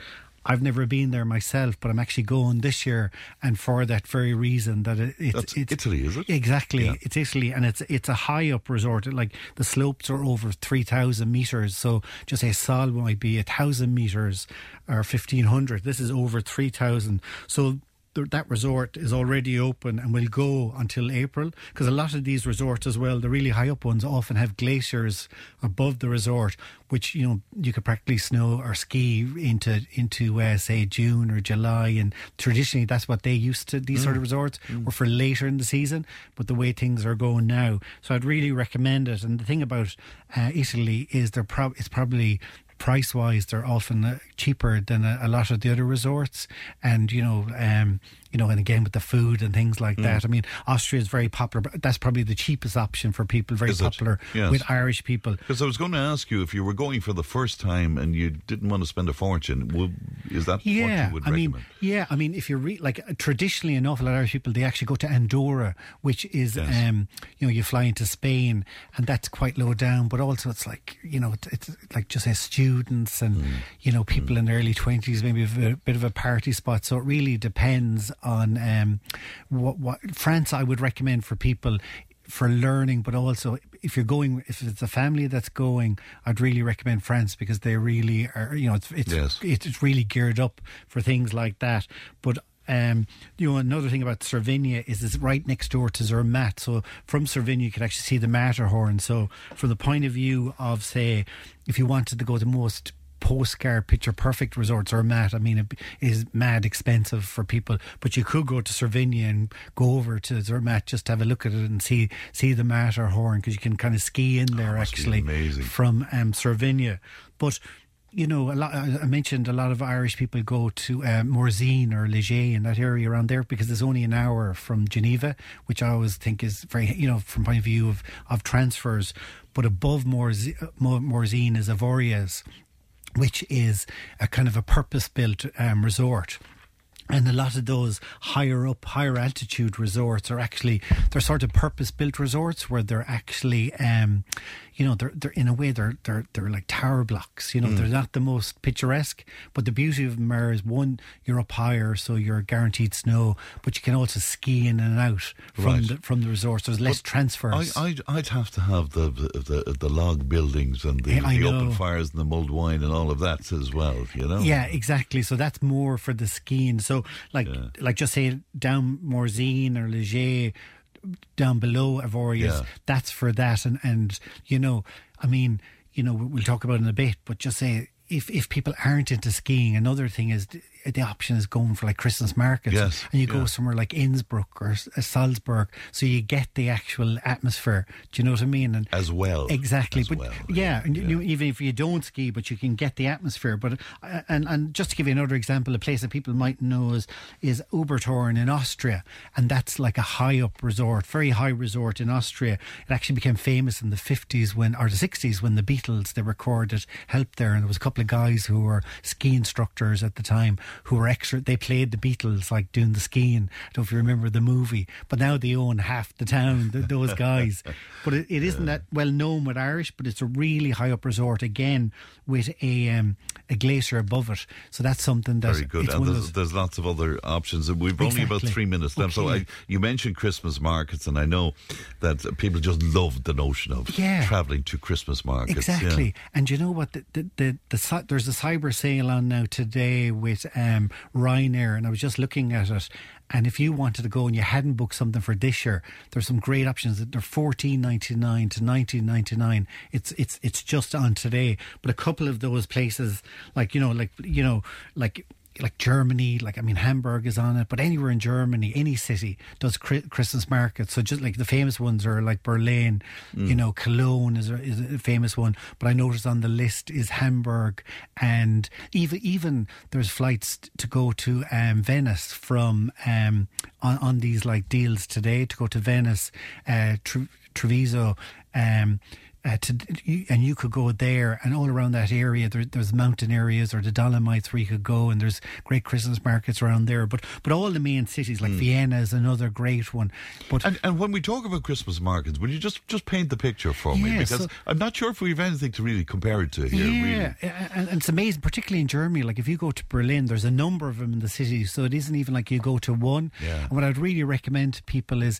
I've never been there myself, but I'm actually going this year, and for that very reason that it, it's it's Italy, is it? Exactly, Yeah. it's Italy, and it's it's a high up resort. Like the slopes are over three thousand meters. So just say Sal might be a thousand meters or fifteen hundred. This is over three thousand. So. Th- That resort is already open and will go until April because a lot of these resorts as well, the really high up ones, often have glaciers above the resort, which you know you could practically snow or ski into into uh, say June or July. And traditionally, that's what they used to. These sort of resorts were for later in the season, but the way things are going now, so I'd really recommend it. And the thing about uh, Italy is they're prob- it's probably price wise they're often uh, cheaper than a, a lot of the other resorts. And you know um you know, and again with the food and things like Mm. that. I mean, Austria is very popular, but that's probably the cheapest option for people. Very Is popular Yes. with Irish people. Because I was going to ask you if you were going for the first time and you didn't want to spend a fortune, would, is that what Yeah, you would I mean, yeah, I mean, if you're re- like uh, traditionally enough, a lot of Irish people they actually go to Andorra, which is, um, you know, you fly into Spain, and that's quite low down, but also it's like, you know, it's, it's like just as students and Mm. you know people in their early twenties, maybe a bit of a party spot. So it really depends on um, what what France I would recommend for people for learning, but also if you're going, if it's a family that's going, I'd really recommend France because they really are, you know, it's it's Yes. it's really geared up for things like that. But um, you know, another thing about Cervinia is it's right next door to Zermatt. So from Cervinia, you can actually see the Matterhorn. So from the point of view of, say, if you wanted to go to most postcard picture perfect resorts or mat i mean it is mad expensive for people but you could go to Cervinia and go over to Zermatt just to have a look at it and see see the Matterhorn because you can kind of ski in there must be actually from um, Cervinia. But you know, a lot, I mentioned a lot of Irish people go to uh, Morzine or Les Gets in that area around there because it's only an hour from Geneva, which I always think is very, you know, from point of view of, of transfers. But above Morzi- Morzine is Avoriaz, which is a kind of a purpose built um, resort. And a lot of those higher up, higher altitude resorts are actually they're sort of purpose built resorts where they're actually, um, you know, they're they're in a way they're they're they're like tower blocks. You know, Mm. they're not the most picturesque, but the beauty of them are is one, you're up higher, so you're guaranteed snow, but you can also ski in and out from Right. the from the resorts. There's less But transfers. I, I'd, I'd have to have the the, the, the log buildings and the, Yeah, the open fires and the mulled wine and all of that as well, you know? Yeah, exactly. So that's more for the skiing. So like like just say down Morzine or Les Gets, down below Avoriaz, Yeah. that's for that. And and you know, I mean, you know, we'll talk about it in a bit, but just say. If, if people aren't into skiing, another thing is the, option is going for like Christmas markets, Yes, and you go somewhere like Innsbruck or Salzburg, so you get the actual atmosphere. Do you know what I mean? And As well. exactly. As but well, yeah, and You, even if you don't ski, but you can get the atmosphere. But uh, and and just to give you another example, a place that people might know is is Obertauern in Austria, and that's like a high up resort, very high resort in Austria. It actually became famous in the fifties when or the sixties when the Beatles they recorded help there, and there was a couple of guys who were ski instructors at the time who were extra. They played the Beatles like doing the skiing. I don't know if you remember the movie, but now they own half the town. th- Those guys, but it, it isn't that well known with Irish, but it's a really high up resort again with a um, a glacier above it. So that's something that Very good. And there's, there's lots of other options. We've only about three minutes left. So I, you mentioned Christmas markets, and I know that people just love the notion of Yeah. travelling to Christmas markets. yeah. Exactly, and you know what? The, the, the, the, there's a cyber sale on now today with um, Um, Ryanair, and I was just looking at it. And if you wanted to go and you hadn't booked something for this year, there's some great options. They're fourteen ninety nine to nineteen ninety nine. It's it's it's just on today. But a couple of those places, like you know, like you know, like like Germany, like I mean Hamburg is on it, but anywhere in Germany, any city does Christmas markets. So just like the famous ones are like Berlin, you Mm. know, Cologne is a, is a famous one. But I noticed on the list is Hamburg, and even even there's flights to go to um, Venice from um, on on these like deals today to go to Venice, uh, Tre- Treviso. Um, uh, to, and you could go there and all around that area there, there's mountain areas or the Dolomites where you could go and there's great Christmas markets around there but but all the main cities like Vienna is another great one but. And, and when we talk about Christmas markets, will you just, just paint the picture for me? Because so- I'm not sure if we have anything to really compare it to here. yeah, Really. and, and it's amazing, particularly in Germany. Like if you go to Berlin, there's a number of them in the city, so it isn't even like you go to one. Yeah. And what I'd really recommend to people is,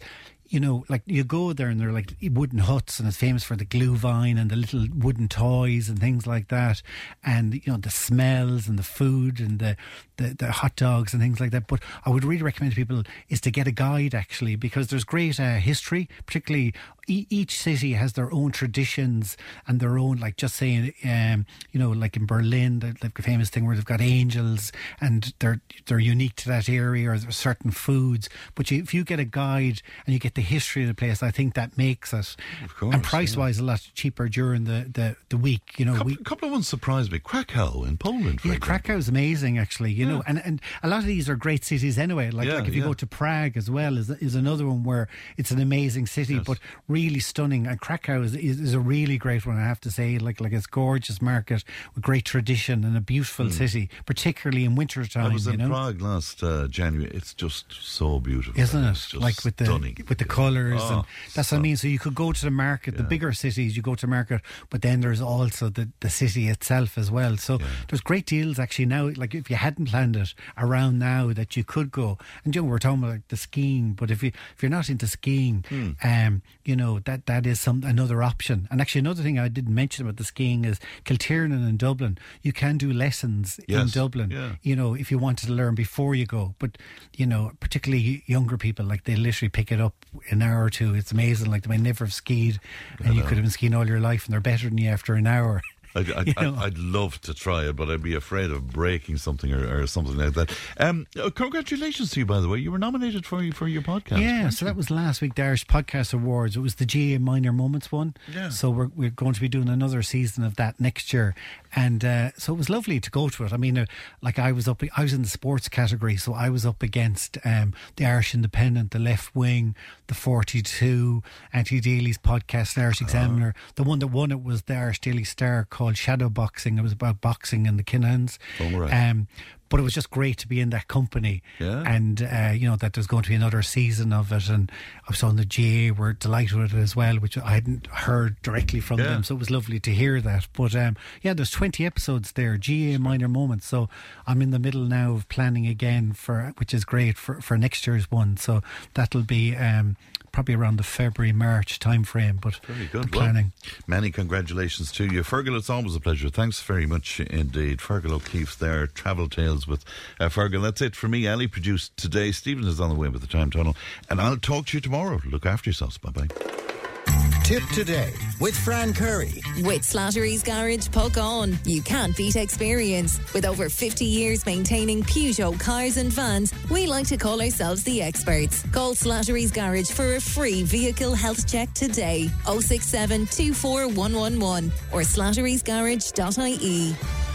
you know, like you go there and they're like wooden huts, and it's famous for the Glühwein and the little wooden toys and things like that, and you know the smells and the food and the the, the hot dogs and things like that. But I would really recommend to people is to get a guide actually because there's great uh, history, particularly e- each city has their own traditions and their own like just saying um, you know like in Berlin got a famous thing where they've got angels and they're they're unique to that area or certain foods but you, if you get a guide and you get the history of the place, I think that makes it, of course, and price wise, a lot cheaper during the, the, the week. You know, couple, we, a couple of ones surprised me. Krakow in Poland, for yeah, example. Krakow's amazing, actually. You know, and, and a lot of these are great cities anyway. Like, Yeah, like if you yeah. go to Prague as well, is is another one where it's an amazing city, but really stunning. And Krakow is, is is a really great one, I have to say. Like like it's gorgeous market with great tradition and a beautiful city, particularly in winter time. I was you in know? Prague last uh, January. It's just so beautiful, Isn't It's it? just Like with the stunning. with the colours Oh, and that's what I mean. So you could go to the market, the bigger cities, you go to market, but then there's also the, the city itself as well. So there's great deals actually now. Like if you hadn't planned it around now, that you could go. And you know, we're talking about like, the skiing, but if you if you're not into skiing, Hmm. um, you know that that is some another option. And actually, another thing I didn't mention about the skiing is Kiltiernan in Dublin. You can do lessons in Dublin. yeah. You know, if you wanted to learn before you go, but you know, particularly younger people, like they literally pick it up in an hour or two. It's amazing. Like they may never have skied, and you could have been skiing all your life, and they're better than you after an hour. I'd, I'd, You? I'd, I'd love to try it, but I'd be afraid of breaking something or, or something like that. Um, uh, congratulations to you, by the way. You were nominated for for your podcast. Yeah, so that was last week, the Irish Podcast Awards. It was the GAA Minor Moments one. Yeah. So we're, we're going to be doing another season of that next year. And uh, so it was lovely to go to it. I mean, uh, like I was up, I was in the sports category, so I was up against um, the Irish Independent, the Left Wing, the 42, Anthony Daly's podcast, the Irish Examiner. The one that won it was the Irish Daily Star called Shadow Boxing. It was about boxing and the Kinahans. Oh, right. Um, but it was just great to be in that company Yeah. and uh, you know that there's going to be another season of it and I was on the GAA were delighted with it as well which I hadn't heard directly from Yeah. them so it was lovely to hear that but um, yeah there's 20 episodes there GAA minor moments so I'm in the middle now of planning again for which is great for, for next year's one so that'll be um, probably around the February March time frame but Very good. Planning Well, many congratulations to you. Fergal, it's always a pleasure. Thanks very much indeed. Fergal O'Keefe. there, Travel Tales with uh, Fergal. That's it for me. Ali produced today. Stephen is on the way with the Time Tunnel. And I'll talk to you tomorrow. Look after yourselves. Bye bye. Tipp today with Fran Curry. With Slattery's Garage Puckane. you can't beat experience. With over 50 years maintaining Peugeot cars and vans, we like to call ourselves the experts. Call Slattery's Garage for a free vehicle health check today. 067 24111 or slatterysgarage.ie.